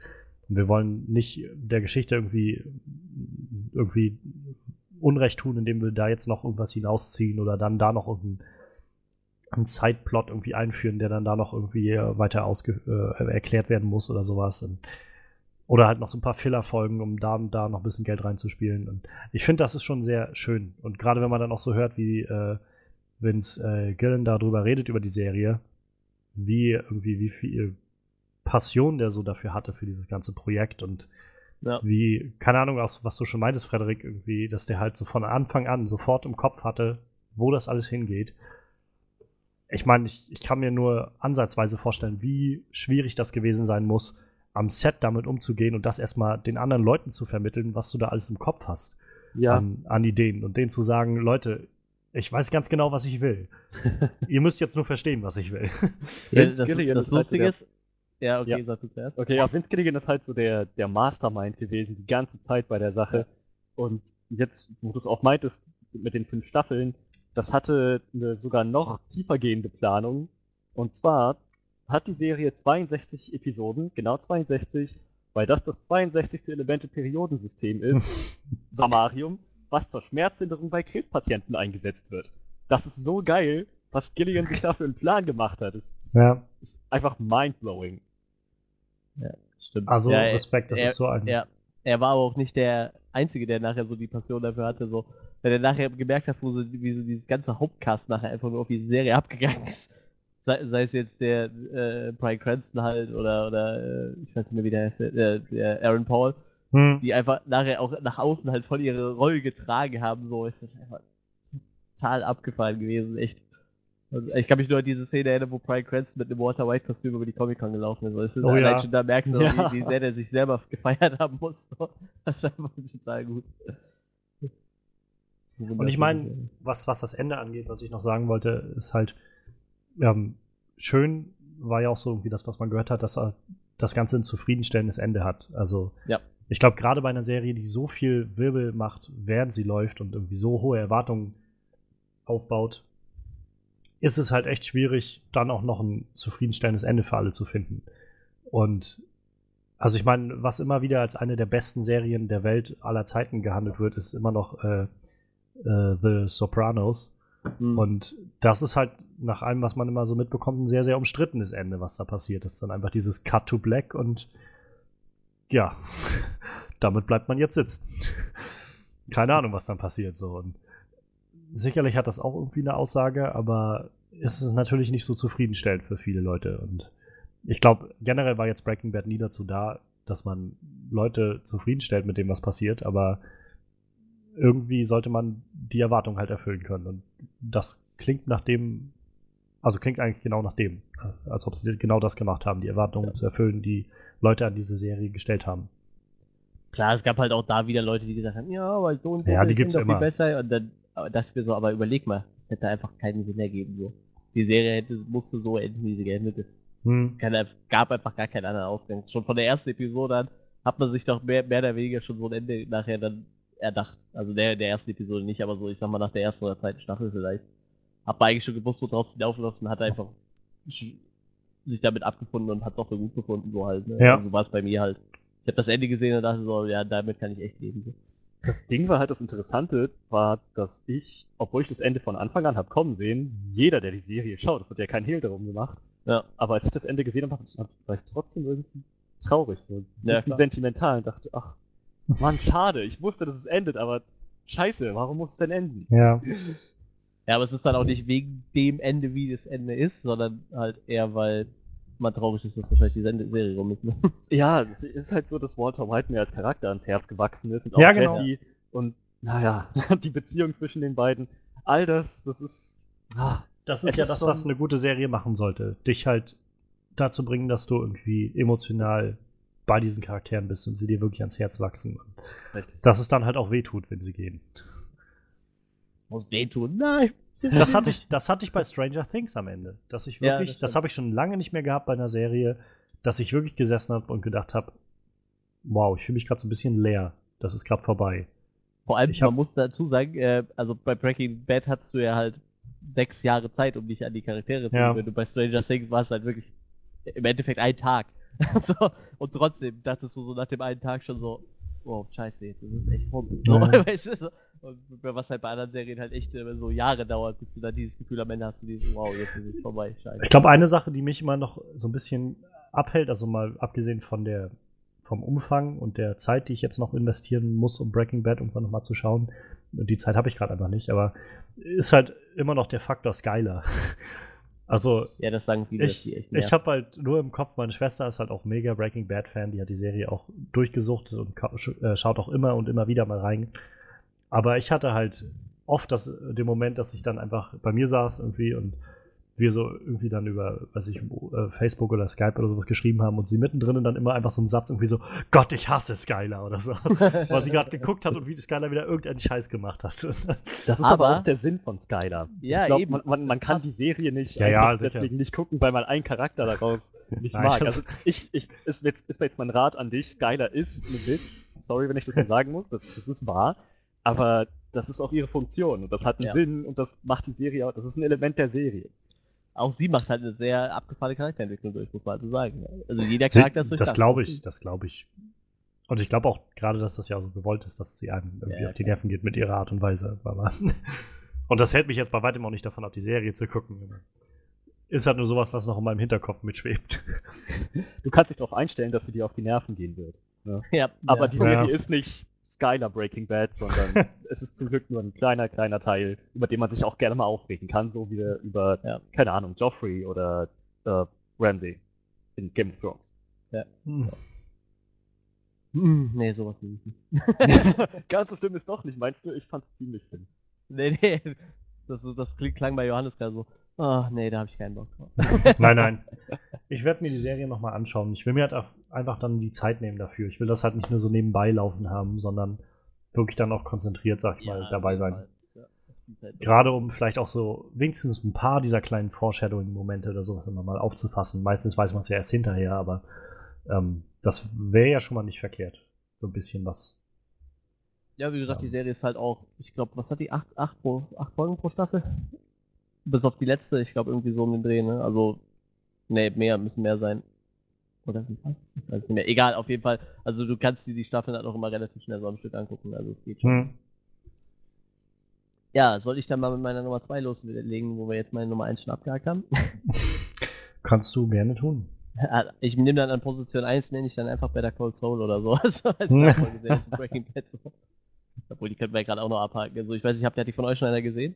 Und wir wollen nicht der Geschichte irgendwie, irgendwie Unrecht tun, indem wir da jetzt noch irgendwas hinausziehen oder dann da noch irgendeinen einen Zeitplot irgendwie einführen, der dann da noch irgendwie weiter ausge äh, erklärt werden muss oder sowas. Und, oder halt noch so ein paar Filler-Folgen, um da und da noch ein bisschen Geld reinzuspielen. Und ich finde, das ist schon sehr schön. Und gerade wenn man dann auch so hört, wie äh, Vince äh, Gillen darüber redet, über die Serie, wie irgendwie, wie viel Passion der so dafür hatte, für dieses ganze Projekt und ja. wie, keine Ahnung, was, was du schon meintest, Frederik, irgendwie, dass der halt so von Anfang an sofort im Kopf hatte, wo das alles hingeht. Ich meine, ich, ich kann mir nur ansatzweise vorstellen, wie schwierig das gewesen sein muss, am Set damit umzugehen und das erstmal den anderen Leuten zu vermitteln, was du da alles im Kopf hast ja. an, an Ideen und denen zu sagen, Leute, ich weiß ganz genau, was ich will. *laughs* Ihr müsst jetzt nur verstehen, was ich will. *laughs* Ja, das, das, das Lustige ist, ja, okay, ja. sag du zuerst. Okay, ja, Vince Gilligan ist halt so der, der Mastermind gewesen, die ganze Zeit bei der Sache. Und jetzt, wo du es auch meintest, mit den fünf Staffeln, das hatte eine sogar noch tiefer gehende Planung. Und zwar hat die Serie 62 Episoden, genau 62, weil das das 62. Element im Periodensystem ist, *laughs* Samarium, was zur Schmerzlinderung bei Krebspatienten eingesetzt wird. Das ist so geil, was Gilligan sich dafür einen Plan gemacht hat. Das ja. ist einfach mindblowing. Ja, stimmt. Also ja, Respekt, das er, ist so ein. Ja, er war aber auch nicht der Einzige, der nachher so die Passion dafür hatte. So, wenn er nachher gemerkt hat, wo so, wie so dieses ganze Hauptcast nachher einfach nur auf die Serie abgegangen ist. Sei, sei es jetzt der äh, Brian Cranston halt oder, oder äh, ich weiß nicht mehr, wie der heißt, der, der Aaron Paul, hm. die einfach nachher auch nach außen halt voll ihre Rolle getragen haben. So ist das einfach total abgefallen gewesen, echt. Also ich kann mich nur an diese Szene erinnern, wo Brian Cranston mit einem Walter White Kostüm über die Comic Con gelaufen ist. Also, oh, ja. schon da merkst du, ja. wie, wie sehr der sich selber gefeiert haben muss. Das ist einfach total gut. Und ich meine, was, was das Ende angeht, was ich noch sagen wollte, ist halt, ähm, schön war ja auch so irgendwie das, was man gehört hat, dass das Ganze ein zufriedenstellendes Ende hat. Also, ja. ich glaube, gerade bei einer Serie, die so viel Wirbel macht, während sie läuft und irgendwie so hohe Erwartungen aufbaut, ist es halt echt schwierig, dann auch noch ein zufriedenstellendes Ende für alle zu finden. Und also ich meine, was immer wieder als eine der besten Serien der Welt aller Zeiten gehandelt wird, ist immer noch äh, äh, The Sopranos. Mhm. Und das ist halt nach allem, was man immer so mitbekommt, ein sehr, sehr umstrittenes Ende, was da passiert. Ist dann einfach dieses Cut to Black und ja, *laughs* damit bleibt man jetzt sitzen. *laughs* Keine Ahnung, was dann passiert. So. Und sicherlich hat das auch irgendwie eine Aussage, aber ist es natürlich nicht so zufriedenstellend für viele Leute. Und ich glaube, generell war jetzt Breaking Bad nie dazu da, dass man Leute zufriedenstellt mit dem, was passiert, aber irgendwie sollte man die Erwartung halt erfüllen können. Und das klingt nach dem, also klingt eigentlich genau nach dem, als ob sie genau das gemacht haben, die Erwartungen ja. zu erfüllen, die Leute an diese Serie gestellt haben. Klar, es gab halt auch da wieder Leute, die gesagt haben, ja, aber so und so ja, die gibt's immer. besser. Und dann dachte ich mir so, aber überleg mal, es hätte einfach keinen Sinn ergeben. So. Die Serie hätte, musste so enden, wie sie geendet ist. Hm. Keine, gab einfach gar keinen anderen Ausgang. Schon von der ersten Episode an hat man sich doch mehr, mehr oder weniger schon so ein Ende nachher dann erdacht. Also der, der ersten Episode nicht, aber so, ich sag mal, nach der ersten oder zweiten Staffel vielleicht. Hab man eigentlich schon gewusst, wo drauf hinaufläuft und hat einfach sich damit abgefunden und hat es auch für gut gefunden, so halt. Ne? Ja. Also so war es bei mir halt. Ich habe das Ende gesehen und dachte so, ja, damit kann ich echt leben. So. Das Ding war halt, das Interessante war, dass ich, obwohl ich das Ende von Anfang an habe kommen sehen, jeder, der die Serie schaut, es wird ja kein Hehl darum gemacht. Ja. Aber als ich das Ende gesehen habe, war ich trotzdem irgendwie traurig, so ein bisschen ja, sentimental und dachte, ach, Mann, schade, ich wusste, dass es endet, aber scheiße, warum muss es denn enden? Ja. Ja, aber es ist dann auch nicht wegen dem Ende, wie das Ende ist, sondern halt eher, weil man traurig ist, dass wahrscheinlich die Serie rum ist. Ne? Ja, es ist halt so, dass Walter White mir als Charakter ans Herz gewachsen ist und auch ja, genau. Jesse und naja, *laughs* die Beziehung zwischen den beiden. All das, das ist. Ah, das ist ja ist das, was eine gute Serie machen sollte. Dich halt dazu bringen, dass du irgendwie emotional bei diesen Charakteren bist und sie dir wirklich ans Herz wachsen. Richtig. Dass es dann halt auch wehtut, wenn sie gehen. Muss wehtun. Nein. Das hatte ich, das hatte ich bei Stranger Things am Ende. Dass ich Ja, wirklich, das das, stimmt. habe ich schon lange nicht mehr gehabt bei einer Serie, dass ich wirklich gesessen habe und gedacht habe, wow, ich fühle mich gerade so ein bisschen leer. Das ist gerade vorbei. Vor allem, Ich hab- man muss dazu sagen, äh, also bei Breaking Bad hattest du ja halt sechs Jahre Zeit, um dich an die Charaktere zu Ja. gewöhnen. Und bei Stranger Things war es halt wirklich im Endeffekt ein Tag. *laughs* so, und trotzdem dachtest du so nach dem einen Tag schon so, oh, scheiße, das ist echt rum. So, Ja. *laughs* weißt du, so. Und was halt bei anderen Serien halt echt äh, so Jahre dauert, bis du dann dieses Gefühl am Ende hast, du dieses, wow, jetzt ist es vorbei, scheiße. Ich glaube, eine Sache, die mich immer noch so ein bisschen abhält, also mal abgesehen von der vom Umfang und der Zeit, die ich jetzt noch investieren muss, um Breaking Bad irgendwann nochmal zu schauen, die Zeit habe ich gerade einfach nicht, aber ist halt immer noch der Faktor Skyler. *laughs* Also Ja, das sagen viele, ich, echt ich habe halt nur im Kopf, meine Schwester ist halt auch mega Breaking Bad Fan, die hat die Serie auch durchgesuchtet und äh, schaut auch immer und immer wieder mal rein. Aber ich hatte halt oft das, den Moment, dass ich dann einfach bei mir saß irgendwie und wir so irgendwie dann über, weiß ich, äh, Facebook oder Skype oder sowas geschrieben haben und sie mittendrin dann immer einfach so einen Satz irgendwie so, Gott, ich hasse Skyler oder so. *laughs* Weil sie gerade geguckt hat und wie Skyler wieder irgendeinen Scheiß gemacht hat. Das ist aber, Aber- auch der Sinn von Skylar. Ja, ich glaub, eben. Man, man, man kann die Serie nicht Ja, ja, sicher. deswegen nicht gucken, weil man einen Charakter daraus *laughs* nicht Nein, mag. das- Also ich, ich ist, jetzt, ist jetzt mein Rat an dich. Skylar ist eine Bitch. Sorry, wenn ich das so sagen muss. Das, das ist wahr. Aber das ist auch ihre Funktion und das hat einen Ja. Sinn und das macht die Serie auch. Das ist ein Element der Serie. Auch sie macht halt eine sehr abgefahrene Charakterentwicklung durch, muss man also sagen. Also jeder Sie- Charakter ist das durchdacht. glaube ich, das glaube ich. Und ich glaube auch gerade, dass das ja so gewollt ist, dass sie einem irgendwie Ja, auf die klar. Nerven geht mit ihrer Art und Weise. Aber *laughs* und das hält mich jetzt bei weitem auch nicht davon ab, die Serie zu gucken. Ist halt nur sowas, was noch in meinem Hinterkopf mitschwebt. Du kannst dich darauf einstellen, dass sie dir auf die Nerven gehen wird. Ja, Aber ja. die Ja. Serie ist nicht Skylar Breaking Bad, sondern *laughs* es ist zum Glück nur ein kleiner, kleiner Teil, über den man sich auch gerne mal aufregen kann, so wie über, Ja. keine Ahnung, Joffrey oder äh, Ramsay in Game of Thrones. Hm. Hm, nee, sowas will ich nicht. *laughs* Ganz so schlimm ist doch nicht, meinst du? Ich fand's ziemlich schlimm. Nee, nee. Das, das klang bei Johannes gerade so. Ah, nee, da habe ich keinen Bock drauf. *laughs* Nein, nein. *laughs* Ich werde mir die Serie nochmal anschauen. Ich will mir halt einfach dann die Zeit nehmen dafür. Ich will das halt nicht nur so nebenbei laufen haben, sondern wirklich dann auch konzentriert, sag ich mal, dabei sein. Ja, halt Gerade um vielleicht auch so wenigstens ein paar dieser kleinen Foreshadowing-Momente oder sowas immer mal aufzufassen. Meistens weiß man es ja erst hinterher, aber ähm, das wäre ja schon mal nicht verkehrt. So ein bisschen was. Ja, wie gesagt, Ja. die Serie ist halt auch, ich glaube, was hat die? Acht, acht, pro, acht Folgen pro Staffel? Bis auf die letzte, ich glaube, irgendwie so um den Dreh, ne? Also, nee, mehr, müssen mehr sein. Oder sind das? Ich weiß nicht mehr. Egal, auf jeden Fall. Also, du kannst die, die Staffeln halt auch immer relativ schnell so am Stück angucken, also es geht schon. Hm. Ja, soll ich dann mal mit meiner Nummer 2 loslegen, wo wir jetzt meine Nummer 1 schon abgehakt haben? *laughs* Kannst du gerne tun. Ich nehme dann an Position 1, nenne ich dann einfach Better Call Saul oder so. *laughs* so als Nachfolgeserie *laughs* zu Breaking Bad. So. Obwohl, die könnten wir ja gerade auch noch abhaken. Also, ich weiß nicht, habt ihr die von euch schon einer gesehen?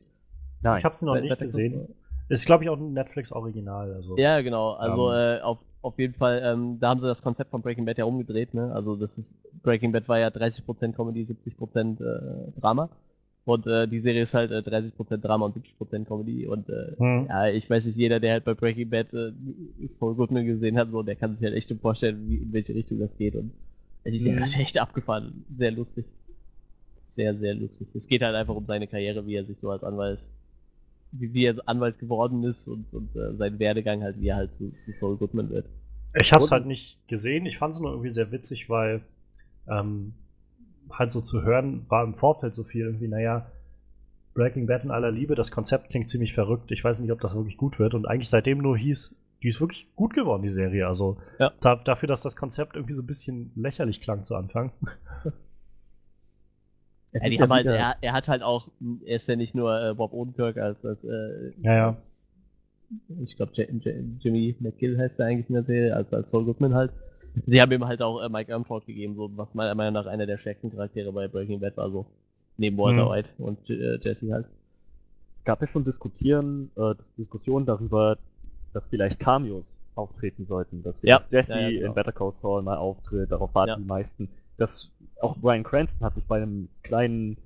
Nein. Ich habe sie noch nicht gesehen. Ist, glaube ich, auch ein Netflix-Original. Also. Ja, genau. Also Ähm. äh, auf, auf jeden Fall, ähm, da haben sie das Konzept von Breaking Bad ja umgedreht. Ne? Also das ist Breaking Bad war ja 30% Comedy, 70% äh, Drama. Und äh, die Serie ist halt äh, 30% Drama und 70% Comedy. Und äh, Hm. ja, ich weiß nicht, jeder, der halt bei Breaking Bad äh, Saul Goodman gesehen hat, so, der kann sich halt echt vorstellen, wie, in welche Richtung das geht. Und äh, die Serie Mhm. ist echt abgefahren. Sehr lustig. Sehr, sehr lustig. Es geht halt einfach um seine Karriere, wie er sich so als Anwalt, wie, wie er Anwalt geworden ist und, und äh, sein Werdegang halt, wie er halt zu, zu Saul Goodman wird. Ich habe es Und- halt nicht gesehen. Ich fand es nur irgendwie sehr witzig, weil ähm, halt so zu hören war im Vorfeld so viel irgendwie, naja, Breaking Bad in aller Liebe, das Konzept klingt ziemlich verrückt. Ich weiß nicht, ob das wirklich gut wird. Und eigentlich seitdem nur hieß, die ist wirklich gut geworden, die Serie. Also Ja. da, dafür, dass das Konzept irgendwie so ein bisschen lächerlich klang zu Anfang. *laughs* Ja, ja halt, er, er hat halt auch, er ist ja nicht nur äh, Bob Odenkirk als, als äh, Ja, ja. Ich glaube Jimmy McGill heißt er eigentlich in der Serie, als, als Saul Goodman halt. Sie haben ihm halt auch äh, Mike Armstrong gegeben, so was meiner Meinung nach einer der stärksten Charaktere bei Breaking Bad war, so neben Walter Mhm. White und äh, Jesse halt. Es gab ja schon Diskutieren, äh, Dis- Diskussionen darüber, dass vielleicht Cameos auftreten sollten, dass Ja. vielleicht Jesse Ja, ja, genau. in Better Call Saul mal auftritt, darauf warten Ja. die meisten. Das, auch Brian Cranston hat sich bei einem kleinen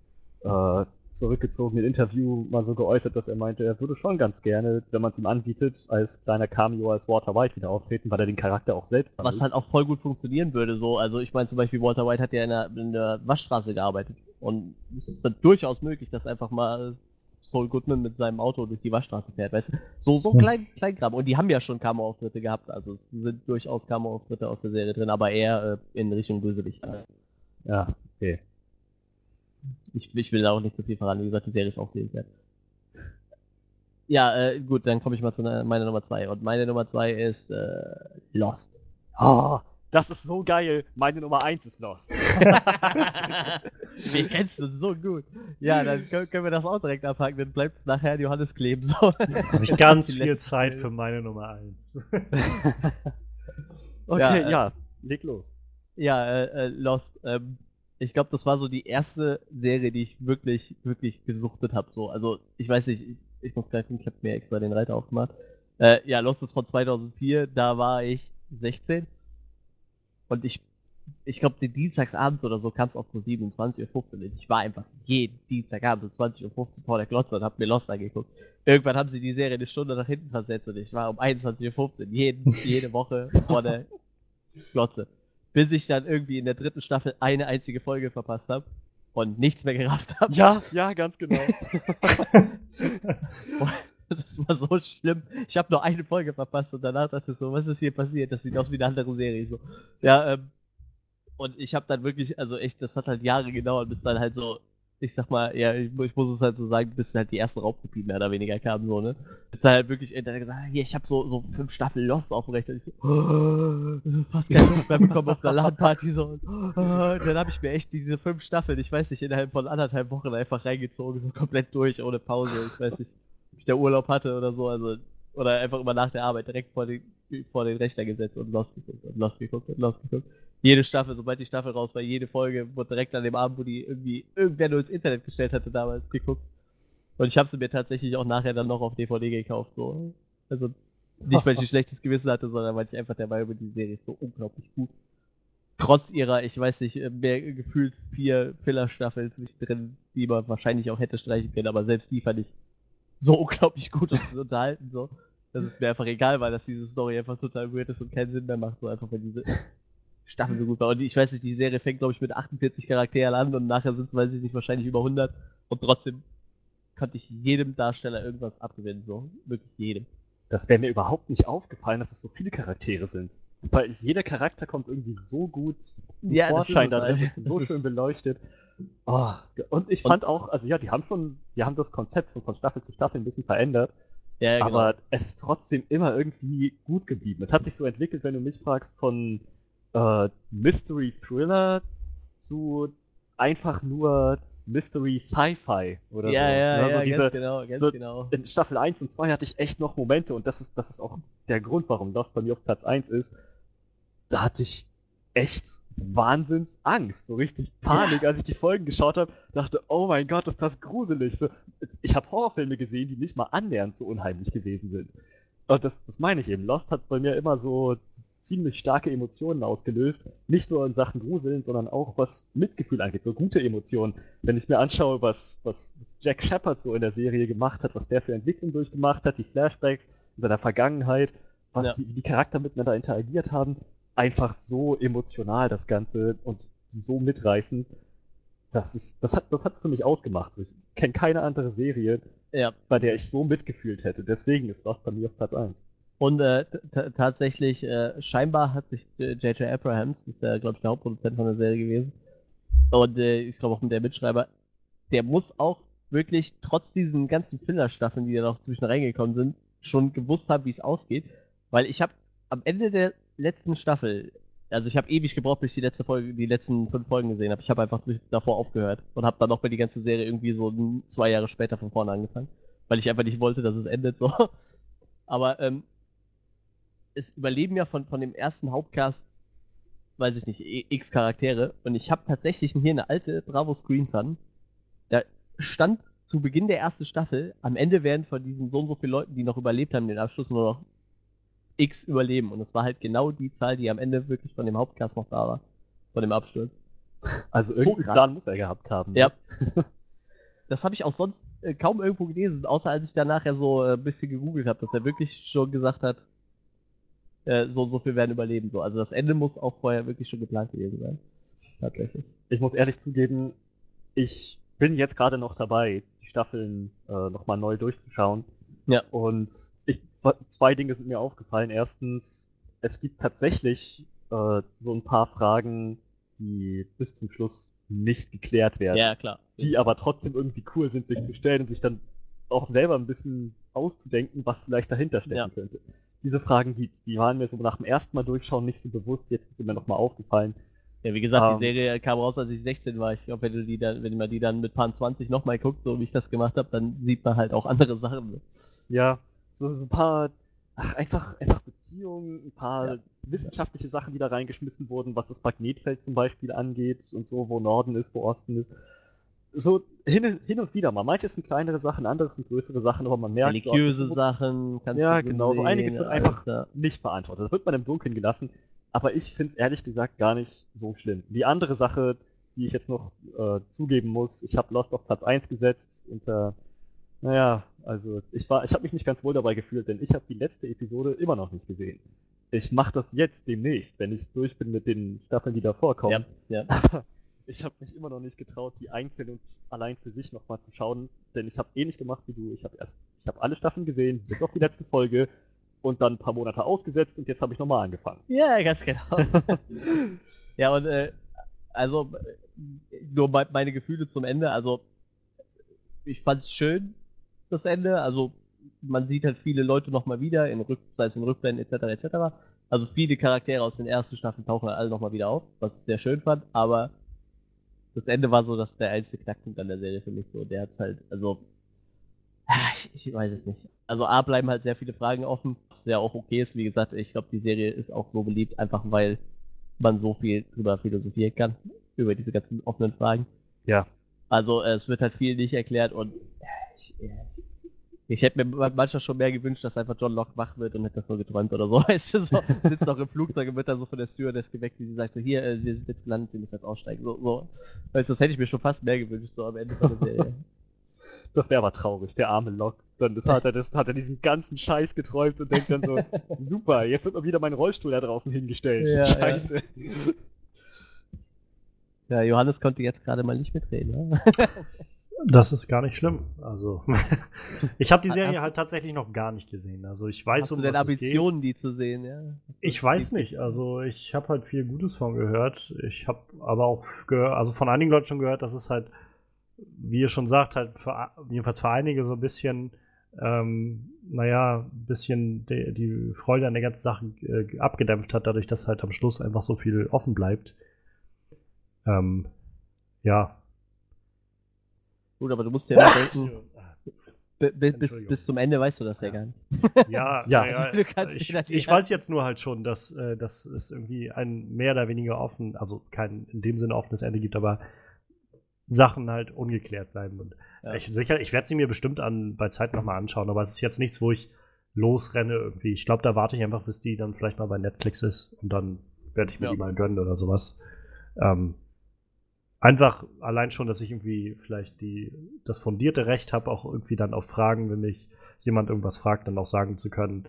äh, zurückgezogenen Interview mal so geäußert, dass er meinte, er würde schon ganz gerne, wenn man es ihm anbietet, als kleiner Cameo als Walter White wieder auftreten, weil er den Charakter auch selbst Was halt auch voll gut funktionieren würde, so. Also ich meine zum Beispiel Walter White hat ja in der, in der Waschstraße gearbeitet. Und es ist dann durchaus möglich, dass einfach mal Saul Goodman mit seinem Auto durch die Waschstraße fährt, weißt du? So, so klein, Kleinkram. Und die haben ja schon Cameo-Auftritte gehabt, also es sind durchaus Cameo-Auftritte aus der Serie drin, aber eher äh, in Richtung Bösewicht. Ja, okay. Ich, ich will da auch nicht zu viel verraten, wie gesagt, die Serie ist auch sehenswert. Ja, äh, gut, dann komme ich mal zu ne, meiner Nummer zwei. Und meine Nummer zwei ist äh, Lost. Oh, das ist so geil. Meine Nummer eins ist Lost. *laughs* Wie kennst du so gut? Ja, dann können, können wir das auch direkt abhaken, dann bleibt nachher Johannes kleben. So. Habe ich ganz *laughs* viel Zeit für meine Nummer eins. *laughs* okay, ja, äh, ja, leg los. Ja, äh, äh Lost. Ähm, ich glaube, das war so die erste Serie, die ich wirklich, wirklich gesuchtet habe. So. Also, ich weiß nicht, ich, ich muss gleich, ich habe mir extra den Reiter aufgemacht. Äh, ja, Lost ist von 2004, da war ich 16. Und ich, ich glaube, den Dienstagabends oder so kam es auf Pro 27.15 Uhr. Ich war einfach jeden Dienstagabend um 20.15 Uhr vor der Glotze und habe mir Lost angeguckt. Irgendwann haben sie die Serie eine Stunde nach hinten versetzt und ich war um 21.15 Uhr jeden, *laughs* jede Woche vor der Glotze bis ich dann irgendwie in der dritten Staffel eine einzige Folge verpasst habe und nichts mehr gerafft habe. Ja, ja, ganz genau. *laughs* *laughs* *laughs* das war so schlimm. Ich habe nur eine Folge verpasst und danach dachte ich so, was ist hier passiert? Das sieht aus wie eine andere Serie. So. Ja, ähm, und ich habe dann wirklich, also echt, das hat halt Jahre gedauert, bis dann halt so ich sag mal, ja, ich, ich, muss es halt so sagen, bis halt die ersten Raubkopien mehr oder weniger kamen, so, ne? Ist halt wirklich, hat gesagt, hier, ich habe so, so fünf Staffeln Lost auf dem Rechner. Ich so, oh, *gasps* fast keine Luft mehr bekommen auf der LAN-Party, so. Oh, dann habe ich mir echt diese fünf Staffeln, ich weiß nicht, innerhalb von anderthalb Wochen einfach reingezogen, so komplett durch, ohne Pause. Ich weiß nicht, da Urlaub hatte oder so, also, oder einfach immer nach der Arbeit direkt vor den, vor den Rechner gesetzt und Lost geguckt und Lost geguckt und Lost geguckt jede Staffel, sobald die Staffel raus war, jede Folge wurde direkt an dem Abend, wo die irgendwie irgendwer nur ins Internet gestellt hatte, damals geguckt. Und ich habe sie mir tatsächlich auch nachher dann noch auf DVD gekauft. So. Also nicht, weil ich ein *laughs* schlechtes Gewissen hatte, sondern weil ich einfach der Meinung bin, die Serie ist so unglaublich gut. Trotz ihrer, ich weiß nicht, mehr gefühlt vier Filler-Staffeln drin, die man wahrscheinlich auch hätte streichen können, aber selbst die fand ich so *laughs* unglaublich gut und unterhalten. So. Dass es mir einfach egal war, dass diese Story einfach total weird ist und keinen Sinn mehr macht. So einfach, wenn diese Staffel so gut war. Und ich weiß nicht, die Serie fängt, glaube ich, mit 48 Charakteren an und nachher sind es, weiß ich nicht, wahrscheinlich über 100. Und trotzdem konnte ich jedem Darsteller irgendwas abgewinnen, so. Wirklich jedem. Das wäre mir überhaupt nicht aufgefallen, dass es so viele Charaktere sind. Weil jeder Charakter kommt irgendwie so gut zum ja, Vorschein da drin, so schön beleuchtet. Oh, und ich fand und, auch, also ja, die haben schon, die haben das Konzept von, von Staffel zu Staffel ein bisschen verändert. Ja, genau. Aber es ist trotzdem immer irgendwie gut geblieben. Es hat sich so entwickelt, wenn du mich fragst, von äh, Mystery Thriller zu einfach nur Mystery Sci-Fi oder ja, so. Ja, also ja, diese, ganz genau, ganz so genau. In Staffel 1 und 2 hatte ich echt noch Momente und das ist, das ist auch der Grund, warum Lost bei mir auf Platz 1 ist. Da hatte ich echt Wahnsinnsangst, so richtig Panik, ja. als ich die Folgen geschaut habe, dachte, oh mein Gott, ist das gruselig. So, ich habe Horrorfilme gesehen, die nicht mal annähernd so unheimlich gewesen sind. Und das, das meine ich eben. Lost hat bei mir immer so ziemlich starke Emotionen ausgelöst. Nicht nur in Sachen Gruseln, sondern auch was Mitgefühl angeht, so gute Emotionen. Wenn ich mir anschaue, was, was Jack Shepard so in der Serie gemacht hat, was der für Entwicklung durchgemacht hat, die Flashbacks in seiner Vergangenheit, was ja. die, die Charakter miteinander interagiert haben, einfach so emotional das Ganze und so mitreißend. Das ist, das hat, das hat's für mich ausgemacht. Ich kenne keine andere Serie, ja. bei der ich so mitgefühlt hätte. Deswegen ist Lost bei mir auf Platz 1. Und äh, tatsächlich, äh, scheinbar hat sich J.J. Äh, Abrahams, ist ja, glaube ich, der Hauptproduzent von der Serie gewesen, und äh, ich glaube auch der Mitschreiber, der muss auch wirklich trotz diesen ganzen Filler-Staffeln, die da noch zwischen reingekommen sind, schon gewusst haben, wie es ausgeht. Weil ich habe am Ende der letzten Staffel, also ich habe ewig gebraucht, bis ich die letzte Folge, die letzten fünf Folgen gesehen habe. Ich habe einfach davor aufgehört und habe dann noch mal die ganze Serie irgendwie so zwei Jahre später von vorne angefangen, weil ich einfach nicht wollte, dass es endet so. *laughs* Aber ähm, es überleben ja von, von dem ersten Hauptcast, weiß ich nicht, x Charaktere. Und ich habe tatsächlich hier eine alte Bravo Screen dran. Da stand zu Beginn der ersten Staffel, am Ende werden von diesen so und so vielen Leuten, die noch überlebt haben, den Abschluss nur noch x überleben. Und es war halt genau die Zahl, die am Ende wirklich von dem Hauptcast noch da war. Von dem Absturz. Also so irgendeinen Plan muss er gehabt haben. Ne? Ja. *laughs* das habe ich auch sonst äh, kaum irgendwo gelesen, außer als ich da nachher so äh, ein bisschen gegoogelt habe, dass er wirklich schon gesagt hat, äh, so und so viel werden überleben. So. Also das Ende muss auch vorher wirklich schon geplant gewesen sein. Tatsächlich. Ich muss ehrlich zugeben, ich bin jetzt gerade noch dabei, die Staffeln äh, nochmal neu durchzuschauen. Ja. Und ich, zwei Dinge sind mir aufgefallen. Erstens, es gibt tatsächlich äh, so ein paar Fragen, die bis zum Schluss nicht geklärt werden. Ja, klar. Die aber trotzdem irgendwie cool sind, sich zu stellen und sich dann auch selber ein bisschen auszudenken, was vielleicht dahinter stecken Ja. könnte. Diese Fragen gibt's. Die waren mir so nach dem ersten Mal durchschauen nicht so bewusst, jetzt sind mir nochmal aufgefallen. Ja, wie gesagt, Ähm. die Serie kam raus, als ich 16 war. Ich glaube, wenn du die dann, wenn man die dann mit Pan 20 nochmal guckt, so wie ich das gemacht habe, dann sieht man halt auch andere Sachen. Ja, so, so ein paar, ach, einfach, einfach Beziehungen, ein paar Ja. wissenschaftliche Sachen, die da reingeschmissen wurden, was das Magnetfeld zum Beispiel angeht und so, wo Norden ist, wo Osten ist. So hin, hin und wieder mal. Manches sind kleinere Sachen, anderes sind größere Sachen, aber man merkt, so, Religiöse das Sachen, kannst Ja, du genau, so einiges wird einfach- ja. nicht beantwortet. Das wird man im Dunkeln gelassen. Aber ich finde es ehrlich gesagt gar nicht so schlimm. Die andere Sache, die ich jetzt noch äh, zugeben muss, ich habe Lost auf Platz 1 gesetzt unter, naja, also ich war, ich habe mich nicht ganz wohl dabei gefühlt, denn ich habe die letzte Episode immer noch nicht gesehen. Ich mache das jetzt demnächst, wenn ich durch bin mit den Staffeln, die da vorkommen. Ja, ja. *laughs* Ich habe mich immer noch nicht getraut, die einzeln und allein für sich nochmal zu schauen, denn ich habe es ähnlich gemacht wie du. Ich habe erst, ich habe alle Staffeln gesehen, bis auf die letzte Folge und dann ein paar Monate ausgesetzt und jetzt habe ich nochmal angefangen. Ja, ganz genau. *laughs* ja, und äh, also äh, nur me- meine Gefühle zum Ende. Also ich fand's schön, das Ende. Also man sieht halt viele Leute nochmal wieder, in Rück sei es in Rückblenden etc. etc. Also viele Charaktere aus den ersten Staffeln tauchen halt alle nochmal wieder auf, was ich sehr schön fand. Aber das Ende war so, dass der einzige Knackpunkt an der Serie für mich so. Der hat's halt, also ah, ich, ich weiß es nicht. Also A bleiben halt sehr viele Fragen offen, was ja auch okay ist. Wie gesagt, ich glaube, die Serie ist auch so beliebt, einfach weil man so viel drüber philosophieren kann, über diese ganzen offenen Fragen. Ja. Also es wird halt viel nicht erklärt und ich, hätte mir ma- manchmal schon mehr gewünscht, dass einfach John Locke wach wird und hätte das so geträumt oder so. *laughs* Weißt du, so sitzt noch im Flugzeug und wird dann so von der Stewardess geweckt, wie sie sagt, so hier, äh, wir sind jetzt gelandet, wir müssen jetzt aussteigen. So, so. Weißt das hätte ich mir schon fast mehr gewünscht, so am Ende von der Serie. Das wäre aber traurig, der arme Locke. Dann das hat er, das hat er diesen ganzen Scheiß geträumt und denkt dann so, *laughs* super, jetzt wird mal wieder mein Rollstuhl da draußen hingestellt. Ja, ja. Scheiße. Ja, Johannes konnte jetzt gerade mal nicht mitreden, ne? *laughs* Das ist gar nicht schlimm. Also, *laughs* ich habe die Serie halt tatsächlich noch gar nicht gesehen. Also, ich weiß Hast um du denn was. Ambitionen, die zu sehen, ja? Ich weiß nicht. Also, ich habe halt viel Gutes von gehört. Ich habe aber auch gehört, also von einigen Leuten schon gehört, dass es halt, wie ihr schon sagt, halt für, jedenfalls für einige so ein bisschen, ähm, naja, ein bisschen die, die Freude an der ganzen Sache äh, abgedämpft hat, dadurch, dass halt am Schluss einfach so viel offen bleibt. Ähm, ja. Gut, aber du musst ja denken, bi- bis, bis zum Ende weißt du das ja gar nicht. *laughs* Ja, *laughs* Ja. Du kannst ich, ich weiß jetzt nur halt schon, dass, äh, dass es irgendwie ein mehr oder weniger offen, also kein in dem Sinne offenes Ende gibt, aber Sachen halt ungeklärt bleiben. Und Ja. ich, sicher, ich werde sie mir bestimmt an, bei Zeit nochmal anschauen, aber es ist jetzt nichts, wo ich losrenne irgendwie. Ich glaube, da warte ich einfach, bis die dann vielleicht mal bei Netflix ist und dann werde ich mir Ja. die mal gönnen oder sowas. Ähm, einfach allein schon, dass ich irgendwie vielleicht die, das fundierte Recht habe, auch irgendwie dann auf Fragen, wenn mich jemand irgendwas fragt, dann auch sagen zu können,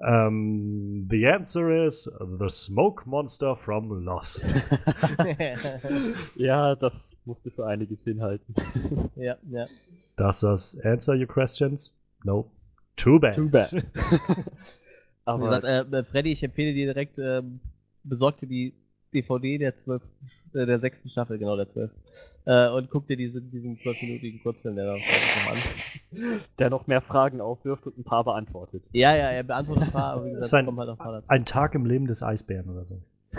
ähm, the answer is the smoke monster from Lost. *laughs* *laughs* ja, das musste für einiges hinhalten. *laughs* ja, ja. Does das answer your questions? No. Too bad. Too bad. Wie Aber gesagt, äh, Freddy, ich empfehle dir direkt, ähm, besorg dir die DVD der 12, äh, der sechsten Staffel, genau, der 12. Äh, und guck dir diese, diesen 12-minütigen Kurzfilm, der da noch an. der noch mehr Fragen aufwirft und ein paar beantwortet. Ja, ja, er beantwortet ein paar, aber wie gesagt, ein- kommen halt noch ein paar dazu. Ein Tag im Leben des Eisbären oder so. *laughs*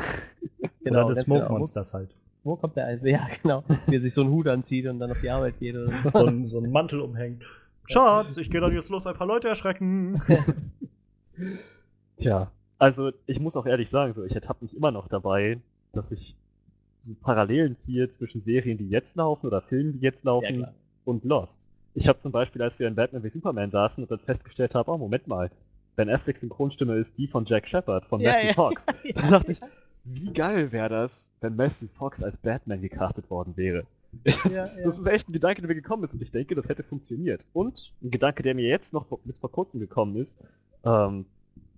Genau, oder des Smoke. Monsters halt. Wo, kommt der Eis? Ja, genau. Wie er sich so einen Hut anzieht und dann auf die Arbeit geht. Oder so. So ein, so ein Mantel umhängt. Schatz, *laughs* ich gehe dann jetzt los, ein paar Leute erschrecken. *laughs* Tja, also ich muss auch ehrlich sagen, so, ich ertappe mich immer noch dabei, dass ich so Parallelen ziehe zwischen Serien, die jetzt laufen oder Filmen, die jetzt Ja, laufen klar. und Lost. Ich habe zum Beispiel, als wir in Batman wie Superman saßen und dann festgestellt haben, oh Moment mal, Ben Affleck Synchronstimme ist die von Jack Shepard, von Ja, Matthew ja. Fox. *laughs* Da dachte ich, wie geil wäre das, wenn Matthew Fox als Batman gecastet worden wäre. Ja, *laughs* ja. Das ist echt ein Gedanke, der mir gekommen ist und ich denke, das hätte funktioniert. Und ein Gedanke, der mir jetzt noch bis vor kurzem gekommen ist, ähm,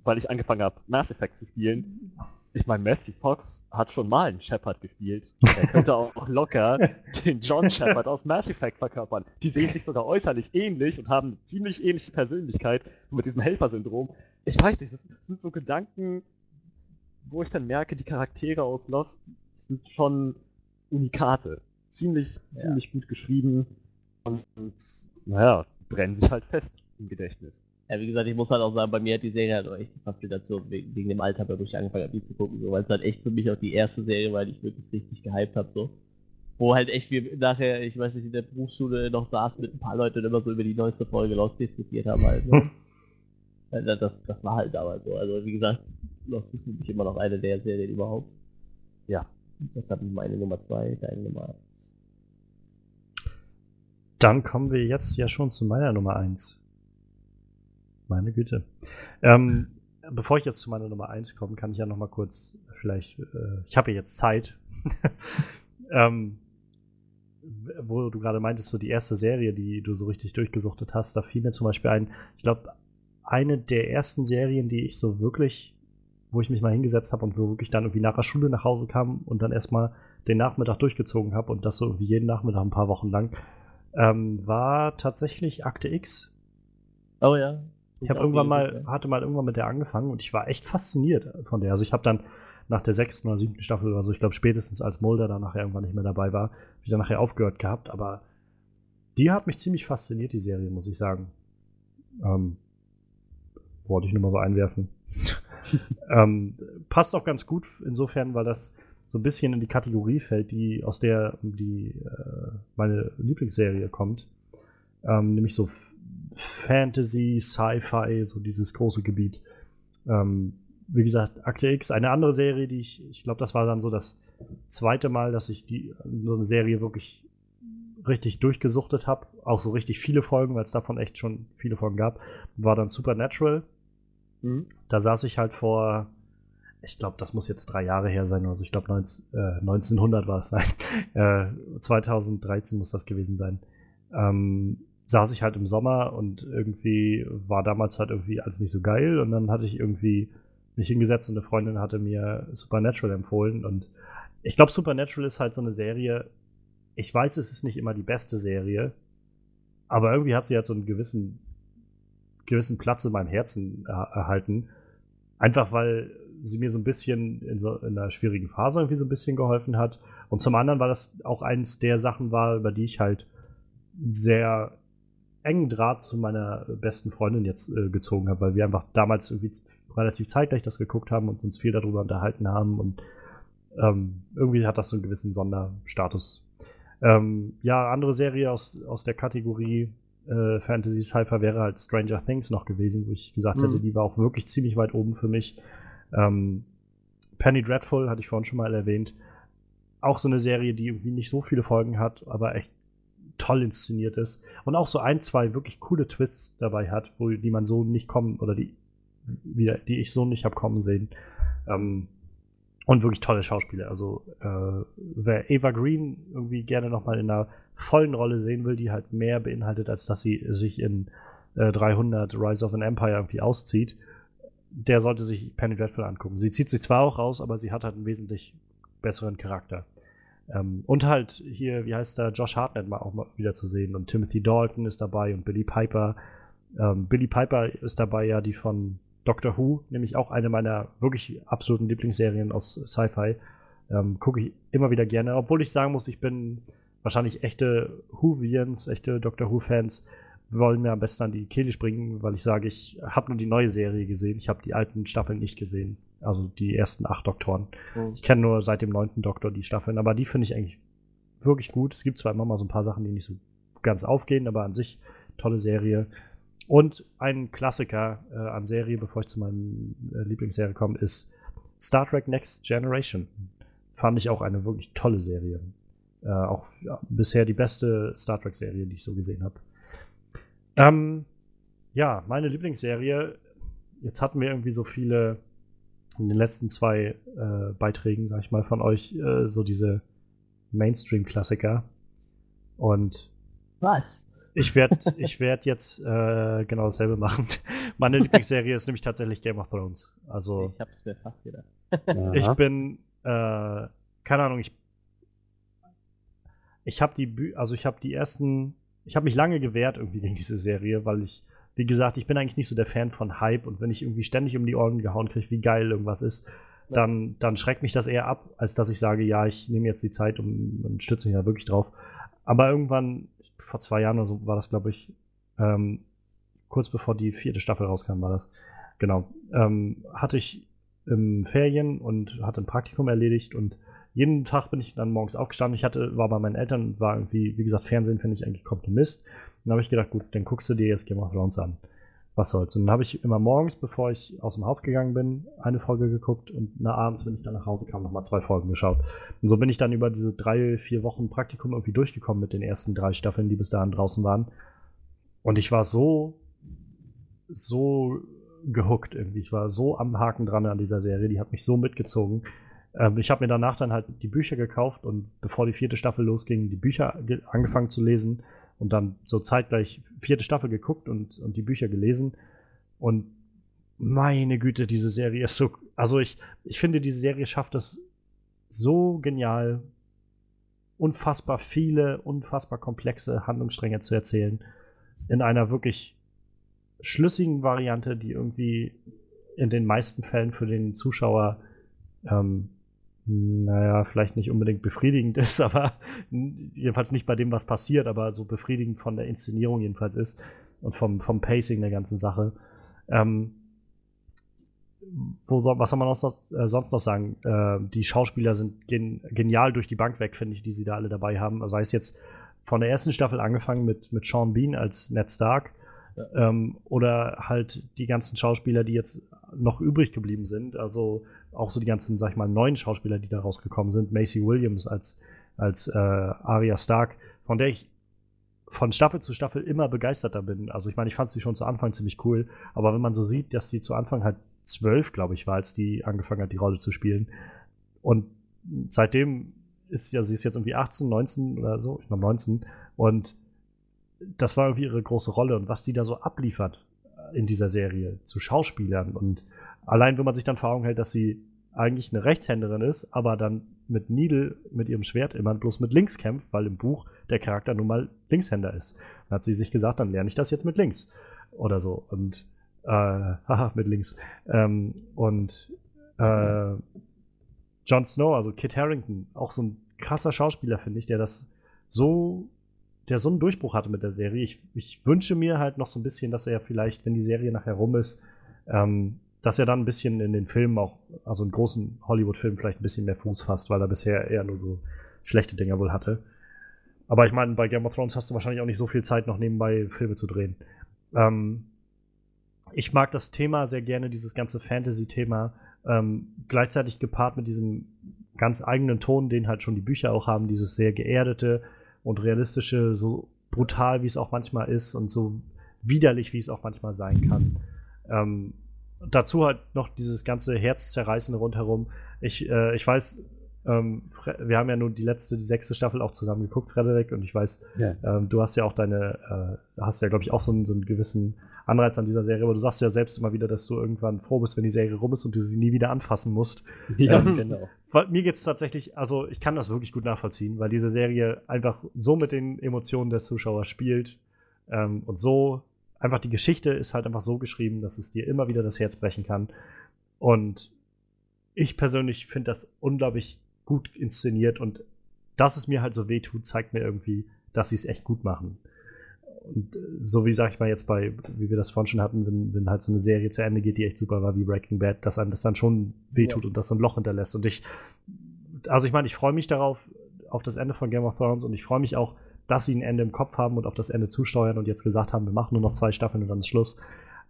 weil ich angefangen habe, Mass Effect zu spielen. Ich meine, Matthew Fox hat schon mal einen Shepard gespielt. Er könnte *laughs* auch locker den John Shepard aus Mass Effect verkörpern. Die sehen sich sogar äußerlich ähnlich und haben eine ziemlich ähnliche Persönlichkeit mit diesem Helfersyndrom. Ich weiß nicht, das sind so Gedanken, wo ich dann merke, die Charaktere aus Lost sind schon Unikate. Ziemlich, ja. ziemlich gut geschrieben und, und, naja, brennen sich halt fest im Gedächtnis. Ja, wie gesagt, ich muss halt auch sagen, bei mir hat die Serie halt auch echt die Faszination wegen, wegen dem Alter, wo ich angefangen habe, die zu gucken, so, weil es halt echt für mich auch die erste Serie war, die ich wirklich richtig gehypt habe, so. Wo halt echt wir nachher, ich weiß nicht, in der Berufsschule noch saß mit ein paar Leuten und immer so über die neueste Folge Lost diskutiert haben halt. Ne? *laughs* das, das war halt aber so. Also wie gesagt, Lost ist für mich immer noch eine der Serien überhaupt. Ja, das hat meine Nummer 2, deine Nummer 1. Dann kommen wir jetzt ja schon zu meiner Nummer 1. Meine Güte. Ähm, bevor ich jetzt zu meiner Nummer 1 komme, kann ich ja noch mal kurz vielleicht, äh, ich habe ja jetzt Zeit, *laughs* ähm, wo du gerade meintest, so die erste Serie, die du so richtig durchgesuchtet hast, da fiel mir zum Beispiel ein, ich glaube, eine der ersten Serien, die ich so wirklich, wo ich mich mal hingesetzt habe und wo wirklich dann irgendwie nach der Schule nach Hause kam und dann erstmal den Nachmittag durchgezogen habe und das so irgendwie jeden Nachmittag ein paar Wochen lang, ähm, war tatsächlich Akte X. Oh ja. Ich habe irgendwann mal, hatte mal irgendwann mit der angefangen und ich war echt fasziniert von der. Also ich habe dann nach der sechsten oder siebten Staffel oder so, ich glaube spätestens als Mulder dann nachher irgendwann nicht mehr dabei war, habe ich dann nachher aufgehört gehabt, aber die hat mich ziemlich fasziniert, die Serie, muss ich sagen. Ähm, wollte ich nur mal so einwerfen. *laughs* ähm, passt auch ganz gut insofern, weil das so ein bisschen in die Kategorie fällt, die aus der die äh, meine Lieblingsserie kommt. Ähm, nämlich so Fantasy, Sci-Fi, so dieses große Gebiet. Ähm, wie gesagt, Akte X, eine andere Serie, die ich, ich glaube, das war dann so das zweite Mal, dass ich die so eine Serie wirklich richtig durchgesuchtet habe. Auch so richtig viele Folgen, weil es davon echt schon viele Folgen gab. War dann Supernatural. Mhm. Da saß ich halt vor, ich glaube, das muss jetzt drei Jahre her sein. Also ich glaube, äh, 1900 war es sein. *laughs* Äh, 2013 muss das gewesen sein. Ähm, saß ich halt im Sommer und irgendwie war damals halt irgendwie alles nicht so geil. Und dann hatte ich irgendwie mich hingesetzt und eine Freundin hatte mir Supernatural empfohlen. Und ich glaube Supernatural ist halt so eine Serie, ich weiß, es ist nicht immer die beste Serie, aber irgendwie hat sie halt so einen gewissen gewissen Platz in meinem Herzen er erhalten, einfach weil sie mir so ein bisschen in, so, in einer schwierigen Phase irgendwie so ein bisschen geholfen hat. Und zum anderen, weil das auch eins der Sachen war, über die ich halt sehr engen Draht zu meiner besten Freundin jetzt äh, gezogen habe, weil wir einfach damals irgendwie relativ zeitgleich das geguckt haben und uns viel darüber unterhalten haben und ähm, irgendwie hat das so einen gewissen Sonderstatus. Ähm, ja, andere Serie aus, aus der Kategorie äh, Fantasy Sci-Fi wäre halt Stranger Things noch gewesen, wo ich gesagt mhm. hätte, die war auch wirklich ziemlich weit oben für mich. Ähm, Penny Dreadful hatte ich vorhin schon mal erwähnt. Auch so eine Serie, die irgendwie nicht so viele Folgen hat, aber echt toll inszeniert ist und auch so ein, zwei wirklich coole Twists dabei hat, wo die man so nicht kommen oder die, wieder, die ich so nicht habe kommen sehen. Ähm, und wirklich tolle Schauspieler. Also äh, wer Eva Green irgendwie gerne nochmal in einer vollen Rolle sehen will, die halt mehr beinhaltet, als dass sie sich in äh, 300 Rise of an Empire irgendwie auszieht, der sollte sich Penny Dreadful angucken. Sie zieht sich zwar auch raus, aber sie hat halt einen wesentlich besseren Charakter. Ähm, und halt hier, wie heißt der, Josh Hartnett mal auch mal wieder zu sehen und Timothy Dalton ist dabei und Billy Piper. Ähm, Billy Piper ist dabei ja die von Doctor Who, nämlich auch eine meiner wirklich absoluten Lieblingsserien aus Sci-Fi. Ähm, Gucke ich immer wieder gerne, obwohl ich sagen muss, ich bin wahrscheinlich echte Whovians, echte Doctor Who-Fans wollen mir am besten an die Kehle springen, weil ich sage, ich habe nur die neue Serie gesehen, ich habe die alten Staffeln nicht gesehen. Also die ersten acht Doktoren. Mhm. Ich kenne nur seit dem neunten Doktor die Staffeln, aber die finde ich eigentlich wirklich gut. Es gibt zwar immer mal so ein paar Sachen, die nicht so ganz aufgehen, aber an sich tolle Serie. Und ein Klassiker äh, an Serie, bevor ich zu meinem äh, Lieblingsserie komme, ist Star Trek Next Generation. Fand ich auch eine wirklich tolle Serie. Äh, auch ja, bisher die beste Star Trek-Serie, die ich so gesehen habe. Ähm, ja, meine Lieblingsserie. Jetzt hatten wir irgendwie so viele in den letzten zwei äh, Beiträgen, sag ich mal, von euch, äh, so diese Mainstream-Klassiker. Und Was? ich werde ich werd jetzt äh, genau dasselbe machen. *laughs* Meine *laughs* Lieblingsserie ist nämlich tatsächlich Game of Thrones. Also Ich hab's mir fast gedacht. ich bin, äh, keine Ahnung, ich, ich habe die, Bü also ich habe die ersten, ich habe mich lange gewehrt irgendwie gegen diese Serie, weil ich, wie gesagt, ich bin eigentlich nicht so der Fan von Hype und wenn ich irgendwie ständig um die Ohren gehauen kriege, wie geil irgendwas ist, dann, dann schreckt mich das eher ab, als dass ich sage, ja, ich nehme jetzt die Zeit und, und stütze mich da wirklich drauf. Aber irgendwann, vor zwei Jahren oder so war das, glaube ich, ähm, kurz bevor die vierte Staffel rauskam, war das. Genau. Ähm, hatte ich im Ferien und hatte ein Praktikum erledigt und jeden Tag bin ich dann morgens aufgestanden. Ich hatte, war bei meinen Eltern und war irgendwie, wie gesagt, Fernsehen finde ich eigentlich komplett Mist. Dann habe ich gedacht, gut, dann guckst du dir jetzt Game of Thrones an. Was soll's. Und dann habe ich immer morgens, bevor ich aus dem Haus gegangen bin, eine Folge geguckt und na, abends, wenn ich dann nach Hause kam, nochmal zwei Folgen geschaut. Und so bin ich dann über diese drei, vier Wochen Praktikum irgendwie durchgekommen mit den ersten drei Staffeln, die bis dahin draußen waren. Und ich war so, so gehuckt irgendwie. Ich war so am Haken dran an dieser Serie, die hat mich so mitgezogen. Ähm, ich habe mir danach dann halt die Bücher gekauft und bevor die vierte Staffel losging, die Bücher ge- angefangen zu lesen und dann so zeitgleich vierte Staffel geguckt und, und die Bücher gelesen. Und meine Güte, diese Serie ist so. Also ich, ich finde, diese Serie schafft es so genial, unfassbar viele, unfassbar komplexe Handlungsstränge zu erzählen. In einer wirklich schlüssigen Variante, die irgendwie in den meisten Fällen für den Zuschauer, ähm, naja, vielleicht nicht unbedingt befriedigend *laughs* ist, aber jedenfalls nicht bei dem, was passiert, aber so befriedigend von der Inszenierung jedenfalls ist und vom, vom Pacing der ganzen Sache. Ähm, wo was soll man noch, äh, sonst noch sagen? Äh, die Schauspieler sind gen genial durch die Bank weg, finde ich, die sie da alle dabei haben. Also sei es jetzt von der ersten Staffel angefangen mit, mit Sean Bean als Ned Stark ähm, oder halt die ganzen Schauspieler, die jetzt noch übrig geblieben sind. Also auch so die ganzen, sag ich mal, neuen Schauspieler, die da rausgekommen sind. Macy Williams als, als äh, Arya Stark, von der ich von Staffel zu Staffel immer begeisterter bin. Also ich meine, ich fand sie schon zu Anfang ziemlich cool, aber wenn man so sieht, dass sie zu Anfang halt zwölf, glaube ich, war, als die angefangen hat, die Rolle zu spielen. Und seitdem ist ja, sie ist jetzt irgendwie 18, 19 oder so, ich glaube 19. Und das war irgendwie ihre große Rolle und was die da so abliefert in dieser Serie zu Schauspielern und allein wenn man sich dann vor Augen hält, dass sie eigentlich eine Rechtshänderin ist, aber dann mit Needle, mit ihrem Schwert immer bloß mit links kämpft, weil im Buch der Charakter nun mal Linkshänder ist. Dann hat sie sich gesagt, dann lerne ich das jetzt mit links oder so und äh, *laughs* haha, mit links. Ähm, und äh, Jon Snow, also Kit Harrington, auch so ein krasser Schauspieler, finde ich, der das so, der so einen Durchbruch hatte mit der Serie. Ich, ich wünsche mir halt noch so ein bisschen, dass er vielleicht, wenn die Serie nachher rum ist, ähm, dass er dann ein bisschen in den Filmen auch, also in großen Hollywood-Filmen vielleicht ein bisschen mehr Fuß fasst, weil er bisher eher nur so schlechte Dinger wohl hatte. Aber ich meine, bei Game of Thrones hast du wahrscheinlich auch nicht so viel Zeit, noch nebenbei Filme zu drehen. Ähm, ich mag das Thema sehr gerne, dieses ganze Fantasy-Thema, ähm, gleichzeitig gepaart mit diesem ganz eigenen Ton, den halt schon die Bücher auch haben, dieses sehr geerdete und realistische, so brutal, wie es auch manchmal ist und so widerlich, wie es auch manchmal sein kann. Ähm, dazu halt noch dieses ganze Herzzerreißende rundherum. Ich, äh, ich weiß, ähm, wir haben ja nur die letzte, die sechste Staffel auch zusammen geguckt, Frederik, und ich weiß, Ja. ähm, du hast ja auch deine, äh, hast ja, glaube ich, auch so einen, so einen gewissen Anreiz an dieser Serie, aber du sagst ja selbst immer wieder, dass du irgendwann froh bist, wenn die Serie rum ist und du sie nie wieder anfassen musst. Ja, Ähm, genau. Weil mir geht's tatsächlich, also ich kann das wirklich gut nachvollziehen, weil diese Serie einfach so mit den Emotionen des Zuschauers spielt ähm, und so einfach die Geschichte ist halt einfach so geschrieben, dass es dir immer wieder das Herz brechen kann. Und ich persönlich finde das unglaublich gut inszeniert und dass es mir halt so weh tut, zeigt mir irgendwie, dass sie es echt gut machen. Und äh, so wie sag ich mal jetzt bei, wie wir das vorhin schon hatten, wenn, wenn halt so eine Serie zu Ende geht, die echt super war, wie Breaking Bad, dass einem das dann schon wehtut und das so ein Loch hinterlässt. Und ich, also ich meine, ich freue mich darauf, auf das Ende von Game of Thrones und ich freue mich auch, dass sie ein Ende im Kopf haben und auf das Ende zusteuern und jetzt gesagt haben, wir machen nur noch zwei Staffeln und dann ist Schluss.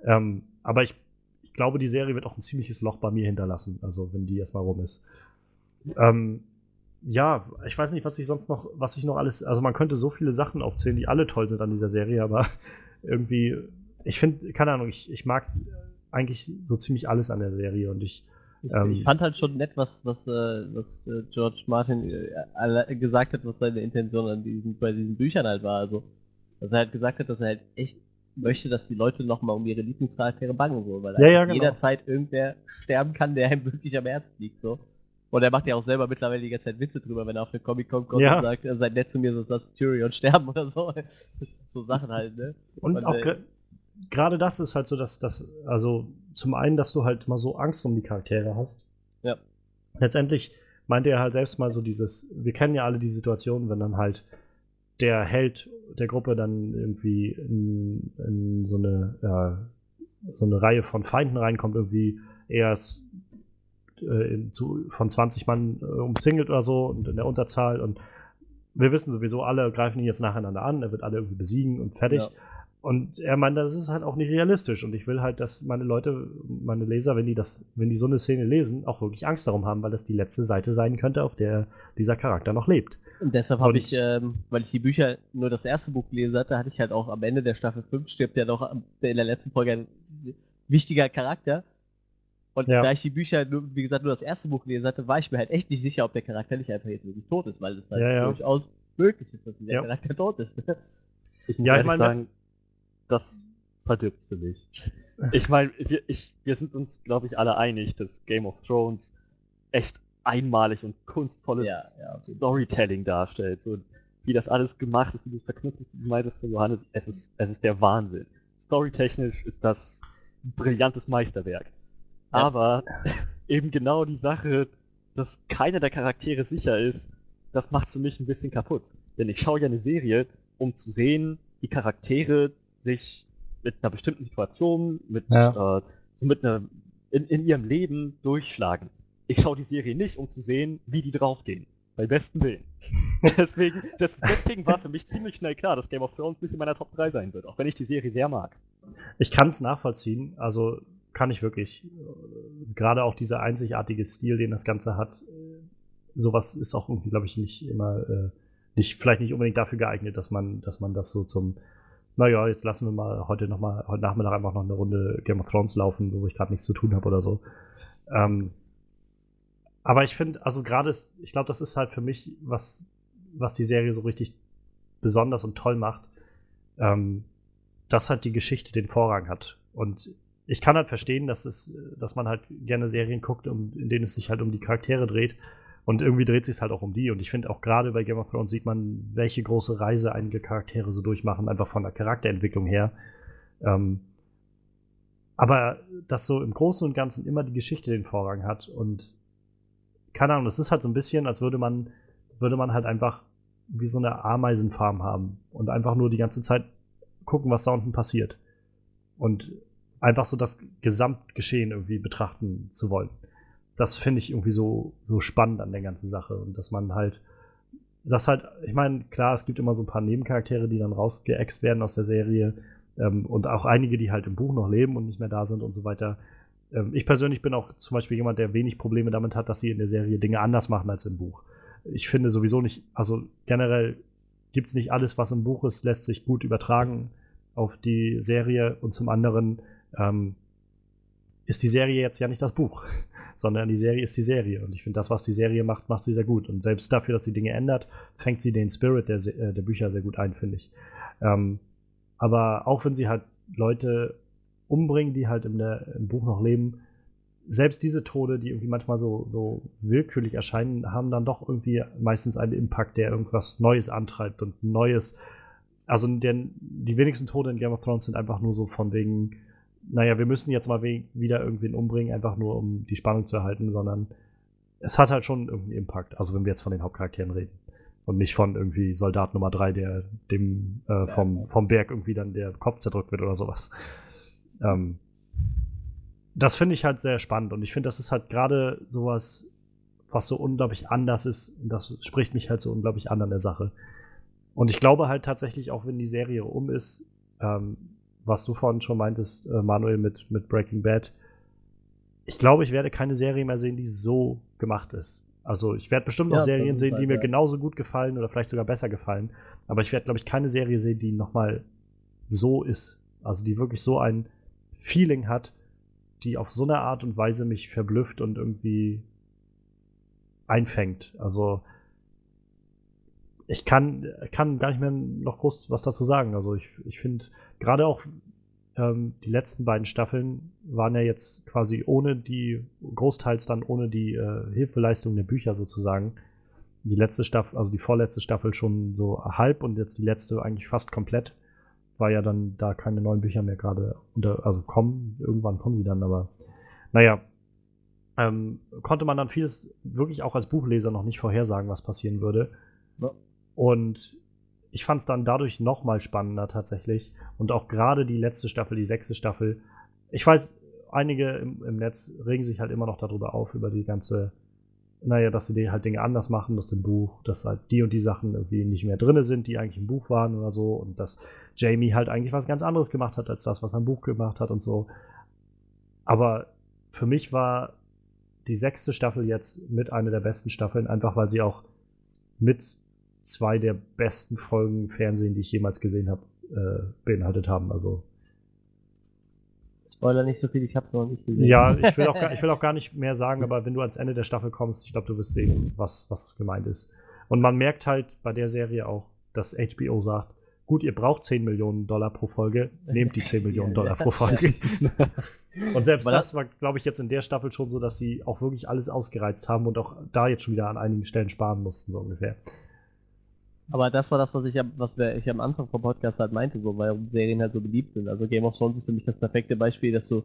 Ähm, aber ich, ich glaube, die Serie wird auch ein ziemliches Loch bei mir hinterlassen, also wenn die erstmal rum ist. Ähm, ja, ich weiß nicht, was ich sonst noch, was ich noch alles, also man könnte so viele Sachen aufzählen, die alle toll sind an dieser Serie, aber *laughs* irgendwie, ich finde, keine Ahnung, ich, ich mag eigentlich so ziemlich alles an der Serie und ich Ich, ähm, ich, fand halt schon nett, was, was, äh, was äh, George Martin äh, gesagt hat, was seine Intention an diesen, bei diesen Büchern halt war. Also, dass er halt gesagt hat, dass er halt echt möchte, dass die Leute nochmal um ihre Lieblingscharaktere bangen, so, weil ja, ja, genau. jederzeit irgendwer sterben kann, der ihm wirklich am Herzen liegt, so. Und er macht ja auch selber mittlerweile die ganze Zeit Witze drüber, wenn er auf eine Comic-Con kommt ja. und sagt, sei nett zu mir, sonst lass Tyrion *laughs* sterben oder so. so Sachen halt, ne? Und, und auch äh, gerade das ist halt so, dass das, also zum einen, dass du halt mal so Angst um die Charaktere hast. Ja. Letztendlich meinte er halt selbst mal so dieses, wir kennen ja alle die Situation, wenn dann halt der Held der Gruppe dann irgendwie in, in so eine ja, so eine Reihe von Feinden reinkommt, irgendwie eher äh, zu, von 20 Mann äh, umzingelt oder so und in der Unterzahl und wir wissen sowieso, alle greifen ihn jetzt nacheinander an, er wird alle irgendwie besiegen und fertig. Ja. Und er meint, das ist halt auch nicht realistisch. Und ich will halt, dass meine Leute, meine Leser, wenn die das, wenn die so eine Szene lesen, auch wirklich Angst darum haben, weil das die letzte Seite sein könnte, auf der dieser Charakter noch lebt. Und deshalb habe ich, ähm, weil ich die Bücher nur das erste Buch gelesen hatte, hatte ich halt auch am Ende der Staffel 5 stirbt ja noch in der letzten Folge ein wichtiger Charakter. Und ja. da ich die Bücher, nur, wie gesagt, nur das erste Buch gelesen hatte, war ich mir halt echt nicht sicher, ob der Charakter nicht einfach jetzt wirklich tot ist, weil es halt ja, ja. durchaus möglich ist, dass der Charakter tot ist. Ich muss ja, ich meine, sagen, das verdirbt für mich. Ich meine, wir, wir sind uns, glaube ich, alle einig, dass Game of Thrones echt einmalig und kunstvolles ja, ja, Storytelling darstellt. So, wie das alles gemacht ist, wie das verknüpft ist, wie du meintest von Johannes, es ist, es ist der Wahnsinn. Storytechnisch ist das ein brillantes Meisterwerk. Ja. Aber *laughs* eben genau die Sache, dass keiner der Charaktere sicher ist, das macht für mich ein bisschen kaputt. Denn ich schaue ja eine Serie, um zu sehen, wie Charaktere sich mit einer bestimmten Situation, mit, ja. äh, so mit einer, in, in ihrem Leben durchschlagen. Ich schaue die Serie nicht, um zu sehen, wie die draufgehen. Bei besten Willen. *laughs* deswegen, das, deswegen war für mich ziemlich schnell klar, dass Game of Thrones nicht in meiner Top 3 sein wird, auch wenn ich die Serie sehr mag. Ich kann es nachvollziehen, also kann ich wirklich. Gerade auch dieser einzigartige Stil, den das Ganze hat, sowas ist auch irgendwie, glaube ich, nicht immer, äh, nicht, vielleicht nicht unbedingt dafür geeignet, dass man, dass man das so zum naja, jetzt lassen wir mal heute noch mal, heute Nachmittag einfach noch eine Runde Game of Thrones laufen, so wo ich gerade nichts zu tun habe oder so. Ähm, aber ich finde, also gerade, ich glaube, das ist halt für mich, was, was die Serie so richtig besonders und toll macht, ähm, dass halt die Geschichte den Vorrang hat. Und ich kann halt verstehen, dass es, dass man halt gerne Serien guckt, um, in denen es sich halt um die Charaktere dreht. Und irgendwie dreht sich halt auch um die. Und ich finde auch gerade bei Game of Thrones sieht man, welche große Reise einige Charaktere so durchmachen, einfach von der Charakterentwicklung her. Ähm, aber dass so im Großen und Ganzen immer die Geschichte den Vorrang hat und keine Ahnung, das ist halt so ein bisschen, als würde man, würde man halt einfach wie so eine Ameisenfarm haben und einfach nur die ganze Zeit gucken, was da unten passiert. Und einfach so das Gesamtgeschehen irgendwie betrachten zu wollen das finde ich irgendwie so, so spannend an der ganzen Sache. Und dass man halt, das halt, ich meine, klar, es gibt immer so ein paar Nebencharaktere, die dann rausgeext werden aus der Serie. Ähm, und auch einige, die halt im Buch noch leben und nicht mehr da sind und so weiter. Ähm, ich persönlich bin auch zum Beispiel jemand, der wenig Probleme damit hat, dass sie in der Serie Dinge anders machen als im Buch. Ich finde sowieso nicht, also generell gibt es nicht alles, was im Buch ist, lässt sich gut übertragen auf die Serie und zum anderen ähm, ist die Serie jetzt ja nicht das Buch sondern die Serie ist die Serie. Und ich finde, das, was die Serie macht, macht sie sehr gut. Und selbst dafür, dass sie Dinge ändert, fängt sie den Spirit der, äh, der Bücher sehr gut ein, finde ich. Ähm, aber auch wenn sie halt Leute umbringen, die halt der, im Buch noch leben, selbst diese Tode, die irgendwie manchmal so, so willkürlich erscheinen, haben dann doch irgendwie meistens einen Impact, der irgendwas Neues antreibt und Neues. Also denn die wenigsten Tode in Game of Thrones sind einfach nur so von wegen, naja, wir müssen jetzt mal wieder irgendwen umbringen, einfach nur um die Spannung zu erhalten, sondern es hat halt schon irgendeinen Impact. Also wenn wir jetzt von den Hauptcharakteren reden. Und nicht von irgendwie Soldat Nummer 3, der dem äh, vom, vom Berg irgendwie dann der Kopf zerdrückt wird oder sowas. Ähm, das finde ich halt sehr spannend und ich finde, das ist halt gerade sowas, was so unglaublich anders ist. Und das spricht mich halt so unglaublich an an der Sache. Und ich glaube halt tatsächlich, auch wenn die Serie um ist, ähm, was du vorhin schon meintest, äh, Manuel, mit, mit Breaking Bad. Ich glaube, ich werde keine Serie mehr sehen, die so gemacht ist. Also ich werde bestimmt noch ja, Serien sehen, halt, die mir ja. genauso gut gefallen oder vielleicht sogar besser gefallen. Aber ich werde, glaube ich, keine Serie sehen, die nochmal so ist. Also die wirklich so ein Feeling hat, die auf so eine Art und Weise mich verblüfft und irgendwie einfängt. Also ich kann, kann gar nicht mehr noch groß was dazu sagen. Also ich, ich finde gerade auch ähm, die letzten beiden Staffeln waren ja jetzt quasi ohne die, großteils dann ohne die äh, Hilfeleistung der Bücher sozusagen. Die letzte Staffel, also die vorletzte Staffel schon so halb und jetzt die letzte eigentlich fast komplett, weil ja dann da keine neuen Bücher mehr gerade unter, also kommen. Irgendwann kommen sie dann, aber naja, ähm, konnte man dann vieles wirklich auch als Buchleser noch nicht vorhersagen, was passieren würde. Ja. Und ich fand es dann dadurch noch mal spannender tatsächlich. Und auch gerade die letzte Staffel, die sechste Staffel. Ich weiß, einige im, im, Netz regen sich halt immer noch darüber auf, über die ganze, naja, dass sie halt Dinge anders machen, dass im Buch, dass halt die und die Sachen irgendwie nicht mehr drin sind, die eigentlich im Buch waren oder so. Und dass Jamie halt eigentlich was ganz anderes gemacht hat, als das, was er im Buch gemacht hat und so. Aber für mich war die sechste Staffel jetzt mit einer der besten Staffeln, einfach weil sie auch mit zwei der besten Folgen Fernsehen, die ich jemals gesehen habe, äh, beinhaltet haben. Also Spoiler nicht so viel, ich habe es noch nicht gesehen. Ja, ich will, auch *laughs* gar, ich will auch gar nicht mehr sagen, aber wenn du ans Ende der Staffel kommst, ich glaube, du wirst sehen, was, was gemeint ist. Und man merkt halt bei der Serie auch, dass HBO sagt, gut, ihr braucht 10 Millionen Dollar pro Folge, nehmt die 10 Millionen *laughs* Dollar pro Folge. *laughs* und selbst das war, glaube ich, jetzt in der Staffel schon so, dass sie auch wirklich alles ausgereizt haben und auch da jetzt schon wieder an einigen Stellen sparen mussten, so ungefähr. Aber das war das, was ich, was ich am Anfang vom Podcast halt meinte, so, weil Serien halt so beliebt sind. Also Game of Thrones ist für mich das perfekte Beispiel, dass du,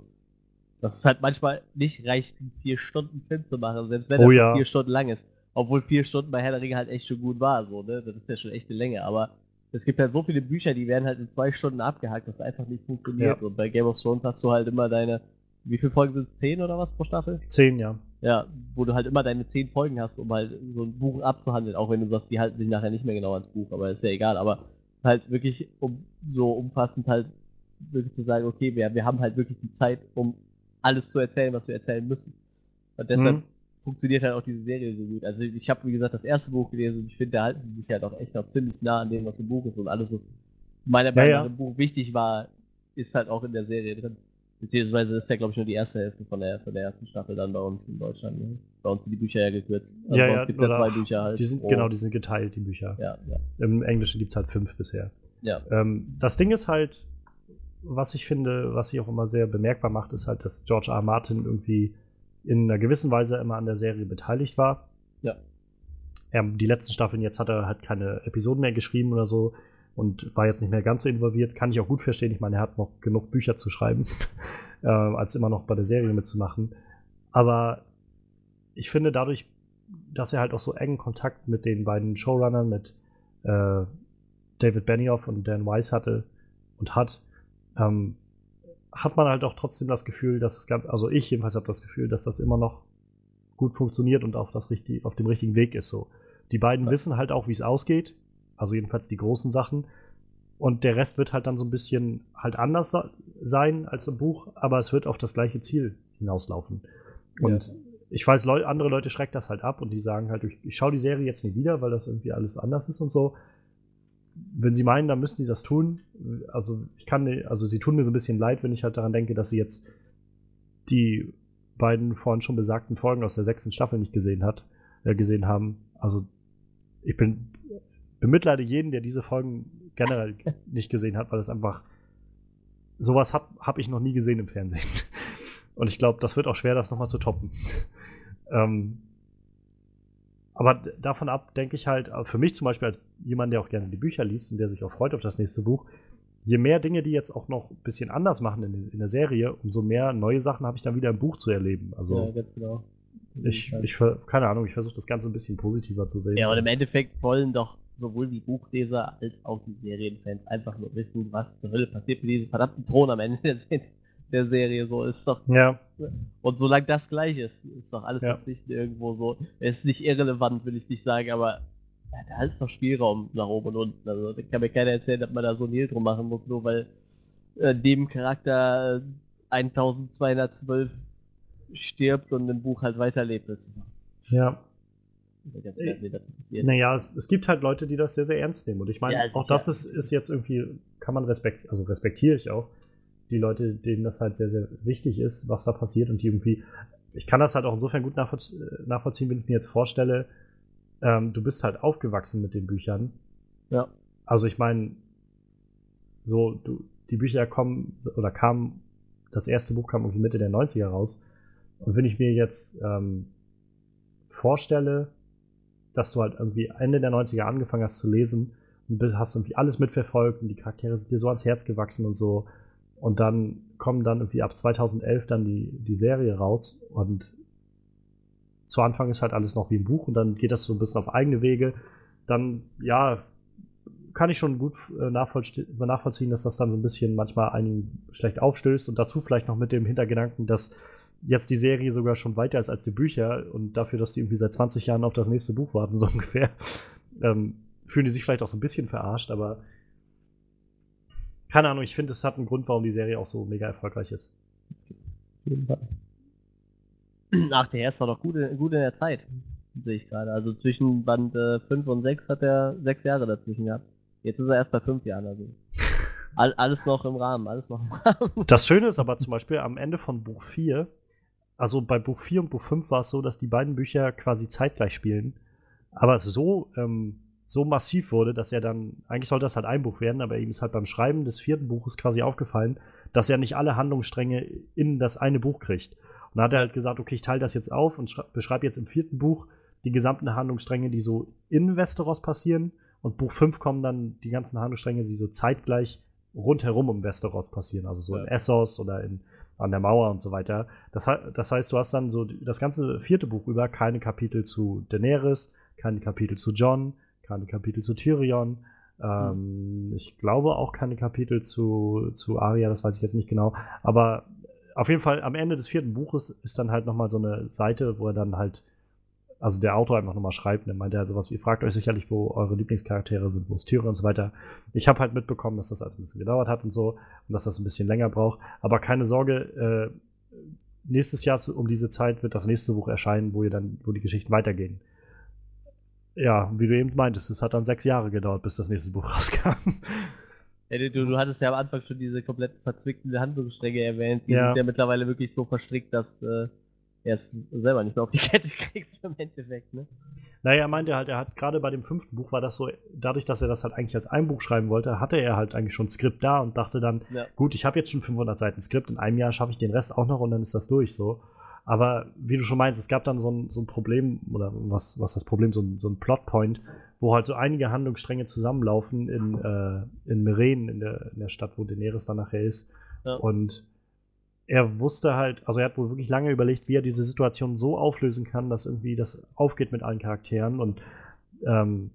dass es halt manchmal nicht reicht, einen vier Stunden Film zu machen, selbst wenn oh, er ja. vier Stunden lang ist. Obwohl vier Stunden bei Herr der Ringe halt echt schon gut war, so, ne? Das ist ja schon echt eine Länge, aber es gibt halt so viele Bücher, die werden halt in zwei Stunden abgehakt, dass einfach nicht funktioniert. Ja. Und bei Game of Thrones hast du halt immer deine, wie viele Folgen sind es? Zehn oder was pro Staffel? Zehn, ja. Ja, wo du halt immer deine zehn Folgen hast, um halt so ein Buch abzuhandeln, auch wenn du sagst, die halten sich nachher nicht mehr genau ans Buch, aber ist ja egal. Aber halt wirklich um so umfassend halt wirklich zu sagen, okay, wir, wir haben halt wirklich die Zeit, um alles zu erzählen, was wir erzählen müssen. Und deshalb mhm. funktioniert halt auch diese Serie so gut. Also ich habe, wie gesagt, das erste Buch gelesen und ich finde, da halten sie sich halt auch echt noch ziemlich nah an dem, was im Buch ist und alles, was meiner Meinung nach ja, ja. im Buch wichtig war, ist halt auch in der Serie drin. Beziehungsweise ist ja, glaube ich, nur die erste Hälfte von der, von der ersten Staffel dann bei uns in Deutschland. Ne? Bei uns sind die Bücher ja gekürzt. Also ja, ja, gibt ja zwei Bücher halt. Die sind, oh. Genau, die sind geteilt, die Bücher. Ja, ja. Im Englischen gibt es halt fünf bisher. Ja. Ähm, das Ding ist halt, was ich finde, was sich auch immer sehr bemerkbar macht, ist halt, dass George R. Martin irgendwie in einer gewissen Weise immer an der Serie beteiligt war. Ja. Er, die letzten Staffeln, jetzt hat er halt keine Episoden mehr geschrieben oder so und war jetzt nicht mehr ganz so involviert. Kann ich auch gut verstehen. Ich meine, er hat noch genug Bücher zu schreiben. *laughs* äh, als immer noch bei der Serie mitzumachen. Aber ich finde dadurch, dass er halt auch so engen Kontakt mit den beiden Showrunnern, mit äh, David Benioff und Dan Weiss hatte und hat, ähm, hat man halt auch trotzdem das Gefühl, dass es gab, also ich jedenfalls habe das Gefühl, dass das immer noch gut funktioniert und auf, das richtig, auf dem richtigen Weg ist. So. Die beiden ja. wissen halt auch, wie es ausgeht, also jedenfalls die großen Sachen. Und der Rest wird halt dann so ein bisschen halt anders sein als im Buch, aber es wird auf das gleiche Ziel hinauslaufen. Und ja. ich weiß, Leu andere Leute schreckt das halt ab und die sagen halt, ich, ich schaue die Serie jetzt nie wieder, weil das irgendwie alles anders ist und so. Wenn sie meinen, dann müssen sie das tun. Also ich kann, also sie tun mir so ein bisschen leid, wenn ich halt daran denke, dass sie jetzt die beiden vorhin schon besagten Folgen aus der sechsten Staffel nicht gesehen hat, äh, gesehen haben. Also ich bin bemitleide jeden, der diese Folgen generell *laughs* nicht gesehen hat, weil es einfach sowas habe hab ich noch nie gesehen im Fernsehen. *laughs* Und ich glaube, das wird auch schwer, das nochmal zu toppen. *laughs* ähm, aber davon ab denke ich halt, äh, für mich zum Beispiel als jemand, der auch gerne die Bücher liest und der sich auch freut auf das nächste Buch, je mehr Dinge, die jetzt auch noch ein bisschen anders machen in, in der Serie, umso mehr neue Sachen habe ich dann wieder im Buch zu erleben. Also, ja, ganz genau. Ich, ich, keine Ahnung, ich versuche das Ganze ein bisschen positiver zu sehen. Ja, und im Endeffekt wollen doch sowohl die Buchleser als auch die Serienfans einfach nur wissen, was zur Hölle passiert mit diesem verdammten Thron am Ende der, Serie. So ist doch. Ja. Und solange das gleich ist, ist doch alles ja. dazwischen irgendwo so. Es ist nicht irrelevant, will ich nicht sagen, aber ja, da ist doch Spielraum nach oben und unten. Also da kann mir keiner erzählen, dass man da so ein Hehl drum machen muss, nur weil äh, dem Charakter 1212 stirbt und im Buch halt weiterlebt. Das ist ja. Naja, es gibt halt Leute, die das sehr, sehr ernst nehmen. Und ich meine, ja, auch das ist, ist jetzt irgendwie, kann man respekt, also respektiere ich auch. die Leute, denen das halt sehr, sehr wichtig ist, was da passiert und die irgendwie. Ich kann das halt auch insofern gut nachvollzie nachvollziehen, wenn ich mir jetzt vorstelle, ähm, du bist halt aufgewachsen mit den Büchern. Ja. Also ich meine, so, du, die Bücher kommen oder kamen, das erste Buch kam irgendwie Mitte der 90er raus. Und wenn ich mir jetzt ähm, vorstelle, dass du halt irgendwie Ende der 90er angefangen hast zu lesen und hast irgendwie alles mitverfolgt und die Charaktere sind dir so ans Herz gewachsen und so. Und dann kommen dann irgendwie ab 2011 dann die, die Serie raus und zu Anfang ist halt alles noch wie ein Buch und dann geht das so ein bisschen auf eigene Wege. Dann, ja, kann ich schon gut äh, nachvollziehen, dass das dann so ein bisschen manchmal einigen schlecht aufstößt und dazu vielleicht noch mit dem Hintergedanken, dass jetzt die Serie sogar schon weiter ist als die Bücher und dafür, dass die irgendwie seit 20 Jahren auf das nächste Buch warten, *laughs* so ungefähr, ähm, fühlen die sich vielleicht auch so ein bisschen verarscht, aber keine Ahnung, ich finde, es hat einen Grund, warum die Serie auch so mega erfolgreich ist. Ach, der erste war doch gut, gut in der Zeit, sehe ich gerade. Also zwischen Band äh, 5 und 6 hat er sechs Jahre dazwischen gehabt. Jetzt ist er erst bei fünf Jahren, also. *laughs* All, alles noch im Rahmen, alles noch im Rahmen. Das Schöne ist aber zum Beispiel am Ende von Buch 4 also bei Buch 4 und Buch 5 war es so, dass die beiden Bücher quasi zeitgleich spielen, aber es so, ähm, so massiv wurde, dass er dann, eigentlich sollte das halt ein Buch werden, aber ihm ist halt beim Schreiben des vierten Buches quasi aufgefallen, dass er nicht alle Handlungsstränge in das eine Buch kriegt. Und dann hat er halt gesagt, okay, ich teile das jetzt auf und beschreibe jetzt im vierten Buch die gesamten Handlungsstränge, die so in Westeros passieren. Und Buch 5 kommen dann die ganzen Handlungsstränge, die so zeitgleich rundherum um Westeros passieren. Also so ja. in Essos oder in an der Mauer und so weiter. Das, das heißt, du hast dann so das ganze vierte Buch über keine Kapitel zu Daenerys, keine Kapitel zu John, keine Kapitel zu Tyrion. Ähm, mhm. Ich glaube auch keine Kapitel zu, zu Arya, das weiß ich jetzt nicht genau. Aber auf jeden Fall am Ende des vierten Buches ist dann halt nochmal so eine Seite, wo er dann halt also der Autor einfach nochmal schreibt, dann meint er sowas wie, ihr fragt euch sicherlich, wo eure Lieblingscharaktere sind, wo ist Tyrion und so weiter. Ich habe halt mitbekommen, dass das also ein bisschen gedauert hat und so und dass das ein bisschen länger braucht. Aber keine Sorge, äh, nächstes Jahr zu, um diese Zeit wird das nächste Buch erscheinen, wo ihr dann, wo die Geschichten weitergehen. Ja, wie du eben meintest, es hat dann sechs Jahre gedauert, bis das nächste Buch *laughs* rauskam. Ja, du, du hattest ja am Anfang schon diese komplett verzwickten Handlungsstränge erwähnt, die ja. sind ja mittlerweile wirklich so verstrickt, dass äh, er es selber nicht mehr auf die Kette kriegt im Endeffekt, ne? Naja, er meinte halt, er hat gerade bei dem fünften Buch war das so, dadurch, dass er das halt eigentlich als ein Buch schreiben wollte, hatte er halt eigentlich schon ein Skript da und dachte dann, ja. gut, ich habe jetzt schon 500 Seiten Skript, in einem Jahr schaffe ich den Rest auch noch und dann ist das durch so. Aber wie du schon meinst, es gab dann so ein, so ein Problem, oder was, was das Problem, so ein, so ein Plotpoint, wo halt so einige Handlungsstränge zusammenlaufen in, äh, in Meren, in der, in der Stadt, wo Daenerys dann nachher ist. Ja. Und er wusste halt, also er hat wohl wirklich lange überlegt, wie er diese Situation so auflösen kann, dass irgendwie das aufgeht mit allen Charakteren und ähm,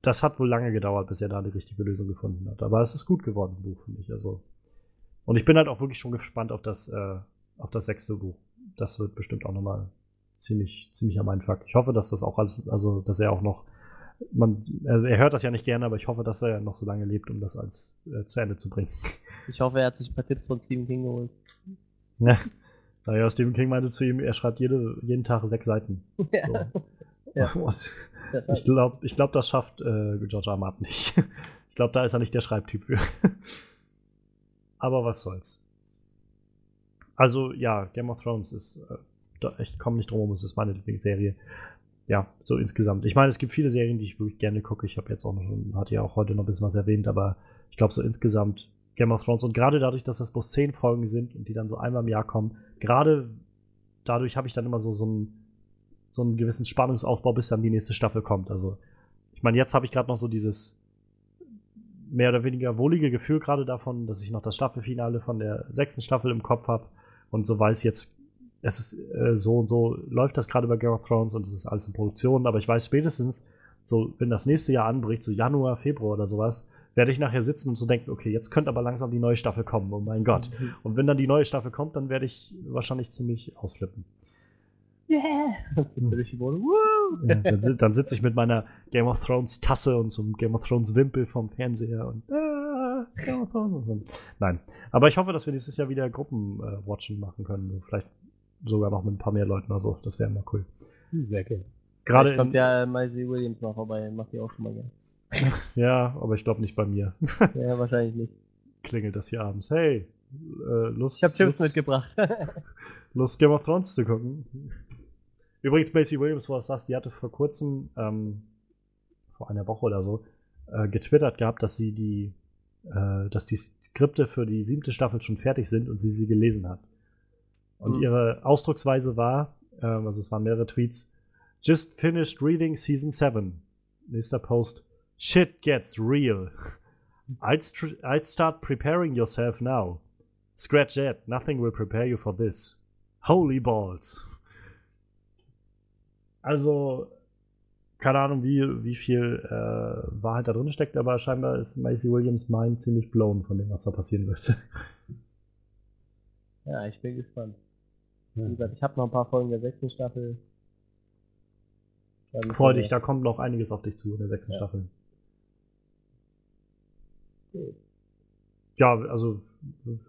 das hat wohl lange gedauert, bis er da die richtige Lösung gefunden hat. Aber es ist gut geworden, Buch, finde ich. Also. Und ich bin halt auch wirklich schon gespannt auf das, äh, auf das sechste Buch. Das wird bestimmt auch nochmal ziemlich, ziemlich am Einfall. Ich hoffe, dass das auch alles, also dass er auch noch, man, er hört das ja nicht gerne, aber ich hoffe, dass er noch so lange lebt, um das als äh, zu Ende zu bringen. *laughs* Ich hoffe, er hat sich ein paar Tipps von Stephen King geholt. Ja. Naja, Stephen King meinte zu ihm, er schreibt jede, jeden Tag sechs Seiten. *laughs* Ja. So. ja. *laughs* Ich glaube, ich glaub, das schafft äh, George R. Martin nicht. Ich glaube, da ist er nicht der Schreibtyp für. Aber was soll's. Also, ja, Game of Thrones ist, äh, ich komme nicht drum herum, es ist meine Lieblingsserie. Ja, so insgesamt. Ich meine, es gibt viele Serien, die ich wirklich gerne gucke. Ich habe jetzt auch noch, hatte ja auch heute noch ein bisschen was erwähnt, aber ich glaube, so insgesamt Game of Thrones. Und gerade dadurch, dass das bloß zehn Folgen sind und die dann so einmal im Jahr kommen, gerade dadurch habe ich dann immer so, so, einen, so einen gewissen Spannungsaufbau, bis dann die nächste Staffel kommt. Also, ich meine, jetzt habe ich gerade noch so dieses mehr oder weniger wohlige Gefühl gerade davon, dass ich noch das Staffelfinale von der sechsten Staffel im Kopf habe und so weiß jetzt, es ist äh, so und so läuft das gerade bei Game of Thrones und es ist alles in Produktion, aber ich weiß spätestens, so wenn das nächste Jahr anbricht, so Januar, Februar oder sowas, werde ich nachher sitzen und so denken, okay, jetzt könnte aber langsam die neue Staffel kommen, oh mein Gott. Mhm. Und wenn dann die neue Staffel kommt, dann werde ich wahrscheinlich ziemlich ausflippen. Yeah! ja, dann, sit, dann sitze ich mit meiner Game of Thrones Tasse und so einem Game of Thrones Wimpel vom Fernseher und ah, Game of Thrones. Und, nein, aber ich hoffe, dass wir nächstes Jahr wieder Gruppenwatchen äh, machen können. Vielleicht sogar noch mit ein paar mehr Leuten oder so. Das wäre mal cool. Sehr gerne. Gerade kommt ja Maisie Williams mal vorbei, macht die auch schon mal gerne. *laughs* ja, aber ich glaube nicht bei mir. *laughs* ja, wahrscheinlich nicht. Klingelt das hier abends. Hey, äh, Lust, Ich habe Chips Lust, mitgebracht. *laughs* Lust, Game of Thrones zu gucken. Übrigens, Macy Williams, wo du das sagst, die hatte vor kurzem, ähm, vor einer Woche oder so, äh, getwittert gehabt, dass sie die, äh, dass die Skripte für die siebte Staffel schon fertig sind und sie sie gelesen hat. Und Mhm. ihre Ausdrucksweise war, ähm, also es waren mehrere Tweets, just finished reading season 7. Nächster Post, shit gets real. *laughs* I'd, I'd start preparing yourself now. Scratch that, nothing will prepare you for this. Holy balls. Also, keine Ahnung, wie, wie viel äh, Wahrheit da drin steckt, aber scheinbar ist Macy Williams Mind ziemlich blown von dem, was da passieren wird. *laughs* ja, ich bin gespannt. Wie Ja. gesagt, ich habe noch ein paar Folgen der sechsten Staffel. Freu dich, da kommt noch einiges auf dich zu in der sechsten Ja. Staffel. Ja, also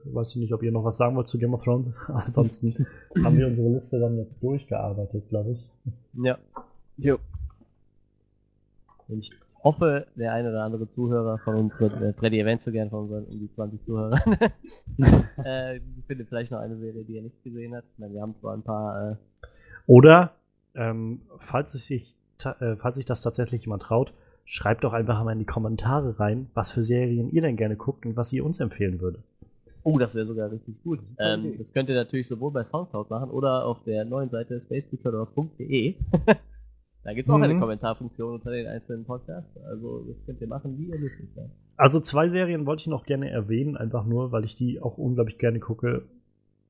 weiß ich nicht, ob ihr noch was sagen wollt zu Game of Thrones. *laughs* Ansonsten *laughs* haben wir unsere Liste dann jetzt durchgearbeitet, glaube ich. Ja. Jo. Und ich hoffe, der eine oder andere Zuhörer von uns wird äh, Freddy erwähnt so gern von unseren um die 20 Zuhörern. *laughs* äh, findet vielleicht noch eine Serie, die er nicht gesehen hat. Ich meine, wir haben zwar ein paar. Äh, Oder, ähm, falls, sich, äh, falls sich das tatsächlich jemand traut, schreibt doch einfach mal in die Kommentare rein, was für Serien ihr denn gerne guckt und was ihr uns empfehlen würdet. oh, das wäre sogar richtig gut. Ähm, das könnt ihr natürlich sowohl bei Soundcloud machen oder auf der neuen Seite spacedictadors.de. *laughs* da gibt es auch Mhm. eine Kommentarfunktion unter den einzelnen Podcasts. Also, das könnt ihr machen, wie ihr lustig seid. Also zwei Serien wollte ich noch gerne erwähnen, einfach nur, weil ich die auch unglaublich gerne gucke.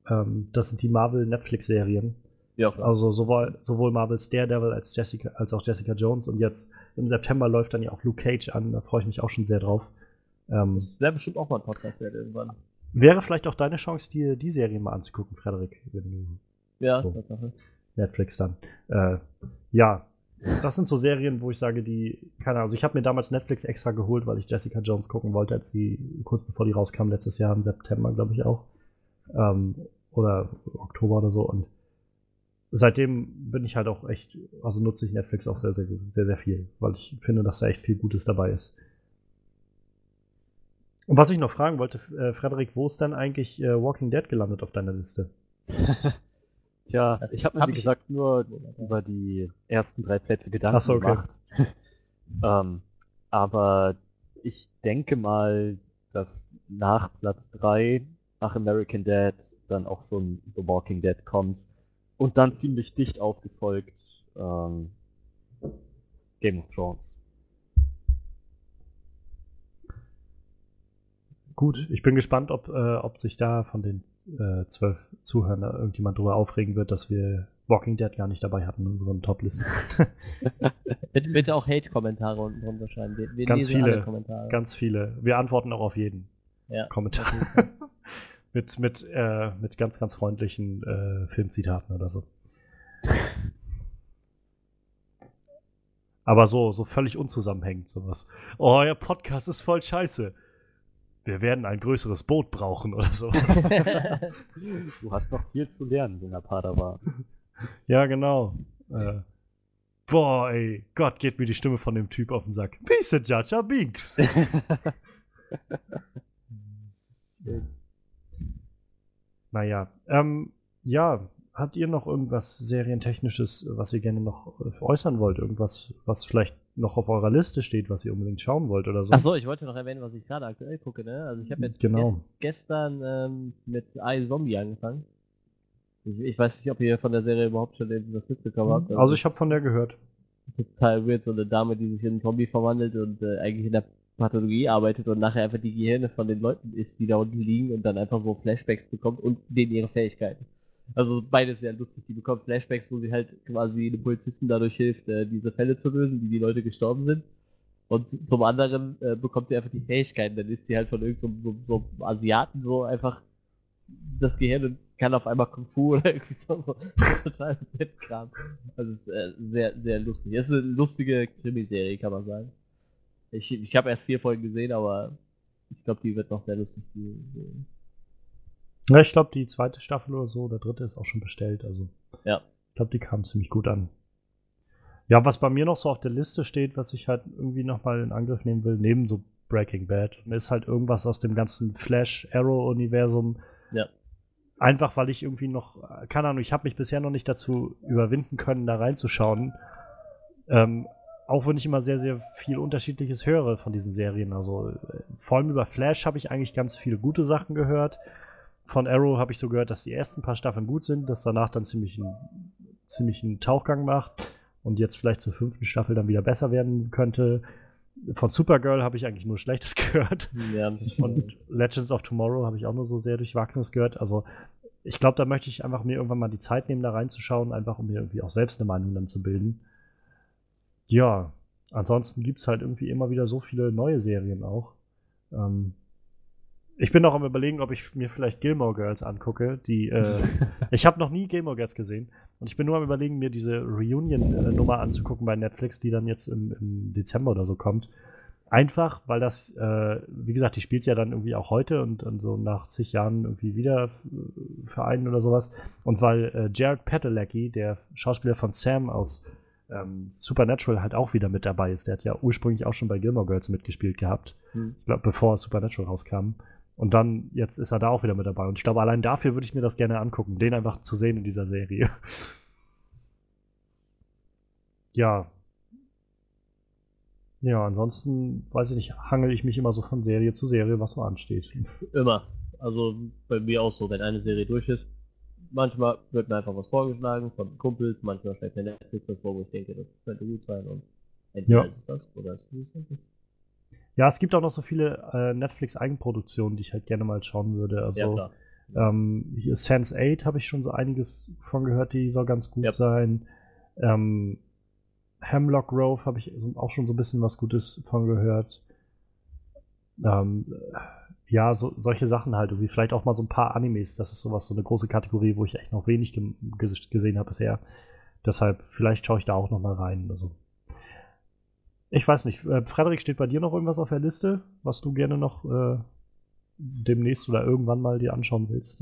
Ähm, das sind die Marvel-Netflix-Serien. Ja, klar. Also sowohl, sowohl Marvels Daredevil als, Jessica, als auch Jessica Jones. Und jetzt im September läuft dann ja auch Luke Cage an. Da freue ich mich auch schon sehr drauf. Ähm, das wäre bestimmt auch mal ein Podcast wert irgendwann. wäre vielleicht auch deine Chance, dir die Serie mal anzugucken, Frederik, wenn du Ja, So. Tatsache. Netflix dann. Äh, ja, das sind so Serien, wo ich sage, die, keine Ahnung, also ich habe mir damals Netflix extra geholt, weil ich Jessica Jones gucken wollte, als sie kurz bevor die rauskam, letztes Jahr im September, glaube ich auch. Ähm, oder Oktober oder so. Und seitdem bin ich halt auch echt, also nutze ich Netflix auch sehr, sehr, sehr, sehr viel, weil ich finde, dass da echt viel Gutes dabei ist. Und was ich noch fragen wollte, äh, Frederik, wo ist denn eigentlich äh, Walking Dead gelandet auf deiner Liste? *laughs* Tja, Das ich habe mir, hab wie gesagt, nur über die ersten drei Plätze Gedanken Ach so, okay. gemacht. *laughs* ähm, aber ich denke mal, dass nach Platz 3, nach American Dad, dann auch schon The Walking Dead kommt. Und dann ziemlich dicht aufgefolgt ähm, Game of Thrones. Gut, ich bin gespannt, ob, äh, ob sich da von den äh, zwölf Zuhörern da irgendjemand drüber aufregen wird, dass wir Walking Dead gar nicht dabei hatten in unseren Top-Listen. *laughs* Bitte, bitte auch Hate-Kommentare unten drunter schreiben. Wir, wir Ganz viele, Kommentare. Ganz viele. Wir antworten auch auf jeden ja. Kommentar. *laughs* mit, mit, äh, mit ganz, ganz freundlichen äh, Filmzitaten oder so. Aber so, so völlig unzusammenhängend, sowas. Oh, euer Podcast ist voll scheiße. Wir werden ein größeres Boot brauchen oder so. *laughs* Du hast noch viel zu lernen, junger Padawan. *laughs* Ja, genau. Äh, boah, ey, Gott geht mir die Stimme von dem Typ auf den Sack. Peace, Jaja Binks. *laughs* naja, ähm, ja, habt ihr noch irgendwas Serientechnisches, was ihr gerne noch äh, äußern wollt? Irgendwas, was vielleicht noch auf eurer Liste steht, was ihr unbedingt schauen wollt oder so? Achso, ich wollte noch erwähnen, was ich gerade aktuell gucke, ne? Also ich habe jetzt Genau. ges gestern ähm, mit iZombie angefangen. Ich, ich weiß nicht, ob ihr von der Serie überhaupt schon irgendwas mitbekommen habt. Also ich habe von der gehört. total weird, so eine Dame, die sich in einen Zombie verwandelt und äh, eigentlich in der Pathologie arbeitet und nachher einfach die Gehirne von den Leuten isst, die da unten liegen und dann einfach so Flashbacks bekommt und denen ihre Fähigkeiten. Also beides sehr lustig. Die bekommt Flashbacks, wo sie halt quasi den Polizisten dadurch hilft, äh, diese Fälle zu lösen, die die Leute gestorben sind. Und zum anderen äh, bekommt sie einfach die Fähigkeiten. Dann ist sie halt von irgendeinem so, so, so Asiaten so einfach das Gehirn und kann auf einmal Kung Fu *laughs* oder irgendwie so, so, total *laughs* Kram. Also ist äh, sehr, sehr lustig. Es ist eine lustige Krimiserie, kann man sagen. Ich, ich habe erst vier Folgen gesehen, aber ich glaube, die wird noch sehr lustig. Die, die, Ja, ich glaube, die zweite Staffel oder so, der dritte ist auch schon bestellt. Also ja. ich glaube, die kam ziemlich gut an. Ja, was bei mir noch so auf der Liste steht, was ich halt irgendwie nochmal in Angriff nehmen will, neben so Breaking Bad ist halt irgendwas aus dem ganzen Flash-Arrow-Universum. Ja. Einfach weil ich irgendwie noch, keine Ahnung, ich habe mich bisher noch nicht dazu überwinden können, da reinzuschauen. Ähm, auch wenn ich immer sehr, sehr viel Unterschiedliches höre von diesen Serien. Also äh, vor allem über Flash habe ich eigentlich ganz viele gute Sachen gehört. Von Arrow habe ich so gehört, dass die ersten paar Staffeln gut sind, dass danach dann ziemlich einen, ziemlich einen Tauchgang macht und jetzt vielleicht zur fünften Staffel dann wieder besser werden könnte. Von Supergirl habe ich eigentlich nur Schlechtes *laughs* gehört. Ja, Und Legends of Tomorrow habe ich auch nur so sehr Durchwachsenes gehört. Also ich glaube, da möchte ich einfach mir irgendwann mal die Zeit nehmen, da reinzuschauen, einfach um mir irgendwie auch selbst eine Meinung dann zu bilden. Ja, ansonsten gibt es halt irgendwie immer wieder so viele neue Serien auch. Ähm, ich bin noch am überlegen, ob ich mir vielleicht Gilmore Girls angucke. Die, äh, *laughs* ich habe noch nie Gilmore Girls gesehen. Und ich bin nur am überlegen, mir diese Reunion-Nummer anzugucken bei Netflix, die dann jetzt im, im Dezember oder so kommt. Einfach, weil das, äh, wie gesagt, die spielt ja dann irgendwie auch heute und, und so nach zig Jahren irgendwie wieder vereinen oder sowas. Und weil äh, Jared Padalecki, der Schauspieler von Sam aus ähm, Supernatural, halt auch wieder mit dabei ist. Der hat ja ursprünglich auch schon bei Gilmore Girls mitgespielt gehabt. Hm. Ich glaube, bevor Supernatural rauskam. Und dann, jetzt ist er da auch wieder mit dabei. Und ich glaube, allein dafür würde ich mir das gerne angucken, den einfach zu sehen in dieser Serie. *laughs* ja. Ja, ansonsten, weiß ich nicht, hangel ich mich immer so von Serie zu Serie, was so ansteht. *laughs* Immer. Also bei mir auch so, wenn eine Serie durch ist. Manchmal wird mir einfach was vorgeschlagen von Kumpels, manchmal stellt mir Netflix das vor, wo ich denke, das könnte gut sein und entweder Ja. ist es das oder ist es nicht. Ja, es gibt auch noch so viele äh, Netflix-Eigenproduktionen, die ich halt gerne mal schauen würde. Also, ja. Ähm, hier Sense 8 habe ich schon so einiges von gehört, die soll ganz gut Ja. sein. Ähm, Hemlock Grove habe ich auch schon so ein bisschen was Gutes von gehört. Ähm, ja, so, solche Sachen halt, wie vielleicht auch mal so ein paar Animes. Das ist sowas, so eine große Kategorie, wo ich echt noch wenig ge ges- gesehen habe bisher. Deshalb, vielleicht schaue ich da auch noch mal rein. Also. Ich weiß nicht. Äh, Frederik, steht bei dir noch irgendwas auf der Liste, was du gerne noch äh, demnächst oder irgendwann mal dir anschauen willst?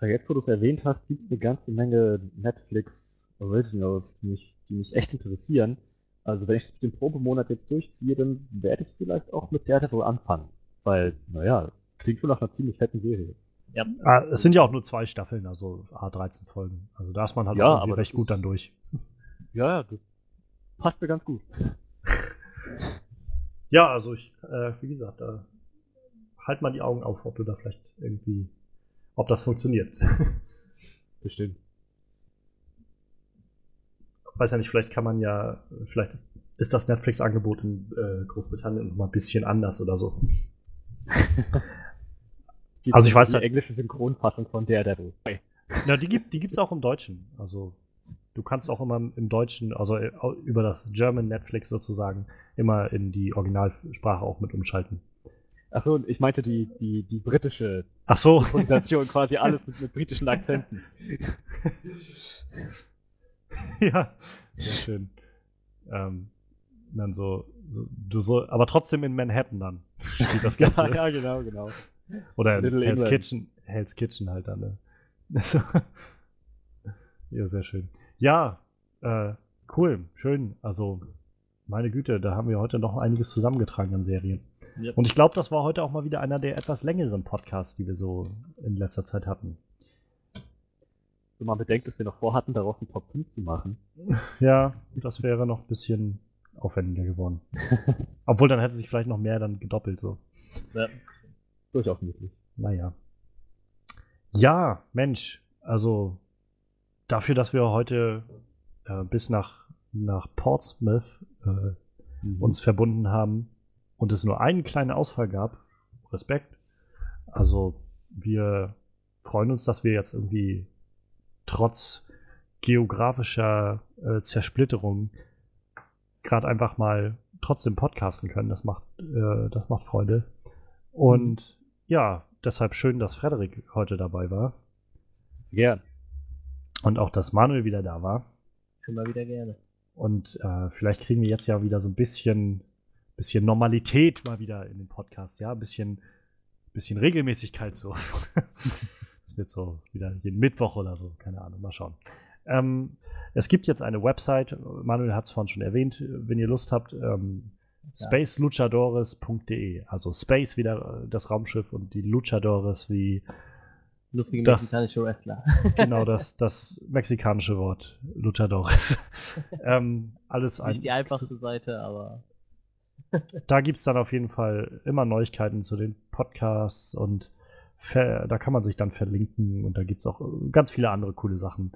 Ja, jetzt, wo du es erwähnt hast, gibt es eine ganze Menge Netflix Originals, die mich, die mich echt interessieren. Also wenn ich den Probemonat jetzt durchziehe, dann werde ich vielleicht auch mit Daredevil anfangen. Weil, naja, klingt schon nach einer ziemlich fetten Serie. Ja. Ah, es sind ja auch nur zwei Staffeln, also A13 Folgen. Also da ist man halt Ja, aber recht gut dann durch. Ja, ja, das passt mir ganz gut. Ja, also ich, äh, wie gesagt, da halt mal die Augen auf, ob du da vielleicht irgendwie, ob das funktioniert. *laughs* Bestimmt. Weiß ja nicht, vielleicht kann man ja, vielleicht ist, ist das Netflix-Angebot in äh, Großbritannien noch mal ein bisschen anders oder so. *laughs* Also ich weiß die halt- englische Synchronfassung von Daredevil. Ja, die gibt die gibt's auch im Deutschen. Also du kannst auch immer im Deutschen, also äh, über das German Netflix sozusagen, immer in die Originalsprache auch mit umschalten. Achso, ich meinte die, die, die britische Ach so. Synchronisation, *laughs* quasi alles mit, mit britischen Akzenten. *laughs* ja, sehr schön. Ähm, dann so, so, du so, aber trotzdem in Manhattan dann spielt das *laughs* Ganze. ja, ja, genau, genau. Oder in Little Hell's England. Kitchen, Hell's Kitchen halt dann. Ne? Ja, sehr schön. Ja, äh, cool, schön. Also, meine Güte, da haben wir heute noch einiges zusammengetragen an Serien. Ja. Und ich glaube, das war heute auch mal wieder einer der etwas längeren Podcasts, die wir so in letzter Zeit hatten. Wenn man bedenkt, dass wir noch vorhatten, daraus einen Top 5 zu machen. *laughs* Ja, das wäre noch ein bisschen aufwendiger geworden. *laughs* Obwohl, dann hätte sich vielleicht noch mehr dann gedoppelt so. Ja. Durchaus möglich. Naja. Ja, Mensch, also dafür, dass wir heute äh, bis nach, nach Portsmouth äh, Mhm. uns verbunden haben und es nur einen kleinen Ausfall gab, Respekt. Also wir freuen uns, dass wir jetzt irgendwie trotz geografischer äh, Zersplitterung gerade einfach mal trotzdem podcasten können. Das macht, äh, das macht Freude. Und ja, deshalb schön, dass Frederik heute dabei war Gern. Und auch, dass Manuel wieder da war. Immer wieder gerne. Und äh, vielleicht kriegen wir jetzt ja wieder so ein bisschen, bisschen Normalität mal wieder in den Podcast, ja, ein bisschen, bisschen Regelmäßigkeit so. *laughs* Es wird so wieder jeden Mittwoch oder so, keine Ahnung, mal schauen. Ähm, es gibt jetzt eine Website, Manuel hat es vorhin schon erwähnt, wenn ihr Lust habt, ähm, spaceluchadores.de. Also Space wieder äh, das Raumschiff und die Luchadores wie Lustige Das- mexikanische Wrestler. *laughs* genau *laughs* das, das mexikanische Wort Luchadores. *laughs* ähm, alles ein, Nicht die einfachste Seite, aber Da gibt es dann auf jeden Fall immer Neuigkeiten zu den Podcasts und da kann man sich dann verlinken und da gibt es auch äh, ganz viele andere coole Sachen.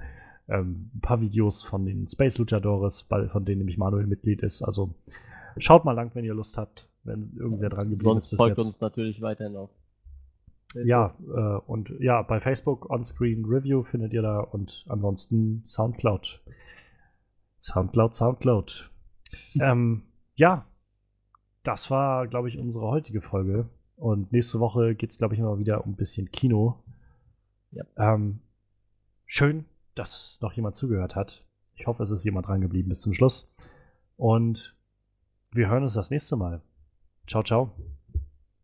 Ähm, ein paar Videos von den Space Luchadores, von denen nämlich Manuel Mitglied ist. Also schaut mal lang, wenn ihr Lust habt, wenn irgendwer dran geblieben sonst ist bis folgt jetzt. uns natürlich weiterhin auf. Ja, äh, und ja, bei Facebook Onscreen Review findet ihr da und ansonsten Soundcloud. Soundcloud, Soundcloud. *laughs* ähm, ja, das war, glaube ich, unsere heutige Folge. Und nächste Woche geht es, glaube ich, immer wieder um ein bisschen Kino. Ja. Ähm, schön, dass noch jemand zugehört hat. Ich hoffe, es ist jemand dran geblieben bis zum Schluss. Und wir hören uns das nächste Mal. Ciao, ciao.